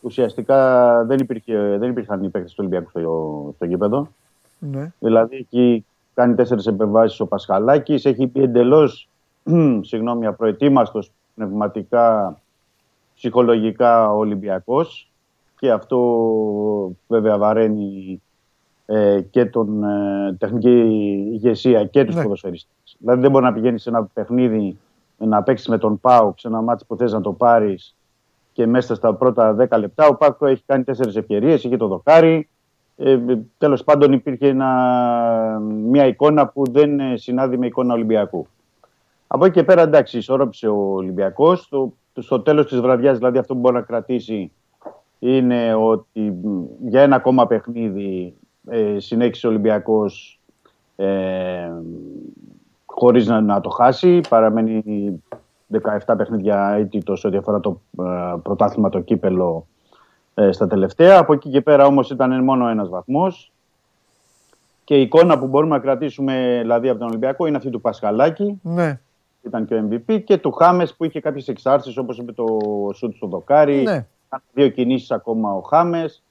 ουσιαστικά δεν, υπήρχε, δεν υπήρχαν οι παίκτες του Ολυμπιακού στο, στο γήπεδο. ναι. Δηλαδή εκεί κάνει τέσσερις επεμβάσεις ο Πασχαλάκης, έχει πει εντελώς *clears throat* συγγνώμη, απροετοίμαστος πνευματικά, ψυχολογικά ο Ολυμπιακός και αυτό βέβαια βαραίνει ε, και τον ε, τεχνική ηγεσία και τους Ναι. ποδοσφαιριστές. Δηλαδή δεν μπορεί να πηγαίνεις σε ένα παιχνίδι να παίξεις με τον ΠΑΟΚ σε ένα μάτι που θες να το πάρεις και μέσα στα πρώτα 10 λεπτά ο ΠΑΟΚ έχει κάνει τέσσερις ευκαιρίες, είχε το δοκάρι. Ε, τέλος πάντων υπήρχε ένα, μια εικόνα που δεν ε, συνάδει με εικόνα Ολυμπιακού. Από εκεί και πέρα εντάξει, ισόρρεψε ο Ολυμπιακός. Στο, στο τέλος της βραδιάς δηλαδή αυτό που μπορεί να κρατήσει είναι ότι μ, για ένα ακόμα παιχνίδι ε, συνέχισε ο Ολυμπιακός ε, χωρίς να, να το χάσει. Παραμένει 17 παιχνίδια αίτητος ό,τι αφορά το ε, πρωτάθλημα, το κύπελο ε, στα τελευταία. Από εκεί και πέρα όμως ήταν μόνο ένας βαθμός. Και η εικόνα που μπορούμε να κρατήσουμε δηλαδή από τον Ολυμπιακό είναι αυτή του Πασχαλάκη, Ναι, ήταν και ο MVP, και του Χάμες που είχε κάποιες εξάρσεις όπως είπε το σουτ στο δοκάρι. ναι. Κάνει Δύο κινήσεις ακόμα ο Χάμες.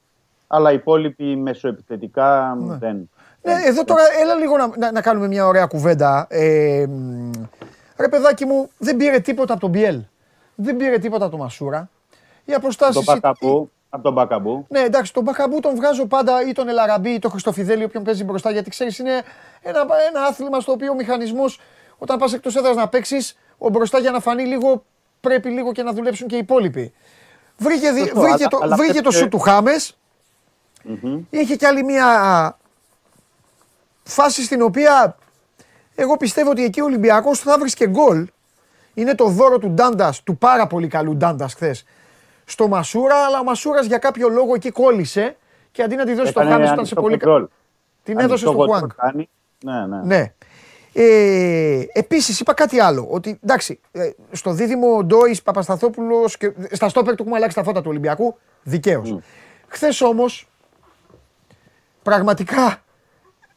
Αλλά οι υπόλοιποι μεσοεπιθετικά δεν. Ναι, εδώ τώρα έλα λίγο να, να, να κάνουμε μια ωραία κουβέντα. Ε, μ, ρε παιδάκι μου, δεν πήρε τίποτα από τον Μπιέλ. Δεν πήρε τίποτα από τον Μασούρα. Οι Από αποστάσει. τον Μπακαμπού. Από τον Μπακαμπού. Ναι, εντάξει, τον Μπακαμπού τον βγάζω πάντα ή τον Ελαραμπή ή τον Χριστοφιδέλη, όποιον παίζει μπροστά. Γιατί ξέρεις, είναι ένα, ένα άθλημα στο οποίο ο μηχανισμός, όταν πας εκτός έδρας να παίξεις, ο μπροστά για να φανεί λίγο, πρέπει λίγο και να δουλέψουν και οι υπόλοιποι. Βρήκε, δι- Σωστό, βρήκε αλλά- το, αλλά βρήκε το πρέπει- σου του Χάμες, Είχε κι άλλη μια φάση στην οποία εγώ πιστεύω ότι εκεί ο Ολυμπιακός θα βρει και γκολ. Είναι το δώρο του Ντάντας, του πάρα πολύ καλού Ντάντας χθες. Στο Μασούρα, αλλά ο Μασούρας για κάποιο λόγο εκεί κόλλησε και αντί να τη δώσει στο Έκανε Χάμες ήταν σε ανοιχτό πολύ κοντρόλ. Την έδωσε Ανοιχτό στο κοντρόλ Χουάνκ. κάνει. Ναι, ναι. Ναι. Ε, Επίσης, είπα κάτι άλλο. Ότι εντάξει, ε, στο δίδυμο Ντόις Παπασταθόπουλος και στα στόπερ του έχουμε αλλάξει τα φώτα του Ολυμπιακού. Δικαίως. Mm. Χθες όμως, πραγματικά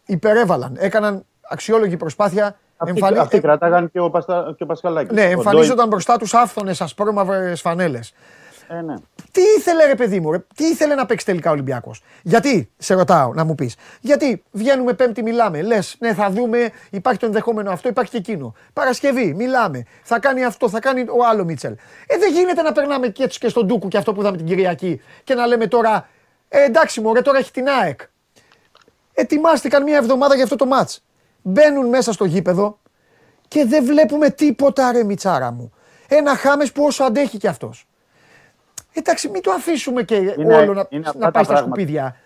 υπερέβαλαν. Έκαναν αξιόλογη προσπάθεια. Αυτοί, Εμφανι- αυτοί κρατάγαν και ο, Παστα, και ο Πασχαλάκης. Ναι, Ο εμφανίζονταν μπροστά τους άφθονες ασπρόμαυρε φανέλες. Ντόι- Ε, ναι. Τι ήθελε ρε παιδί μου, ρε, τι ήθελε να παίξει τελικά ο Ολυμπιακός; Γιατί, σε ρωτάω να μου πεις, Γιατί βγαίνουμε Πέμπτη, μιλάμε. Λες, ναι, θα δούμε, υπάρχει το ενδεχόμενο αυτό, υπάρχει και εκείνο. Παρασκευή, μιλάμε. Θα κάνει αυτό, θα κάνει ο άλλο Μίτσελ. Ε, δεν γίνεται να περνάμε και έτσι και στον Ντούκου και αυτό που είδαμε την Κυριακή και να λέμε τώρα, ε, εντάξει, μωρέ, τώρα έχει την ΑΕΚ. Ετοιμάστηκαν μία εβδομάδα για αυτό το μάτς. Μπαίνουν μέσα στο γήπεδο και δεν βλέπουμε τίποτα ρε Μιτσάρα μου. Ένα Χάμες που όσο αντέχει κι αυτός. Εντάξει, μην το αφήσουμε και Είναι- όλο να, είναι αυτά να τα πάει στα πράγματα. σκουπίδια.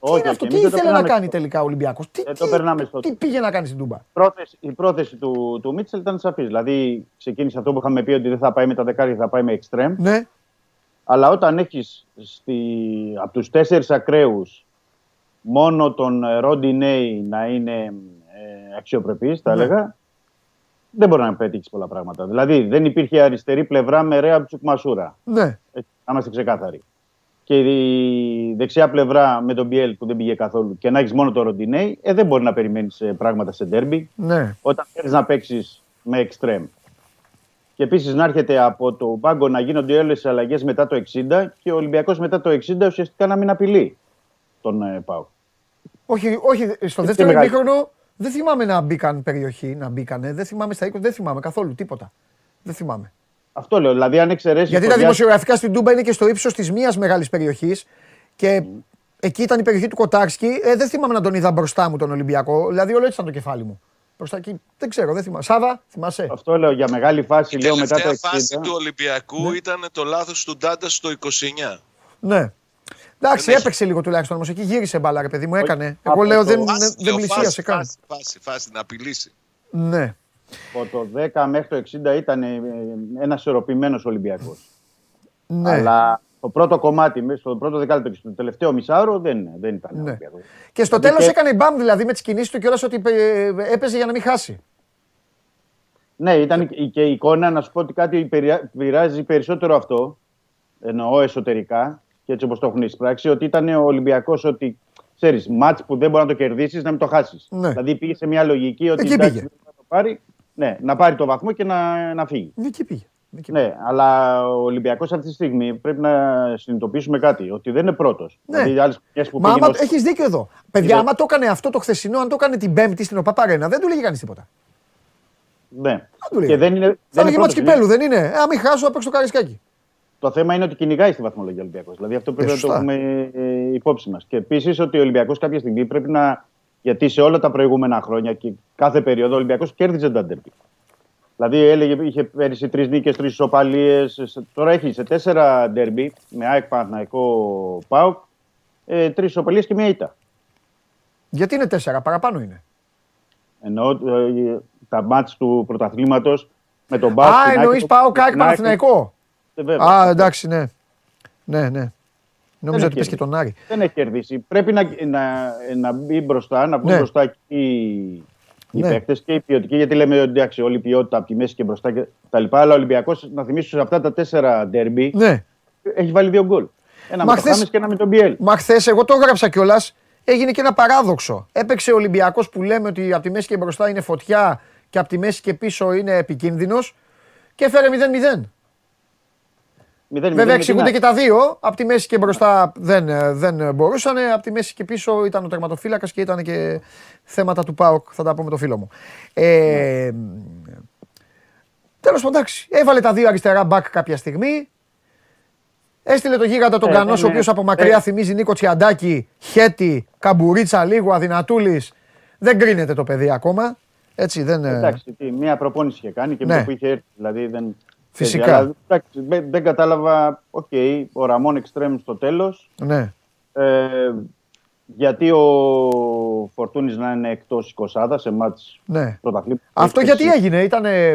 τι Όχι, είναι αυτό, όχι, τι μην το ήθελε να περνάμε κάνει στο- τελικά ο Ολυμπιακός; Τι, Δεν το τι- περνάμε στο- τι πήγε να κάνει στην Τούμπα; Πρόθεση, η πρόθεση του, του Μίτσελ ήταν σαφής. Δηλαδή, ξεκίνησε αυτό που είχαμε πει ότι δεν θα πάει με τα δεκάρια, θα πάει με εξτρέμ. Ναι, Αλλά όταν έχεις από τους τέσσερις ακραίους μόνο τον ε, Ρόντι Νέι να είναι ε, αξιοπρεπής, θα Ναι. έλεγα, δεν μπορεί να πετύχεις πολλά πράγματα. Δηλαδή δεν υπήρχε αριστερή πλευρά με ρέα Τσουκμασούρα. Ναι. Έτσι, να είμαστε ξεκάθαροι. Και η δεξιά πλευρά με τον Μπιέλ που δεν πήγε καθόλου και να έχεις μόνο το Ροντινέι, ε, δεν μπορεί να περιμένεις πράγματα σε ντέρμπι. Ναι. Όταν θέλεις να παίξεις με εξτρέμ. Και επίσης να έρχεται από το πάγκο να γίνονται όλες τι αλλαγές μετά το 60 και ο Ολυμπιακός μετά το 60 ουσιαστικά να μην απειλεί τον ε, Πάου. Όχι, όχι, στο Και δεύτερο μεγάλη. ημίχρονο δεν θυμάμαι να μπήκαν περιοχή, να μπήκανε. Δεν θυμάμαι στα 20, δεν θυμάμαι καθόλου τίποτα. Δεν θυμάμαι. Αυτό λέω. Δηλαδή, αν εξαιρέσεις. Γιατί τα δημοσιογραφικά στην Τούμπα είναι και στο ύψος της μίας μεγάλης περιοχής και εκεί ήταν η περιοχή του Κοτάξκι. Ε, δεν θυμάμαι να τον είδα μπροστά μου τον Ολυμπιακό. Δηλαδή, όλο έτσι ήταν το κεφάλι μου. Μπροστά εκεί. Δεν ξέρω, δεν θυμάμαι. Σάβα, θυμάσαι; Αυτό λέω για μεγάλη φάση, Η λέω μετά το τελευταία φάση 60. του Ολυμπιακού ήταν το λάθος του Ντάντα στο 29. Ναι. Εντάξει, Δεν έχει. έπαιξε λίγο τουλάχιστον όμως. Εκεί γύρισε μπάλα, ρε παιδί μου, έκανε. Όχι, Εγώ από λέω το- δεν, Φάση, δεν λέω, πλησίασε φάση, καν. Φάση, φάση, φάση, να απειλήσει. Ναι. Από το 10 μέχρι το 60 ήταν ένας ισορροπημένος Ολυμπιακός. Ναι. Αλλά το πρώτο κομμάτι, μέσα στο πρώτο δεκάλεπτο και στο τελευταίο μισάωρο δεν, δεν ήταν Ναι. Ολυμπιακός. Και στο Δηλαδή τέλος και- έκανε μπαμ δηλαδή με τις κινήσεις του κιόλας ότι ε, έπαιζε για να μην χάσει. Ναι, ήταν και η εικόνα να σου πω ότι κάτι περι- πειράζει περισσότερο αυτό. Εννοώ εσωτερικά και έτσι όπως το έχουν εισπράξει, ότι ήταν ο Ολυμπιακός ότι ξέρεις, μάτς που δεν μπορεί να το κερδίσεις, να μην το χάσεις. Ναι. Δηλαδή πήγε σε μια λογική ότι Εκεί εντάξει, πήγε. δεν θα το πάρει, ναι, να πάρει το βαθμό και να, να φύγει. Εκεί πήγε. Εκεί πήγε. Ναι, αλλά ο Ολυμπιακός αυτή τη στιγμή πρέπει να συνειδητοποιήσουμε κάτι. Ότι δεν είναι πρώτος. Ναι. Δηλαδή, άλλες χρονιές που Μα πήγαινε άμα ως- έχεις δίκιο εδώ. Παιδιά, Ναι. άμα το έκανε αυτό το χθεσινό, αν το έκανε την Πέμπτη στην ΟΠΑΠΑΡΕΝΑ, δεν του λέγει κανείς τίποτα. Ναι. του λέει. Και δεν είναι. Θα δεν λέγει είναι μάτς πρώτος, κυπέλου, δεν είναι. Ε, αν μην χάσω, θα παίξω το καρισκάκι. Το θέμα είναι ότι κυνηγάει στη βαθμολογία ο Ολυμπιακός. Δηλαδή αυτό πρέπει Ε, να το σωστά. έχουμε ε, υπόψη μας. Και επίσης ότι ο Ολυμπιακός κάποια στιγμή πρέπει να. Γιατί σε όλα τα προηγούμενα χρόνια και κάθε περίοδο ο Ολυμπιακός κέρδιζε τα ντέρμπι. Δηλαδή έλεγε, είχε πέρυσι τρεις νίκες, τρεις ισοπαλίες. Τώρα έχει σε τέσσερα ντέρμπι με ΑΕΚ Παναθηναϊκό ΠΑΟΚ ε, τρεις ισοπαλίες και μία ήττα. Γιατί είναι τέσσερα, παραπάνω είναι; Ενώ ε, τα μάτς του πρωταθλήματος με τον ΠΑΟΚ. Α, την ΑΕΚ, εννοείς το- πάω κάκι την ΑΕΚ, Παναθηναϊκό; Ε, βέβαια. Α, εντάξει, ναι. Ναι, ναι. Νόμιζα ότι έχει πες και τον Άρη. δεν έχει κερδίσει. Πρέπει να, να, να μπει μπροστά, να βγουν Ναι. μπροστά και οι, οι Ναι. παίκτες και οι ποιοτικοί. Γιατί λέμε ότι εντάξει, όλη η ποιότητα από τη μέση και μπροστά και τα λοιπά. Αλλά ο Ολυμπιακός, να θυμίσω σε αυτά τα τέσσερα ντέρμπι, Ναι. έχει βάλει δύο γκολ. Ένα Μα με το χθες- Χάμες και ένα με τον Μπιέλ. Μα χθες, εγώ το έγραψα κιόλας, έγινε και ένα παράδοξο. Έπαιξε ο Ολυμπιακός που λέμε ότι από τη μέση και μπροστά είναι φωτιά και από τη μέση και πίσω είναι επικίνδυνος και έφερε 0-0. Βέβαια εξηγούνται και τα δύο. Από τη μέση και μπροστά δεν, ε, δεν μπορούσαν. Από τη μέση και πίσω ήταν ο τερματοφύλακας και ήταν και θέματα του ΠΑΟΚ. Θα τα πω με το φίλο μου. Ε, Τέλος πάντων, εντάξει. Έβαλε τα δύο αριστερά μπακ κάποια στιγμή. Έστειλε το γίγαντα τον Ε, Κανός, ο δεν είναι- οποίος από μακριά ε. θυμίζει Νίκο Τσιαντάκη, χαίτη, Καμπουρίτσα λίγο, Αδυνατούλης. Δεν κρίνεται το παιδί ακόμα. Έτσι, δεν. ε, Εντάξει, τι, μία προπόνηση είχε κάνει και Ναι. μία που είχε έρθει. Δηλαδή δεν... Φυσικά. Αλλά, εντάξει, δεν, δεν κατάλαβα, οκ, ο Ραμόν εξτρέμ στο τέλος. Ναι. Ε, γιατί ο Φορτούνης να είναι εκτός 20άδας σε ματς ναι. πρωταθλήματος. Αυτό γιατί έγινε, ήταν. ε,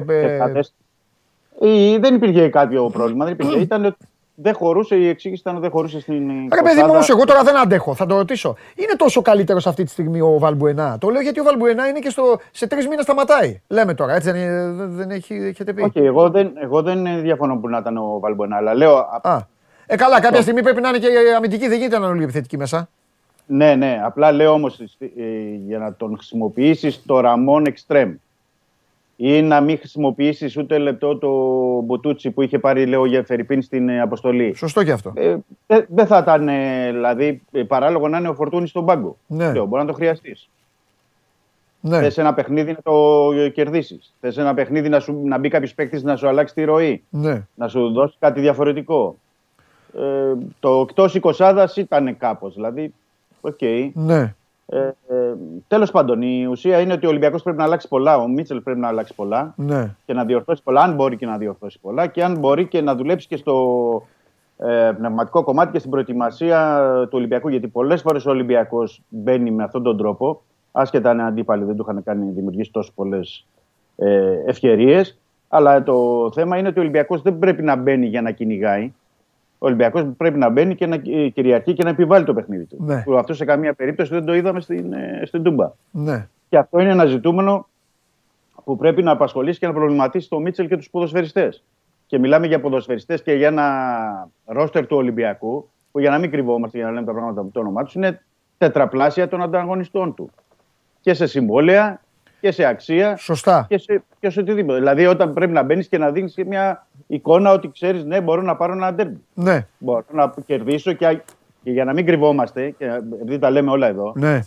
Ε, δεν υπήρχε κάποιο πρόβλημα. Δεν υπήρχε. ήταν ότι δεν χωρούσε, η εξήγηση ήταν ότι δεν χωρούσε στην. Ρε παιδί μου, όμως εγώ τώρα δεν αντέχω. Θα το ρωτήσω. Είναι τόσο καλύτερος αυτή τη στιγμή ο Βαλμπουενά; Το λέω γιατί ο Βαλμπουενά είναι και στο, σε τρεις μήνες σταματάει. Λέμε τώρα, έτσι δεν, είναι- δεν, δεν έχει, έχετε πει. Όχι, εγώ δεν, εγώ δεν διαφωνώ που να ήταν ο Βαλμπονά, αλλά λέω. α- Α. Ε, καλά, κάποια στιγμή πρέπει να είναι και αμυντική, δεν γίνεται να είναι όλοι επιθετικοί μέσα. Ναι, ναι. Απλά λέω όμως για να τον χρησιμοποιήσεις το Ραμόν Extreme ή να μην χρησιμοποιήσεις ούτε λεπτό το Μποτούτσι που είχε πάρει, λέω, για φερ' ειπείν στην ε, αποστολή. Σωστό και αυτό. Ε, δεν δεν θα ήταν ε, δηλαδή ε, παράλογο να είναι ο Φορτούνης στον πάγκο. Ναι. Λέω, μπορεί να το χρειαστείς. Ναι. Θες ένα παιχνίδι να το κερδίσεις. Θες ένα παιχνίδι να, σου, να μπει κάποιος παίκτης να σου αλλάξει τη ροή. ναι. Να σου δώσει κάτι διαφορετικό. Ε, το εκτός εικοσάδας ήταν κάπως. Δηλαδή, οκ. ναι. Ε, ε, Τέλος πάντων, η ουσία είναι ότι ο Ολυμπιακός πρέπει να αλλάξει πολλά. Ο Μίτσελ πρέπει να αλλάξει πολλά ναι. και να διορθώσει πολλά. Αν μπορεί και να διορθώσει πολλά και αν μπορεί και να δουλέψει και στο ε, πνευματικό κομμάτι και στην προετοιμασία του Ολυμπιακού. Γιατί πολλές φορές ο Ολυμπιακός μπαίνει με αυτόν τον τρόπο, άσχετα αν οι αντίπαλοι δεν του είχαν κάνει δημιουργήσει τόσο πολλές ε, ευκαιρίες. Αλλά το θέμα είναι ότι ο Ολυμπιακός δεν πρέπει να μπαίνει για να κυνηγάει. Ο Ολυμπιακός πρέπει να μπαίνει και να ε, κυριαρχεί και να επιβάλλει το παιχνίδι του. Ναι. Που αυτό σε καμία περίπτωση δεν το είδαμε στην, ε, στην Τούμπα. ναι. Και αυτό είναι ένα ζητούμενο που πρέπει να απασχολήσει και να προβληματίσει το Μίτσελ και τους ποδοσφαιριστές. Και μιλάμε για ποδοσφαιριστές και για ένα ρόστερ του Ολυμπιακού, που για να μην κρυβόμαστε, για να λέμε τα πράγματα από το όνομά τους, είναι τετραπλάσια των ανταγωνιστών του. Και σε συμβόλαια και σε αξία Σωστά. και σε, και σε οτιδήποτε. Δηλαδή, όταν πρέπει να μπαίνεις και να δίνεις μια εικόνα ότι ξέρεις, ναι, μπορώ να πάρω ένα ντέρμπι. Ναι, Μπορώ να κερδίσω και, και για να μην κρυβόμαστε, και επειδή τα λέμε όλα εδώ, ναι.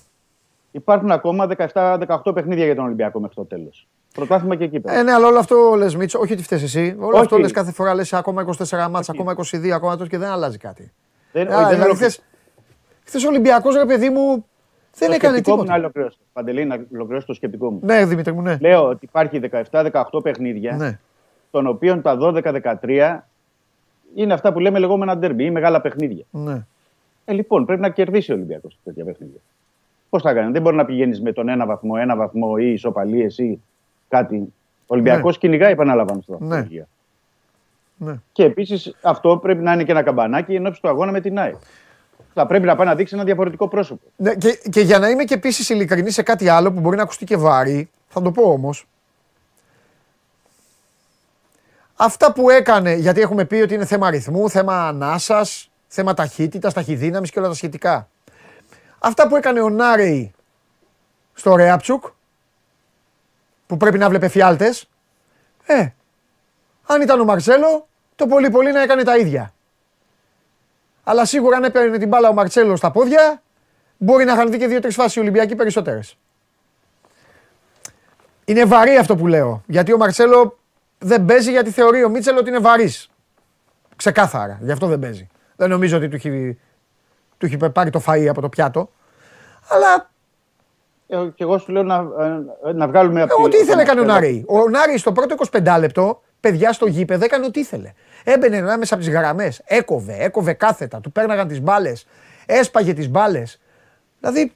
υπάρχουν ακόμα 17-18 παιχνίδια για τον Ολυμπιακό μέχρι το τέλος. Πρωτάθλημα και εκεί Ε, ναι, αλλά όλο αυτό λες, Μίτσο, όχι ότι φταίεις εσύ. Όλο Όχι. αυτό λες κάθε φορά λες ακόμα 24 μάτσα, ακόμα 22, ακόμα τόσο και δεν αλλάζει κάτι. Δεν, Ε, όχι, δεν δηλαδή, ολοκληρώ- χθε ο Ολυμπιακός, ρε παιδί μου, δεν το έκανε σκεπτικό μου να τίποτα. ολοκληρώσω. Παντελή, να ολοκληρώσω το σκεπτικό μου. Ναι, Δημήτρη μου, ναι. Λέω ότι υπάρχει 17-18 παιχνίδια, ναι. Των οποίων τα 12-13 είναι αυτά που λέμε λεγόμενα ντέρμπι ή μεγάλα παιχνίδια. ναι. Ε, λοιπόν, πρέπει να κερδίσει ο Ολυμπιακός τέτοια παιχνίδια. Πώς θα κάνει, δεν μπορεί να πηγαίνεις με τον ένα βαθμό, ένα βαθμό ή ισοπαλίες ή κάτι. Ο Ολυμπιακός Ναι. κυνηγάει, επαναλαμβάνω στο Ναι. βαθμό. ναι. Και επίσης αυτό πρέπει να είναι και ένα καμπανάκι εν ώψη του αγώνα με την ΑΕΚ. Θα πρέπει να πάει να δείξει ένα διαφορετικό πρόσωπο. Ναι, και, και για να είμαι και επίσης ειλικρινής σε κάτι άλλο που μπορεί να ακουστεί και βάρη, θα το πω όμως. Αυτά που έκανε, γιατί έχουμε πει ότι είναι θέμα αριθμού, θέμα ανάσας, θέμα ταχύτητας, ταχυδύναμης και όλα τα σχετικά. Αυτά που έκανε ο Νάρεϊ στο Ρέαψουκ, που πρέπει να βλέπει φιάλτες, ε, αν ήταν ο Μαρσέλο, το πολύ πολύ να έκανε τα ίδια. Αλλά σίγουρα αν έπαιρνε την μπάλα ο Μαρτσέλο στα πόδια, μπορεί να είχαν δει και δύο-τρεις φάσεις Ολυμπιακοί περισσότερες. Είναι βαρύ αυτό που λέω. Γιατί ο Μαρτσέλο δεν παίζει γιατί θεωρεί ο Μίτσελ ότι είναι βαρύς. Ξεκάθαρα. Γι' αυτό δεν παίζει. Δεν νομίζω ότι του έχει, του έχει πάρει το φαΐ από το πιάτο. Αλλά Ε, και εγώ σου λέω να, ε, να βγάλουμε από ε, τη- ό,τι ήθελε από έκανε ο την- Νάρη. Ο Νάρη στο πρώτο 25 λεπτό, παιδιά στο γήπεδο, έκανε ό,τι ήθελε. Έμπαινε ανάμεσα από τις γραμμές, έκοβε, έκοβε κάθετα, του πέρναγαν τις μπάλες, έσπαγε τις μπάλες. Δηλαδή,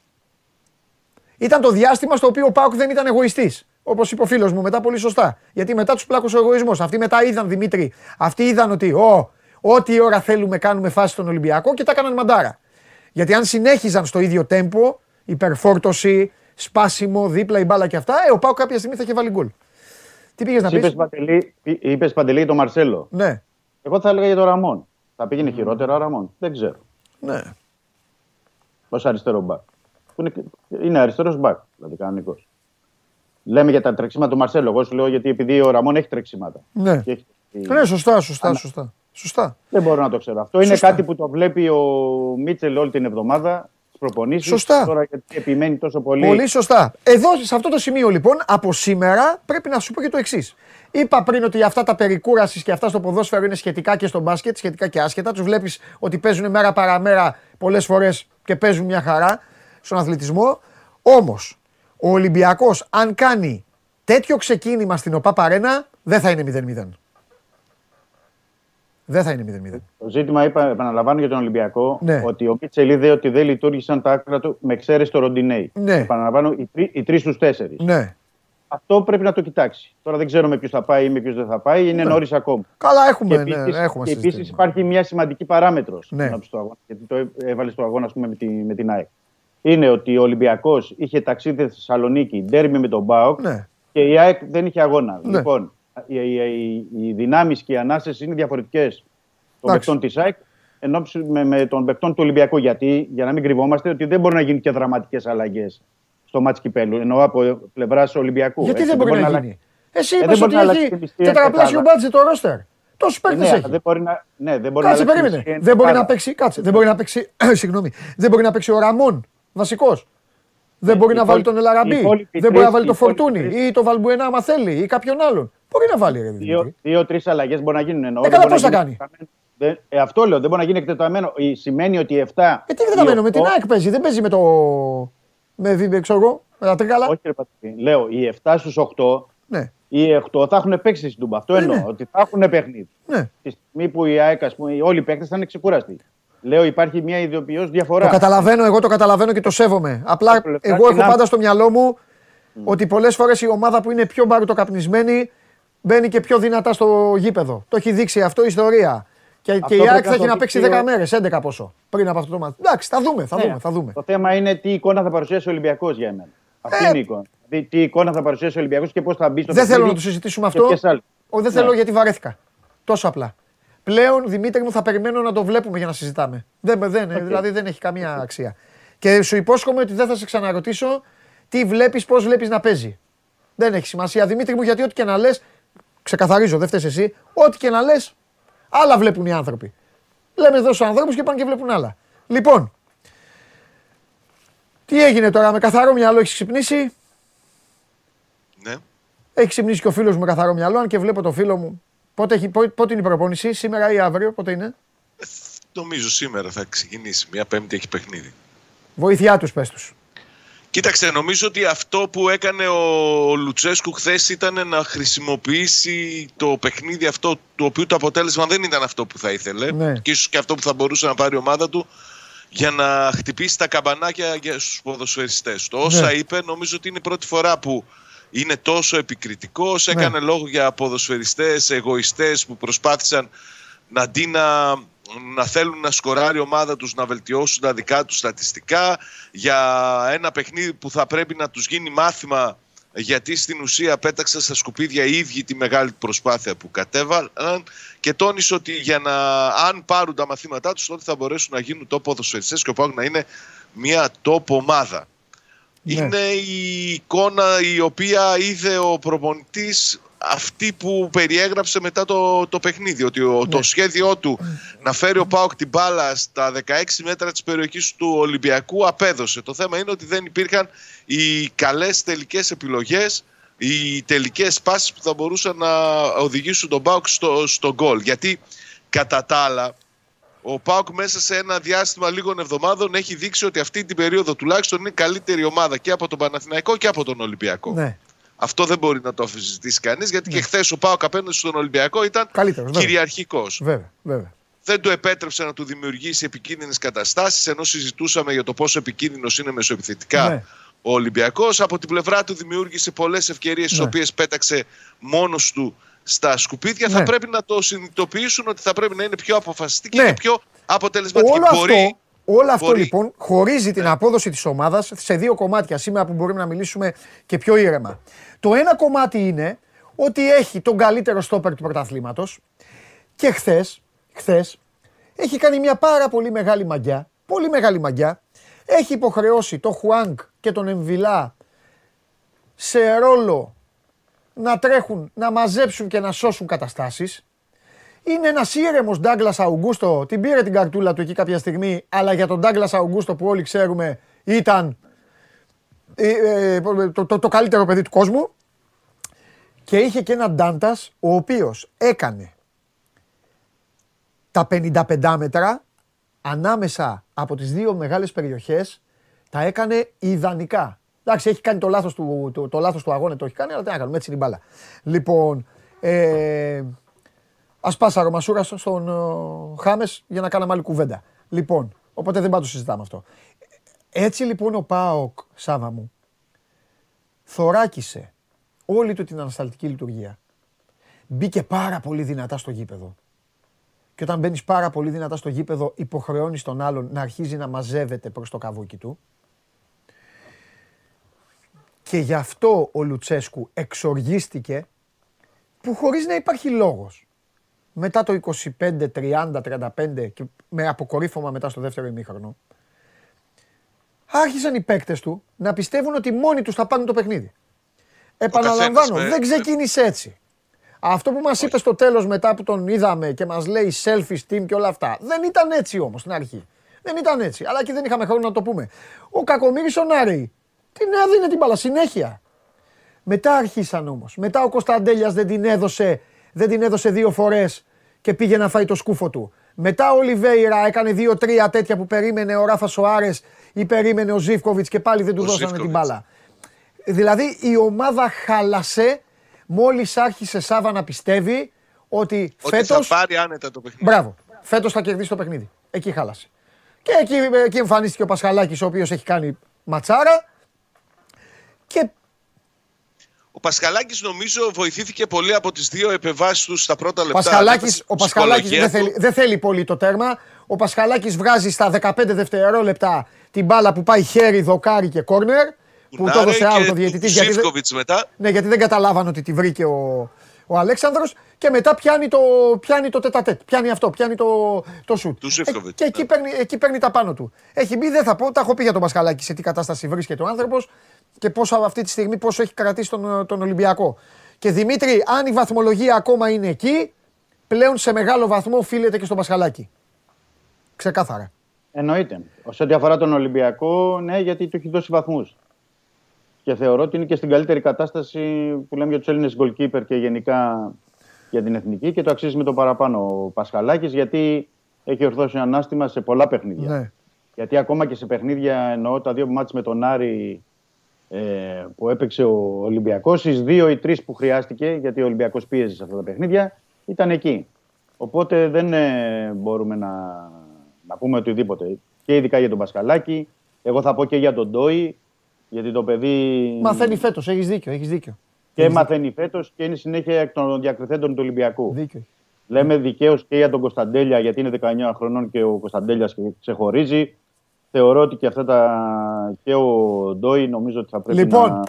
ήταν το διάστημα στο οποίο ο Πάουκ δεν ήταν εγωιστής. Όπως είπε ο φίλος μου μετά, πολύ σωστά. Γιατί μετά τους πλάκωσε ο εγωισμός. Αυτοί μετά είδαν Δημήτρη, αυτοί είδαν ότι ο, ό,τι ώρα θέλουμε κάνουμε φάση στον Ολυμπιακό και τα έκαναν μαντάρα. Γιατί αν συνέχιζαν στο ίδιο τέμπο, υπερφόρτωση, σπάσιμο, δίπλα η μπάλα και αυτά, ε, ο Πάουκ κάποια στιγμή θα είχε βάλει γκολ. Τι πήγες να Εσύ πεις; είπες, Παντελή, είπες Παντελή για τον Μαρσέλο. Ναι, Εγώ θα έλεγα για τον Ραμόν. Θα πήγαινε χειρότερα ο Ραμόν. Δεν ξέρω. ναι. Ω αριστερό μπακ. Που είναι, είναι αριστερός μπακ, δηλαδή κανονικός. Λέμε για τα τρεξίματα του Μαρσέλο. Εγώ σου λέω γιατί επειδή ο Ραμόν έχει τρεξίματα. Ναι. Και έχει- Ναι, σωστά, σωστά, σωστά. Σωστά. Δεν μπορώ να το ξέρω. Αυτό είναι Σωστά. κάτι που το βλέπει ο Μίτσελ όλη την εβδομάδα στι προπονήσεις. Σωστά. Τώρα γιατί επιμένει τόσο πολύ. Πολύ σωστά. Εδώ, σε αυτό το σημείο λοιπόν, από σήμερα πρέπει να σου πω και το εξής. Είπα πριν ότι αυτά τα περικούραση και αυτά στο ποδόσφαιρο είναι σχετικά και στο μπάσκετ, σχετικά και άσχετα. Τους βλέπεις ότι παίζουν μέρα παραμέρα πολλές φορές και παίζουν μια χαρά στον αθλητισμό. Όμως, ο Ολυμπιακός, αν κάνει τέτοιο ξεκίνημα στην ΟΠΑ Παρένα, δεν θα είναι 0-0. Δεν θα είναι 0-0. Το ζήτημα, είπα, επαναλαμβάνω για τον Ολυμπιακό, Ναι. ότι ο Μίτσελ είδε ότι δεν λειτουργήσαν τα άκρα του με εξαίρεση το Ροντινέι. Ναι. Επαναλαμβάνω, οι, τρει- οι τρεις στους τέσσερις. Ναι. Αυτό πρέπει να το κοιτάξει. Τώρα δεν ξέρω με ποιου θα πάει ή με ποιου δεν θα πάει, είναι νωρίς ακόμα. Καλά, έχουμε, Και ναι, επίσης, έχουμε και συζητήσει. επίσης υπάρχει μια σημαντική παράμετρος Ναι. τους αγώνα, γιατί το έβαλες στο αγώνα ας πούμε, με, τη, με την ΑΕΚ. Είναι ότι ο Ολυμπιακός είχε ταξίδι στη Θεσσαλονίκη, ντέρμι με τον Μπάουκ Ναι. και η ΑΕΚ δεν είχε αγώνα. Ναι. Λοιπόν, οι, οι, οι, οι δυνάμεις και οι ανάσες είναι διαφορετικές των Εντάξει. παικτών της ΑΕΚ ενώπιση με, με των παικτών του Ολυμπιακού. Γιατί, για να μην κρυβόμαστε, ότι δεν μπορεί να γίνουν και δραματικές αλλαγές στο μάτς κυπέλου. Εννοώ από πλευράς Ολυμπιακού. Γιατί έτσι, δεν μπορεί να αλλάξει- γίνει; Εσύ Ε, είπες δεν μπορεί ότι να αλλάξει έχει τη μισθή τετραπλάσιο εντεκάδα. μπάτζετ το ρόστερ. Τόσους Ε, παίκτες ναι, αλλά έχει. δεν μπορεί να, ναι, δεν μπορεί Κάτσε, να αλλάξει περίμενε. η Δεν μπορεί να εντεκάδα. παίξει. Κάτσε. Δεν μπορεί να παίξει. *clears throat* Συγγνώμη. Δεν μπορεί να παίξει ο Ραμόν. Βασικός. Δεν Ναι, μπορεί οι να βάλει τον υπόλοιποι- οι Ελαραμπή. υπόλοιποι Δεν μπορεί να τρεις- βάλει οι τον υπόλοιποι Φορτούνη τρεις- ή τον Βαλμπουενά άμα θέλει ή κάποιον άλλον. Μπορεί να βάλει ρε Δημήτρη. Δύο- Δύο-τρει αλλαγές μπορεί να γίνουν. Εννοώ, Ε, δεν καλά, μπορεί πώς να θα γίνει εκτεταμένο. Δεν- ε, αυτό λέω, δεν μπορεί να γίνει εκτεταμένο. Ε, Σημαίνει ότι 7. Ε, τι εκτεταμένο, με την ΑΕΚ παίζει. Δεν παίζει με το. Με βίμπε, ξέρω εγώ. Με τα τρίκαλα. Όχι, ρε Πατρική. Λέω, οι 7 στους 8, Ναι. οι 8 θα έχουν παίξει στην Τούμπα. Αυτό Ε, εννοώ. ναι. Ότι θα έχουν παιχνίδι. Ναι. Τη στιγμή που η ΑΕΚ, ας πούμε, όλοι οι παίκτες θα είναι ξεκούραστοι. Λέω, υπάρχει μια ιδιοποιώς διαφορά. Το καταλαβαίνω, εγώ το καταλαβαίνω και το σέβομαι. Απλά πλευρά εγώ έχω κοινά- πάντα στο μυαλό μου ότι πολλές φορές η ομάδα που είναι πιο μπαρουτοκαπνισμένη μπαίνει και πιο δυνατά στο γήπεδο. Το έχει δείξει αυτό η ιστορία. Και, Αυτό και η πρέπει ΑΕΚ να θα έχει το να παίξει δείξει 10 ο- μέρες, 11 πόσο πριν από αυτό το μάτι. Εντάξει, θα δούμε, θα Ναι. δούμε. Θα δούμε. Το θέμα είναι τι εικόνα θα παρουσιάσει ο Ολυμπιακός για εμένα. Αυτή Ε, είναι η εικόνα. τι, τι εικόνα θα παρουσιάσει ο Ολυμπιακός και πώς θα μπει στο Δεν θέλω παιχνίδι να το συζητήσουμε και αυτό. ποιες άλλες. Ο, δεν Ναι. θέλω γιατί βαρέθηκα. Τόσο απλά. Πλέον, Δημήτρη μου, θα περιμένω να το βλέπουμε για να συζητάμε. Δεν, δεν, Δηλαδή δεν έχει καμία αξία. Και σου υπόσχομαι ότι δεν θα σε ξαναρωτήσω τι βλέπεις, πώς βλέπεις να παίζει. Δεν έχει σημασία, Δημήτρη μου, γιατί ό,τι και να λες, ξεκαθαρίζω, δεν φταίει εσύ, ό,τι και να λες, άλλα βλέπουν οι άνθρωποι. Λέμε εδώ στους ανθρώπους και πάνε και βλέπουν άλλα. Λοιπόν, τι έγινε τώρα, με καθαρό μυαλό έχεις ξυπνήσει; Ναι. Έχει ξυπνήσει και ο φίλος μου με καθαρό μυαλό, αν και βλέπω το φίλο μου. Πότε, έχει, πότε, πότε είναι η προπόνηση, σήμερα ή αύριο, πότε είναι; Νομίζω σήμερα θα ξεκινήσει. Μια Πέμπτη έχει παιχνίδι. Βοήθειά τους, πες τους. Κοίταξε, νομίζω ότι αυτό που έκανε ο Λουτσέσκου χθες ήταν να χρησιμοποιήσει το παιχνίδι αυτό, το οποίο το αποτέλεσμα δεν ήταν αυτό που θα ήθελε. Ναι. Και ίσως και αυτό που θα μπορούσε να πάρει η ομάδα του για να χτυπήσει τα καμπανάκια για στους ποδοσφαιριστές του. Όσα Ναι. είπε, νομίζω ότι είναι η πρώτη φορά που είναι τόσο επικριτικός. Ναι. Έκανε λόγο για ποδοσφαιριστές, εγωιστές που προσπάθησαν να αντί να, να θέλουν να σκοράρει η ομάδα τους, να βελτιώσουν τα δικά τους στατιστικά για ένα παιχνίδι που θα πρέπει να τους γίνει μάθημα γιατί στην ουσία πέταξαν στα σκουπίδια οι ίδιοι τη μεγάλη προσπάθεια που κατέβαλαν και τόνισε ότι για να, αν πάρουν τα μαθήματά τους τότε θα μπορέσουν να γίνουν top ποδοσφαιριστές και ο Πάουκ να είναι μια top ομάδα. Ναι. Είναι η εικόνα η οποία είδε ο προπονητής αυτή που περιέγραψε μετά το, το παιχνίδι. Ότι ο- το σχέδιό του να φέρει ο Πάοκ την μπάλα στα 16 μέτρα της περιοχής του Ολυμπιακού απέδωσε. Το θέμα είναι ότι δεν υπήρχαν οι καλές τελικές επιλογές, οι τελικές πάσεις που θα μπορούσαν να οδηγήσουν τον Πάοκ στο, στο γκολ. Γιατί κατά τα άλλα ο Πάοκ μέσα σε ένα διάστημα λίγων εβδομάδων έχει δείξει ότι αυτή την περίοδο τουλάχιστον είναι καλύτερη ομάδα και από τον Παναθηναϊκό και από τον Ολυμπιακό. Ναι. Αυτό δεν μπορεί να το αμφισβητήσει κανείς γιατί και χθες ο Πάοκ απέναντι στον Ολυμπιακό ήταν Καλύτερος, βέβαια. κυριαρχικός. Βέβαια, βέβαια. Δεν του επέτρεψε να του δημιουργήσει επικίνδυνες καταστάσεις ενώ συζητούσαμε για το πόσο επικίνδυνος είναι μεσοεπιθετικά Ναι. ο Ολυμπιακός. Από την πλευρά του δημιούργησε πολλές ευκαιρίες, τις Ναι. οποίες πέταξε μόνος του στα σκουπίδια. Θα Ναι. πρέπει να το συνειδητοποιήσουν ότι θα πρέπει να είναι πιο αποφασιστική Ναι. και πιο αποτελεσματική. Όλο Μπορεί, αυτό, όλο αυτό μπορεί. λοιπόν χωρίζει την απόδοση της ομάδας σε δύο κομμάτια σήμερα που μπορούμε να μιλήσουμε και πιο ήρεμα. Το ένα κομμάτι είναι ότι έχει τον καλύτερο στόπερ του πρωταθλήματος και χθες, χθες έχει κάνει μια πάρα πολύ μεγάλη μαγιά, πολύ μεγάλη μαγιά. Έχει υποχρεώσει το Χουάνγκ και τον Εμβιλά σε ρόλο να τρέχουν, να μαζέψουν και να σώσουν καταστάσεις. Είναι ένας ήρεμος Ντάγκλα Αουγκούστο. Την πήρε την καρτούλα του εκεί κάποια στιγμή, αλλά για τον Ντάγκλα Αουγκούστο που όλοι ξέρουμε ήταν ε, ε, το, το, το καλύτερο παιδί του κόσμου. Και είχε και έναν Ντάντα ο οποίος έκανε τα 55 μέτρα ανάμεσα από τις δύο μεγάλες περιοχές τα έκανε ιδανικά. Εντάξει, έχει κάνει το λάθος του, το, το λάθος του αγώνα, το έχει κάνει, αλλά τι να κάνουμε, έτσι είναι η μπάλα. Λοιπόν, ε, Α πάσα Μασούρα στον Χάμες για να κάναμε άλλη κουβέντα. Λοιπόν, οπότε δεν πάντως συζητάμε αυτό. Έτσι λοιπόν ο Πάοκ, Σάβα μου, θωράκισε όλη του την ανασταλτική λειτουργία. Μπήκε πάρα πολύ δυνατά στο γήπεδο. Και όταν μπαίνεις πάρα πολύ δυνατά στο γήπεδο, υποχρεώνεις τον άλλον να αρχίζει να μαζεύεται προς το καβούκι του. Και γι' αυτό ο Λουτσέσκου εξοργίστηκε που χωρίς να υπάρχει λόγος μετά το 25, 30, 35 και με αποκορύφωμα μετά στο δεύτερο ημίχρονο, άρχισαν οι παίκτες του να πιστεύουν ότι μόνοι τους θα πάρουν το παιχνίδι. Επαναλαμβάνω, με- δεν ξεκίνησε έτσι. Αυτό που μας είπε στο τέλος μετά που τον είδαμε και μας λέει selfish team και όλα αυτά, δεν ήταν έτσι όμως στην αρχή. Δεν ήταν έτσι, αλλά και δεν είχαμε χρόνο να το πούμε. Ο Κακομύρης ο Νάρη, την έδινε την μπάλα συνέχεια. Μετά αρχίσαν όμως. Μετά ο Κωνσταντέλιας δεν την έδωσε, δεν την έδωσε δύο φορές και πήγε να φάει το σκούφο του. Μετά ο Ολιβέηρα έκανε δύο-τρία τέτοια που περίμενε ο Ράφα Σοάρες ή περίμενε ο Ζήφκοβιτς και πάλι δεν του Ο δώσανε την Ζίβκοβιτς. μπάλα. Δηλαδή η ομάδα χάλασε μόλις άρχισε Σάβα να πιστεύει ότι ότι φέτο. θα πάρει άνετα το παιχνίδι. Μπράβο. Φέτος θα κερδίσει το παιχνίδι. Εκεί χάλασε. Και εκεί, εκεί εμφανίστηκε ο Πασχαλάκης, ο οποίος έχει κάνει ματσάρα. Και Ο Πασχαλάκης νομίζω βοηθήθηκε πολύ από τις δύο επεμβάσεις τους στα πρώτα λεπτά. Πασχαλάκης, ο Στην Πασχαλάκης δεν ψυχολογία θέλει, δεν θέλει πολύ το τέρμα. Ο Πασχαλάκης βγάζει στα 15 δευτερόλεπτα την μπάλα που πάει χέρι, δοκάρι και κόρνερ. που το έδωσε Νάρε out και ο διαιτητής, του γιατί δεν- Ζήφκοβιτς μετά. Ναι, γιατί δεν καταλάβανε ότι τη βρήκε ο, ο Αλέξανδρος και μετά πιάνει το, πιάνει το τετατέτ. Πιάνει αυτό, πιάνει το, το σουτ. Του Ζήφκοβιτς, Ε, και εκεί, ναι. παίρνει, εκεί παίρνει τα πάνω του. Έχει μπει, δεν θα πω, τα έχω πει για τον Πασχαλάκη σε τι κατάσταση βρίσκεται ο άνθρωπος και πόσο αυτή τη στιγμή πόσο έχει κρατήσει τον, τον Ολυμπιακό. Και Δημήτρη, αν η βαθμολογία ακόμα είναι εκεί, πλέον σε μεγάλο βαθμό οφείλεται και στον Πασχαλάκη. Ξεκάθαρα. Εννοείται. Σε ό,τι αφορά τον Ολυμπιακό, ναι, γιατί του έχει δώσει βαθμούς. Και θεωρώ ότι είναι και στην καλύτερη κατάσταση που λέμε για τους Έλληνες goalkeeper και γενικά για την εθνική και το αξίζει με το παραπάνω ο Πασχαλάκης γιατί έχει ορθώσει ανάστημα σε πολλά παιχνίδια. Ναι. Γιατί ακόμα και σε παιχνίδια εννοώ τα δύο μάτς με τον Άρη ε, που έπαιξε ο Ολυμπιακός, στις δύο ή τρεις που χρειάστηκε, γιατί ο Ολυμπιακός πίεζε σε αυτά τα παιχνίδια, ήταν εκεί. Οπότε δεν ε, μπορούμε να, να πούμε οτιδήποτε. Και ειδικά για τον Πασχαλάκη, εγώ θα πω και για τον Ντόι, γιατί το παιδί Μαθαίνει φέτος, έχεις δίκιο, έχεις δίκιο. και μαθαίνει φέτος και είναι συνέχεια εκ των διακριθέντων του Ολυμπιακού. Δίκιο. έχει. Λέμε δικαίως και για τον Κωνσταντέλια, γιατί είναι 19 χρονών και ο Κωνσταντέλιας ξεχωρίζει. Θεωρώ ότι και αυτά τα. και ο Ντόι νομίζω ότι θα πρέπει Λοιπόν. να,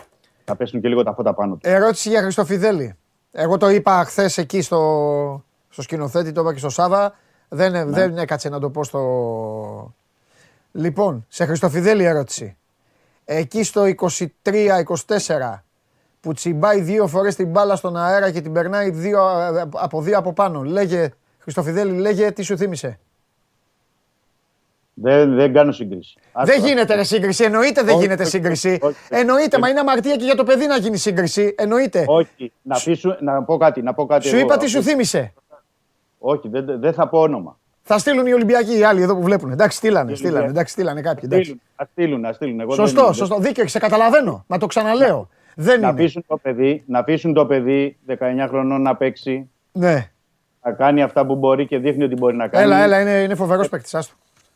να πέσουν και λίγο τα φώτα πάνω του. Ερώτηση για Χριστοφιδέλη. Εγώ το είπα χθες εκεί στο, στο σκηνοθέτη, το είπα και στο Σάβα. Δεν, δεν έκατσε να το πω στο. Λοιπόν, σε Χριστοφιδέλη ερώτηση. Εκεί στο 23-24 που τσιμπάει δύο φορές την μπάλα στον αέρα και την περνάει δύο, ε, από δύο από πάνω. Λέγε, Χριστοφιδέλη, λέγε τι σου θύμισε. Δεν, δεν κάνω σύγκριση. Δεν Άστο, γίνεται ρε σύγκριση, εννοείται δεν Όχι, γίνεται όχι, σύγκριση. όχι, όχι. Εννοείται, μα είναι αμαρτία και για το παιδί να γίνει σύγκριση. Εννοείται. Όχι, να, πείσου, να πω κάτι. Να πω κάτι Σου εγώ. είπα τι σου θύμισε. Όχι, δεν, δεν θα πω όνομα. Θα στείλουν οι Ολυμπιακοί οι άλλοι εδώ που βλέπουν. Εντάξει, στείλανε, Οι στείλανε, Ολυμπιακοί. εντάξει, στείλανε κάποιοι. Εντάξει. Στείλουν, ας στείλουν, ας στείλουν. Εγώ Σωστό, δεν- σωστό. Δίκαιο, σε καταλαβαίνω. Μα το ξαναλέω. Δεν Να είναι. πείσουν, το παιδί, να πείσουν το παιδί 19 χρονών να παίξει, Ναι. να κάνει αυτά που μπορεί και δείχνει ότι μπορεί να κάνει. Έλα, έλα, είναι, είναι φοβερός παίκτης. Άστο.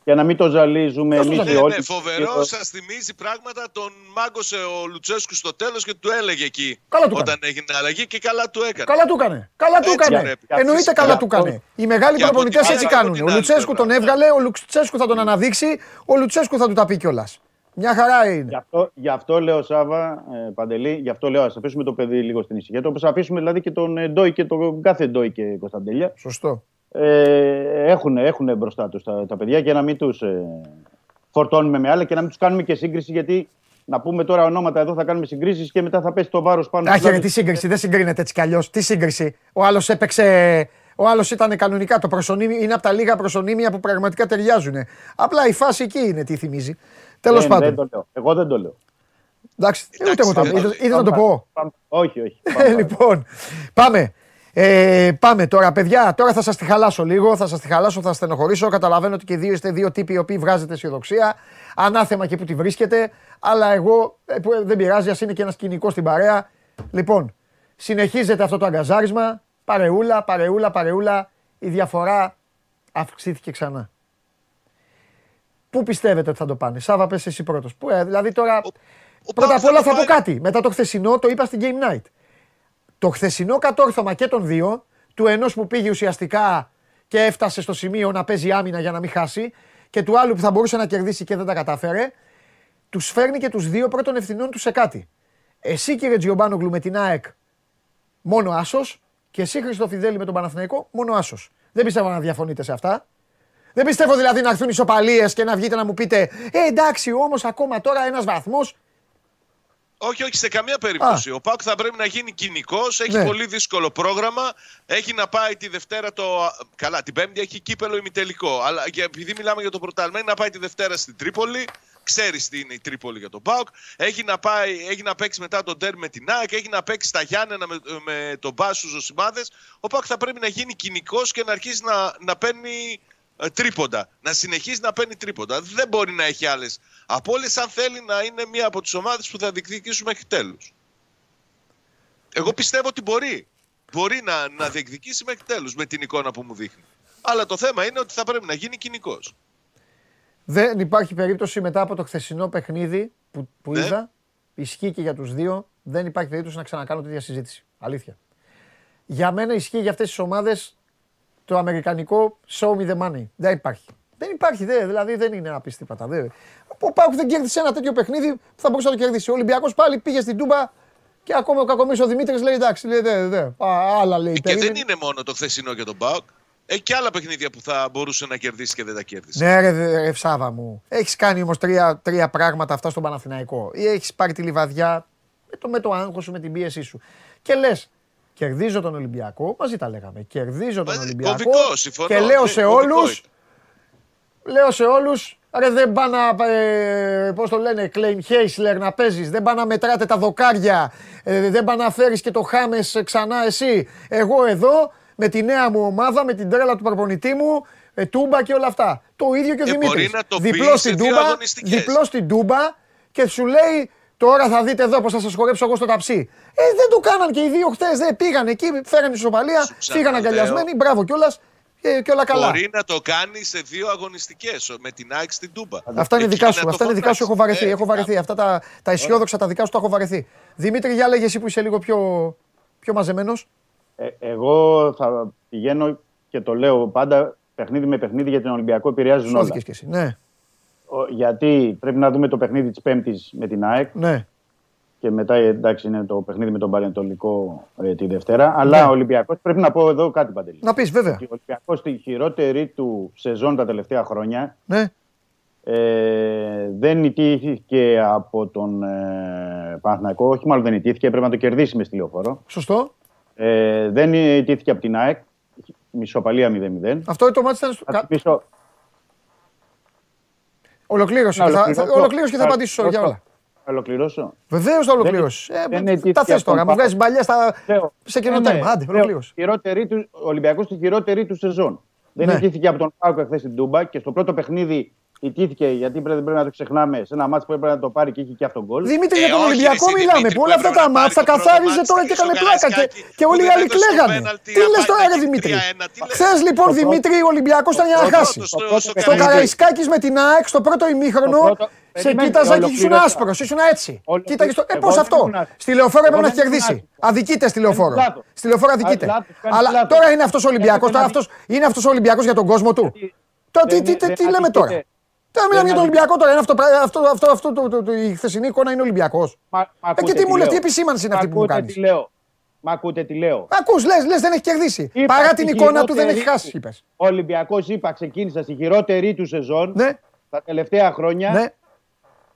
Και να μην το ζαλίζουμε Πώς το εμεί ζαλίζουμε; όλοι. Ναι, φοβερό, σας θυμίζει πράγματα. Τον μάγκωσε ο Λουτσέσκου στο τέλος και του έλεγε εκεί. Καλά του όταν έγινε αλλαγή και καλά του έκανε. Καλά του έκανε. Καλά του Έτσι έκανε. πρέπει. Εννοείται Φυσικά. καλά του έκανε. Οι μεγάλοι Και από προπονητές την έτσι άλλη, από κάνουν. την Ο άλλη Λουτσέσκου πλευρά. τον έβγαλε, ο Λουτσέσκου θα τον αναδείξει, ο Λουτσέσκου θα του τα πει κιόλας. Μια χαρά Γι' είναι. αυτό, γι' αυτό λέω, Σάβα, ε, Παντελή, γι' αυτό λέω, ας αφήσουμε το παιδί λίγο στην ησυχία. Το αφήσουμε δηλαδή και τον ε, Ντόι και τον κάθε Ντόι και Κωνσταντέλια. Σωστό. Ε, έχουν, έχουν μπροστά τους τα, τα παιδιά και να μην τους ε, φορτώνουμε με άλλα και να μην τους κάνουμε και σύγκριση. Γιατί να πούμε τώρα ονόματα εδώ θα κάνουμε συγκρίσεις και μετά θα πέσει το βάρος πάνω Άχι, ρε, στους τι σύγκριση, δεν συγκρίνεται έτσι κι αλλιώς. Τι σύγκριση. Ο άλλος έπαιξε. Ο άλλος ήταν κανονικά. Το προσωνύμι είναι από τα λίγα προσωνύμια που πραγματικά ταιριάζουν. Απλά η φάση εκεί είναι τι θυμίζει. Τέλος Δεν- πάντων. δεν το λέω. Εγώ δεν το λέω. Εντάξει, ούτε εγώ το πάμε. Ήθελα ήθελα να το πω. Πάμε. Όχι, όχι. Ε, Πάμε. λοιπόν, πάμε. Ε, πάμε τώρα, παιδιά. Τώρα θα σας τη χαλάσω λίγο. Θα σας τη χαλάσω, θα στενοχωρήσω. Καταλαβαίνω ότι και δύο είστε δύο τύποι οι οποίοι βγάζετε αισιοδοξία. Ανάθεμα και που τη βρίσκετε. Αλλά εγώ ε, που, ε, δεν πειράζει, ας είναι και ένας κοινικός στην παρέα. Λοιπόν, συνεχίζεται αυτό το αγκαζάρισμα. Παρεούλα, παρεούλα, παρεούλα. Η διαφορά αυξήθηκε ξανά. Πού πιστεύετε ότι θα το πάνε, Σάβα, πες εσύ πρώτος. Πού, ε, δηλαδή τώρα, ο πρώτα Πάοκ απ' όλα θα θα το πω πάει. κάτι. Μετά το χθεσινό το είπα στην Game Night. Το χθεσινό κατόρθωμα και των δύο, του ενός που πήγε ουσιαστικά και έφτασε στο σημείο να παίζει άμυνα για να μην χάσει και του άλλου που θα μπορούσε να κερδίσει και δεν τα κατάφερε, τους φέρνει και τους δύο πρώτων ευθυνών τους σε κάτι. Εσύ κύριε Τζιομπάνογλου με την ΑΕΚ μόνο άσος και εσύ Χριστοφιδέλη με τον Παναθηναϊκό μόνο άσος. Δεν πιστεύω να διαφωνείτε σε αυτά. Δεν πιστεύω δηλαδή να έρθουν ισοπαλίες και να βγείτε να μου πείτε Ε, εντάξει, όμως ακόμα τώρα ένας βαθμός. Όχι, όχι, σε καμία περίπτωση. Ο Πάουκ θα πρέπει να γίνει κοινικός. Έχει Ναι. πολύ δύσκολο πρόγραμμα. Έχει να πάει τη Δευτέρα το. Καλά, την Πέμπτη έχει κύπελο ημιτελικό. Αλλά και επειδή μιλάμε για το πρωτάλμα, έχει να πάει τη Δευτέρα στην Τρίπολη. Ξέρεις τι είναι η Τρίπολη για τον Πάουκ. Έχει να, πάει, έχει να παίξει μετά τον Τέρ με την ΑΕΚ. Έχει να παίξει στα Γιάννενα με, με τον Μπάσου Ζωσιμάδες. Ο Πάουκ θα πρέπει να γίνει κοινικός και να αρχίσει να, να παίρνει ε, τρίποντα. Να συνεχίσει να παίρνει τρίποντα. Δεν μπορεί να έχει άλλες απώλειες αν θέλει να είναι μία από τις ομάδες που θα διεκδικήσουν μέχρι τέλους. Εγώ πιστεύω ότι μπορεί. Μπορεί να, να διεκδικήσει μέχρι τέλους με την εικόνα που μου δείχνει. Αλλά το θέμα είναι ότι θα πρέπει να γίνει κοινικός. Δεν υπάρχει περίπτωση μετά από το χθεσινό παιχνίδι που, που Ναι. είδα, ισχύει και για τους δύο, δεν υπάρχει περίπτωση να ξανακάνω τέτοια συζήτηση. Αλήθεια. Για μένα ισχύει για αυτές τις ομάδες το αμερικανικό show me the money. Δεν υπάρχει. Δεν υπάρχει, δε, δηλαδή δεν είναι να πει τίποτα. Δε. Ο Πάουκ δεν κέρδισε ένα τέτοιο παιχνίδι που θα μπορούσε να το κερδίσει. Ο Ολυμπιακός πάλι πήγε στην Τούμπα και ακόμα ο Κακομίρη ο Δημήτρης λέει εντάξει, λέει, δε, δε. Α, άλλα λέει. Και περίμενε. δεν είναι μόνο το χθεσινό για τον Μπάουκ. Έχει και άλλα παιχνίδια που θα μπορούσε να κερδίσει και δεν τα κέρδισε. Ναι, ρε, ρε, ρε Σάβα μου. Έχεις κάνει όμως τρία, τρία πράγματα αυτά στον Παναθηναϊκό. Ή έχεις πάρει τη λιβαδιά με το, με το άγχος σου, με την πίεσή σου. Και λες, κερδίζω τον Ολυμπιακό, μαζί τα λέγαμε. Κερδίζω τον Μα, Ολυμπιακό. κομβικό, συμφωνώ. Και λέω Ναι, σε κομβικό όλους, είναι. λέω σε όλους, ρε δεν πά να, ε, πώς το λένε, Κλέιν Χέισλερ να παίζεις, δεν πά να μετράτε τα δοκάρια, ε, δεν πά να φέρεις και το Χάμες ξανά εσύ. Εγώ εδώ, με τη νέα μου ομάδα, με την τρέλα του προπονητή μου, ε, Τούμπα και όλα αυτά. Το ίδιο και ο Και μπορεί Δημήτρης. να το πεις διπλό σε στην δύο Τούμπα, αγωνιστικές. διπλός στην Τούμπα και σου λέει Τώρα θα δείτε εδώ πώ θα σας χορέψω εγώ στο ταψί. Ε, δεν το κάναν και οι δύο χθες. Δεν πήγαν εκεί, φέραν ισοπαλία, Σου φύγαν ξαναλέω. αγκαλιασμένοι. Μπράβο κιόλας και, και όλα καλά. Μπορεί να το κάνει σε δύο αγωνιστικές με την ΑΕΚ στην Τούμπα. Αυτά είναι Εκεί δικά να σου. το Αυτά είναι δικά σου. Έχω βαρεθεί. Ε, Έχω βαρεθεί. Αυτά τα, τα αισιόδοξα τα δικά σου τα έχω βαρεθεί. Δημήτρη, για λέγε εσύ που είσαι λίγο πιο, πιο μαζεμένος. Ε, εγώ θα πηγαίνω και το λέω πάντα παιχνίδι με παιχνίδι για τον Ολυμπιακό επηρεάζουν όλα. Σώθηκε κι εσύ. Ναι, Ο- γιατί πρέπει να δούμε το παιχνίδι της Πέμπτης με την ΑΕΚ ναι. και μετά ε, εντάξει είναι το παιχνίδι με τον Πανετολικό ε, τη Δευτέρα. Αλλά Ναι. ο Ολυμπιακός πρέπει να πω εδώ κάτι παντελή. Να πεις, βέβαια. Ο Ολυμπιακός στη χειρότερη του σεζόν τα τελευταία χρόνια Ναι. ε, δεν νητήθηκε από τον ε, Παναθηναϊκό. Όχι μάλλον δεν νητήθηκε, πρέπει να το κερδίσει μες στη λεωφόρο. Σωστό. Ε, δεν νητήθηκε από την ΑΕΚ. Μισοπαλία 0-0. Αυτό το μάτι ήταν. στο- Θα κα- θυμίσω- Ολοκλήρωσε. Να και θα- ολοκληρώσω. θα- Ολοκλήρωσε και θα Να απαντήσω για όλα. Θα ολοκληρώσω. Βεβαίως θα ολοκληρώσεις. δεν Ε, αιτήθηκε τα θες από τον τώρα. Μου Πα- βγάζεις μπαλιά στα... Λέω, σε κοινό ναι, τέρμα. ναι, Άντε, λέω, ολοκλήρωσε. χειρότερη του, ο Ολυμπιακός στη χειρότερη του σεζόν. Δεν Ναι. ιτήθηκε από τον Πάουκ χθε στην Τούμπα και στο πρώτο παιχνίδι ιτήθηκε γιατί πρέπει, πρέπει να το ξεχνάμε σε ένα μάτσο που έπρεπε να το πάρει και είχε και αυτόν γκολ. Δημήτρη, Ε, για τον όχι, Ολυμπιακό ρε, εσύ, μιλάμε. Δημήτρη, Που όλα που αυτά έπρεπε τα να πάρει μάτσα το πρώτο καθάριζε μάτς τώρα και και στο έκανε πλάκα. Και, Καραϊσκάκη και που όλοι οι δεν άλλοι έδωσε το κλαίγανε. πέναλτι, Τι λες τώρα, απάντα ρε και Δημήτρη; 3-1, τι λες; Χθε λοιπόν, Το Δημήτρη, ο Ολυμπιακός ήταν για να το χάσει. πρώτο στο- πρώτο στο Στο παιχνίδι. Καραϊσκάκης με την ΑΕΚ στο πρώτο ημίχρονο Το πρώτο- σε Περιμένετε, κοίταζα και ήσουν ολοκλήρωσα. άσπρος, ήσουν έτσι. Ολοκλή- Κοίταγες το. Ε, Εγώ πώς δεν αυτό; ήμουν άσπρος. Στη λεωφόρο Εγώ έπρεπε να δεν έχει ήμουν κερδίσει. άσπρος. Αδικείται στη λεωφόρο. Κάνεις λάθος. Στη λεωφόρο Κάνεις αδικείται. λάθος, κάνεις Αλλά λάθος. τώρα είναι αυτός ο Ολυμπιακός. Έπρεπε Τώρα να- αυτός είναι αυτός ο Ολυμπιακός για τον κόσμο του. Γιατί- Τώρα τι- δεν- τι- τι- δεν τι λέμε τώρα. Αδικείται. Τώρα μιλάμε για τον αδικείται. Ολυμπιακό τώρα. Είναι αυτό, πρά- αυτό, αυτό, αυτό, το- το- το- η χθεσινή εικόνα είναι Ολυμπιακός. Μα- μα Ε, και ακούτε τι μου λες, λέω. τι επισήμανση είναι Μα αυτή που μου ακούτε κάνεις; τι λέω. Μα ακούτε τι λέω. Ακούς, λες, λες, δεν έχει κερδίσει. Είπα Παρά στη την εικόνα του δεν έχει χειρότερη- χάσει, είπες. Ο Ολυμπιακός, είπα, ξεκίνησα στη χειρότερη του σεζόν Ναι, τα τελευταία χρόνια. ναι,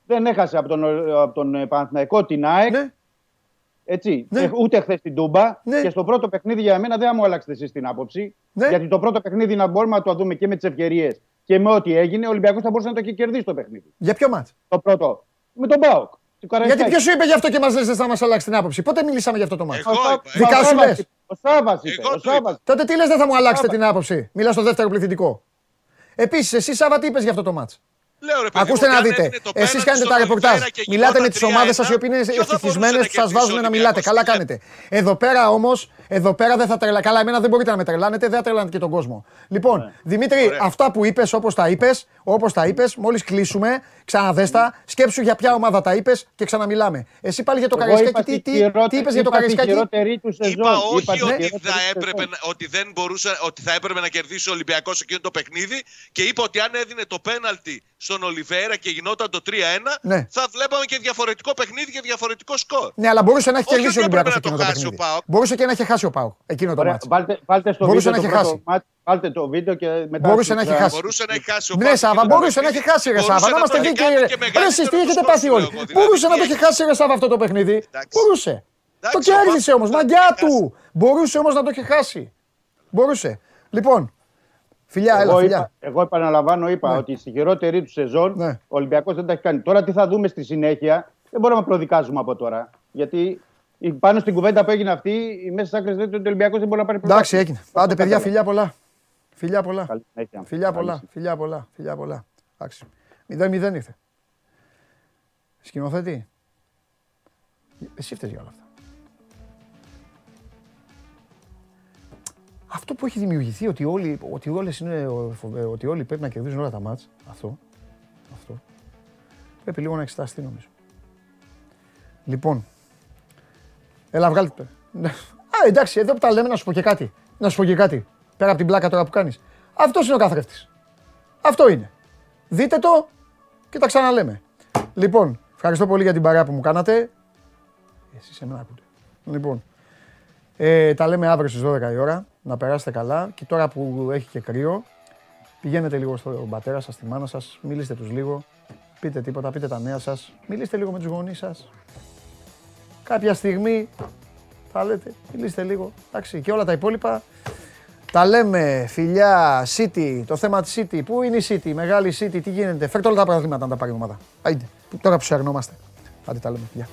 Δεν έχασε από τον, από τον ε, Παναθηναϊκό την ΑΕΚ. ναι. Έτσι, Ναι. ε, ούτε χθες την Τούμπα. Ναι. Και στο πρώτο παιχνίδι για μένα δεν θα μου αλλάξετε εσεί την άποψη. Ναι. Γιατί το πρώτο παιχνίδι να μπορούμε να το δούμε και με τις ευκαιρίες και με ό,τι έγινε, ο Ολυμπιακός θα μπορούσε να το έχει κερδίσει το παιχνίδι. Για ποιο μάτς; Το πρώτο. Με τον Μπάουκ. του Καραϊσκάκη. Γιατί ποιος σου είπε γι' αυτό και μας λες θα μας αλλάξει την άποψη; Πότε μιλήσαμε για αυτό το μάτσο. Εγώ Ο Σά- είπα, Δικά ο σου Σάββας λες. είπε, Ο Σάββας είπε. Εγώ Ο το είπα. Σάββας. Τότε τι λες, δεν θα μου αλλάξετε την άποψη; Μιλάς στο δεύτερο πληθυντικό. Επίσης, εσύ Σάβα τι είπες για αυτό το μάτσο. Λέω, ρε, παιδί Ακούστε μου, να και αν δείτε. έδινε το Εσείς πέναλτι κάνετε στον τα ρεπορτάζ. Ολιβέρα και Μιλάτε με γινόταν τι ομάδες σας 3-1, οι οποίες είναι ποιο θα μπορούσε ευτυχισμένες να που σας κερδίσει βάζουν ο να μιλάτε. Ολυμπιακός, Καλά τι λέτε. κάνετε. Εδώ πέρα όμως, εδώ πέρα δεν θα τρελα... Καλά, εμένα δεν μπορείτε να με τρελάνετε, δεν θα τρελάνετε και τον κόσμο. Λοιπόν, Δημήτρη, Ναι. Ωραία. αυτά που είπες, όπως τα είπες, όπως τα είπες, μόλις κλείσουμε, ξαναδέστα, σκέψου για ποια ομάδα τα είπες και ξαναμιλάμε. Εσύ πάλι για το Εγώ Καραϊσκάκι, είπα τι, στη τι, χειρότερη- τι είπες για το είπα στη Καραϊσκάκι. χειρότερη του σεζόν. Είπα όχι στη ότι, χειρότερη θα του έπρεπε, σεζόν. να- ότι, δεν μπορούσε, ότι θα έπρεπε να κερδίσει ο Ολυμπιακός εκείνο το παιχνίδι και είπα ότι αν έδινε το πέναλτι στον Ολιβέρα και γινόταν το 3-1 Ναι. θα βλέπαμε και διαφορετικό παιχνίδι και διαφορετικό σκορ. Ναι, αλλά μπορούσε να έχει Όχι κερδίσει ο ότι έπρεπε Ολυμπιακός να το εκείνο το χάσει ο παιχνίδι. ΠΑΟΚ. Μπορούσε και να έχει χάσει ο Πάουκ εκείνο το Ωραία, μάτσο. Βάλτε, βάλτε στο Μπορούσε βίντεο να το έχει πρώτο χάσει. μάτς, βάλτε το βίντεο και μετά... Μπορούσε να έχει θα- χάσει. Μπορούσε να έχει χάσει ο Ναι, Πάοκ Σάβα, εκείνο το μπορούσε να έχει παιχνίδι. χάσει ρε Μπορούσε Σάβα. Να το είμαστε έχει δίκαιοι. κάνει ρε. και Ρε, μεγαλύτερο εσείς τι έχετε σκορ, πάθει σου όλοι. λέω εγώ, δηλαδή. Μπορούσε να το Τι έχει χάσει ρε Σάβα αυτό το παιχνίδι. Εντάξει. Μπορούσε. Το Εντάξει, ο κέρδισε Πάοκ όμως. θα το Μαγκιά έχει του. Μπορούσε όμως να το έχει χάσει. Μπορούσε. Λοιπόν, φιλιά, έλα, Εγώ, φιλιά. είπα, εγώ επαναλαμβάνω, είπα Ναι. ότι στη χειρότερη του σεζόν Ναι. ο Ολυμπιακός δεν τα έχει κάνει. Τώρα τι θα δούμε στη συνέχεια, δεν μπορούμε να προδικάζουμε από τώρα. Γιατί η- πάνω στην κουβέντα που έγινε αυτή, οι μέσε άκρε λένε ότι ο Ολυμπιακός δεν μπορεί να πάρει Εντάξει, πρωτάθλημα. έγινε. Άντε, παιδιά, Κατάλαβα. φιλιά πολλά. Φιλιά πολλά. Καλή συνέχεια. Φιλιά Καλή πολλά, συνέχεια. φιλιά πολλά, φιλιά πολλά. Εντάξει. 0-0 ήρθε. Σκηνοθέτη. Εσύ φταίς για όλα αυτά. Αυτό που έχει δημιουργηθεί ότι όλοι, ότι όλες είναι, φοβε- ότι όλοι πρέπει να κερδίζουν όλα τα μάτς, αυτό, αυτό, πρέπει λίγο να εξεταστεί νομίζω. Λοιπόν, έλα βγάλτε το. Ναι. Α, εντάξει, εδώ που τα λέμε να σου πω και κάτι. Να σου πω και κάτι. Πέρα από την πλάκα τώρα που κάνεις. Αυτός είναι ο καθρέφτης. Αυτό είναι. Δείτε το και τα ξαναλέμε. Λοιπόν, ευχαριστώ πολύ για την παρέα που μου κάνατε. Εσείς εμένα ακούτε. Λοιπόν, ε, τα λέμε αύριο στις 12 η ώρα. Να περάσετε καλά. Και τώρα που έχει και κρύο, πηγαίνετε λίγο στον πατέρα σας, στη μάνα σας, μιλήστε τους λίγο. Πείτε τίποτα, πείτε τα νέα σας. Μιλήστε λίγο με τους γονείς σας. Κάποια στιγμή θα λέτε, μιλήστε λίγο. Εντάξει, και όλα τα υπόλοιπα τα λέμε, φιλιά, City, το θέμα της City. Πού είναι η City, η μεγάλη City, τι γίνεται. Φέρτε όλα τα πράγματα να τα πάρει η ομάδα. Άιντε, τώρα που σε αρνόμαστε. Άντε τα λέμε, φιλιά.